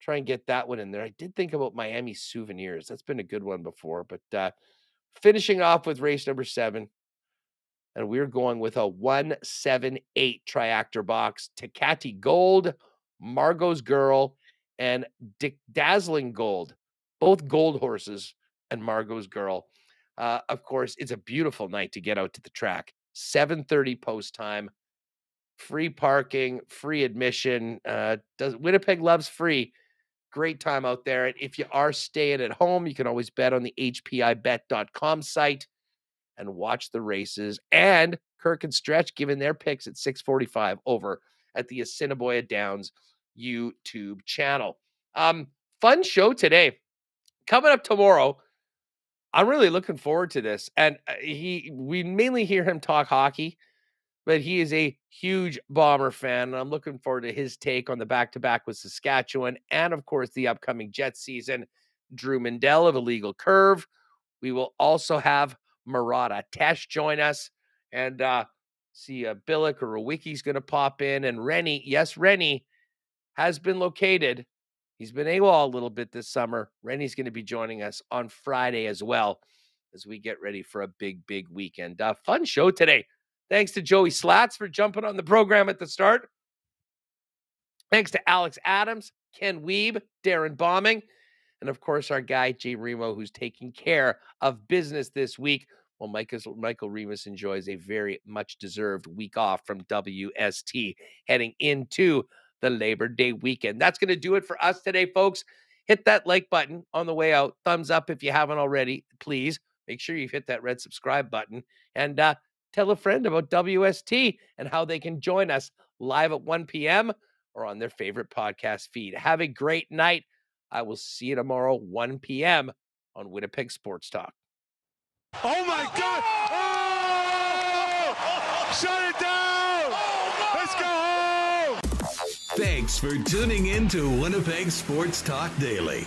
Try and get that one in there. I did think about Miami Souvenirs. That's been a good one before, but uh, finishing off with race number seven, and we're going with a 178 triactor box. Takati Gold, Margot's Girl, and Dick Dazzling Gold. Both gold horses and Margot's Girl. Uh, of course, it's a beautiful night to get out to the track. 7:30 post time, free parking, free admission. Uh, does Winnipeg loves free. Great time out there. And if you are staying at home, you can always bet on the HPIBet.com site and watch the races. And Kirk and Stretch giving their picks at 645 over at the Assiniboia Downs YouTube channel. Um, fun show today. Coming up tomorrow. I'm really looking forward to this. And uh, he we mainly hear him talk hockey, but he is a huge bomber fan. And I'm looking forward to his take on the back-to-back with Saskatchewan and of course the upcoming Jet season. Drew Mandel of Illegal Curve. We will also have Murat Ates join us. And uh, see uh, Billick or a Wiki's going to pop in. And Rennie, yes, Rennie has been located. He's been AWOL a little bit this summer. Rennie's going to be joining us on Friday as well as we get ready for a big, big weekend. Uh, fun show today. Thanks to Joey Slats for jumping on the program at the start. Thanks to Alex Adams, Ken Wiebe, Darrin Bauming, and of course our guy Jay Remo, who's taking care of business this week. Well, Michael, Remis enjoys a very much deserved week off from WST heading into the Labor Day weekend. That's going to do it for us today, folks. Hit that like button on the way out. Thumbs up if you haven't already, please. Make sure you hit that red subscribe button and uh, tell a friend about WST and how they can join us live at 1 p.m. or on their favorite podcast feed. Have a great night. I will see you tomorrow, 1 p.m. on Winnipeg Sports Talk. Oh my God! Oh! Shut it down! Let's go home! Thanks for tuning in to Winnipeg Sports Talk Daily.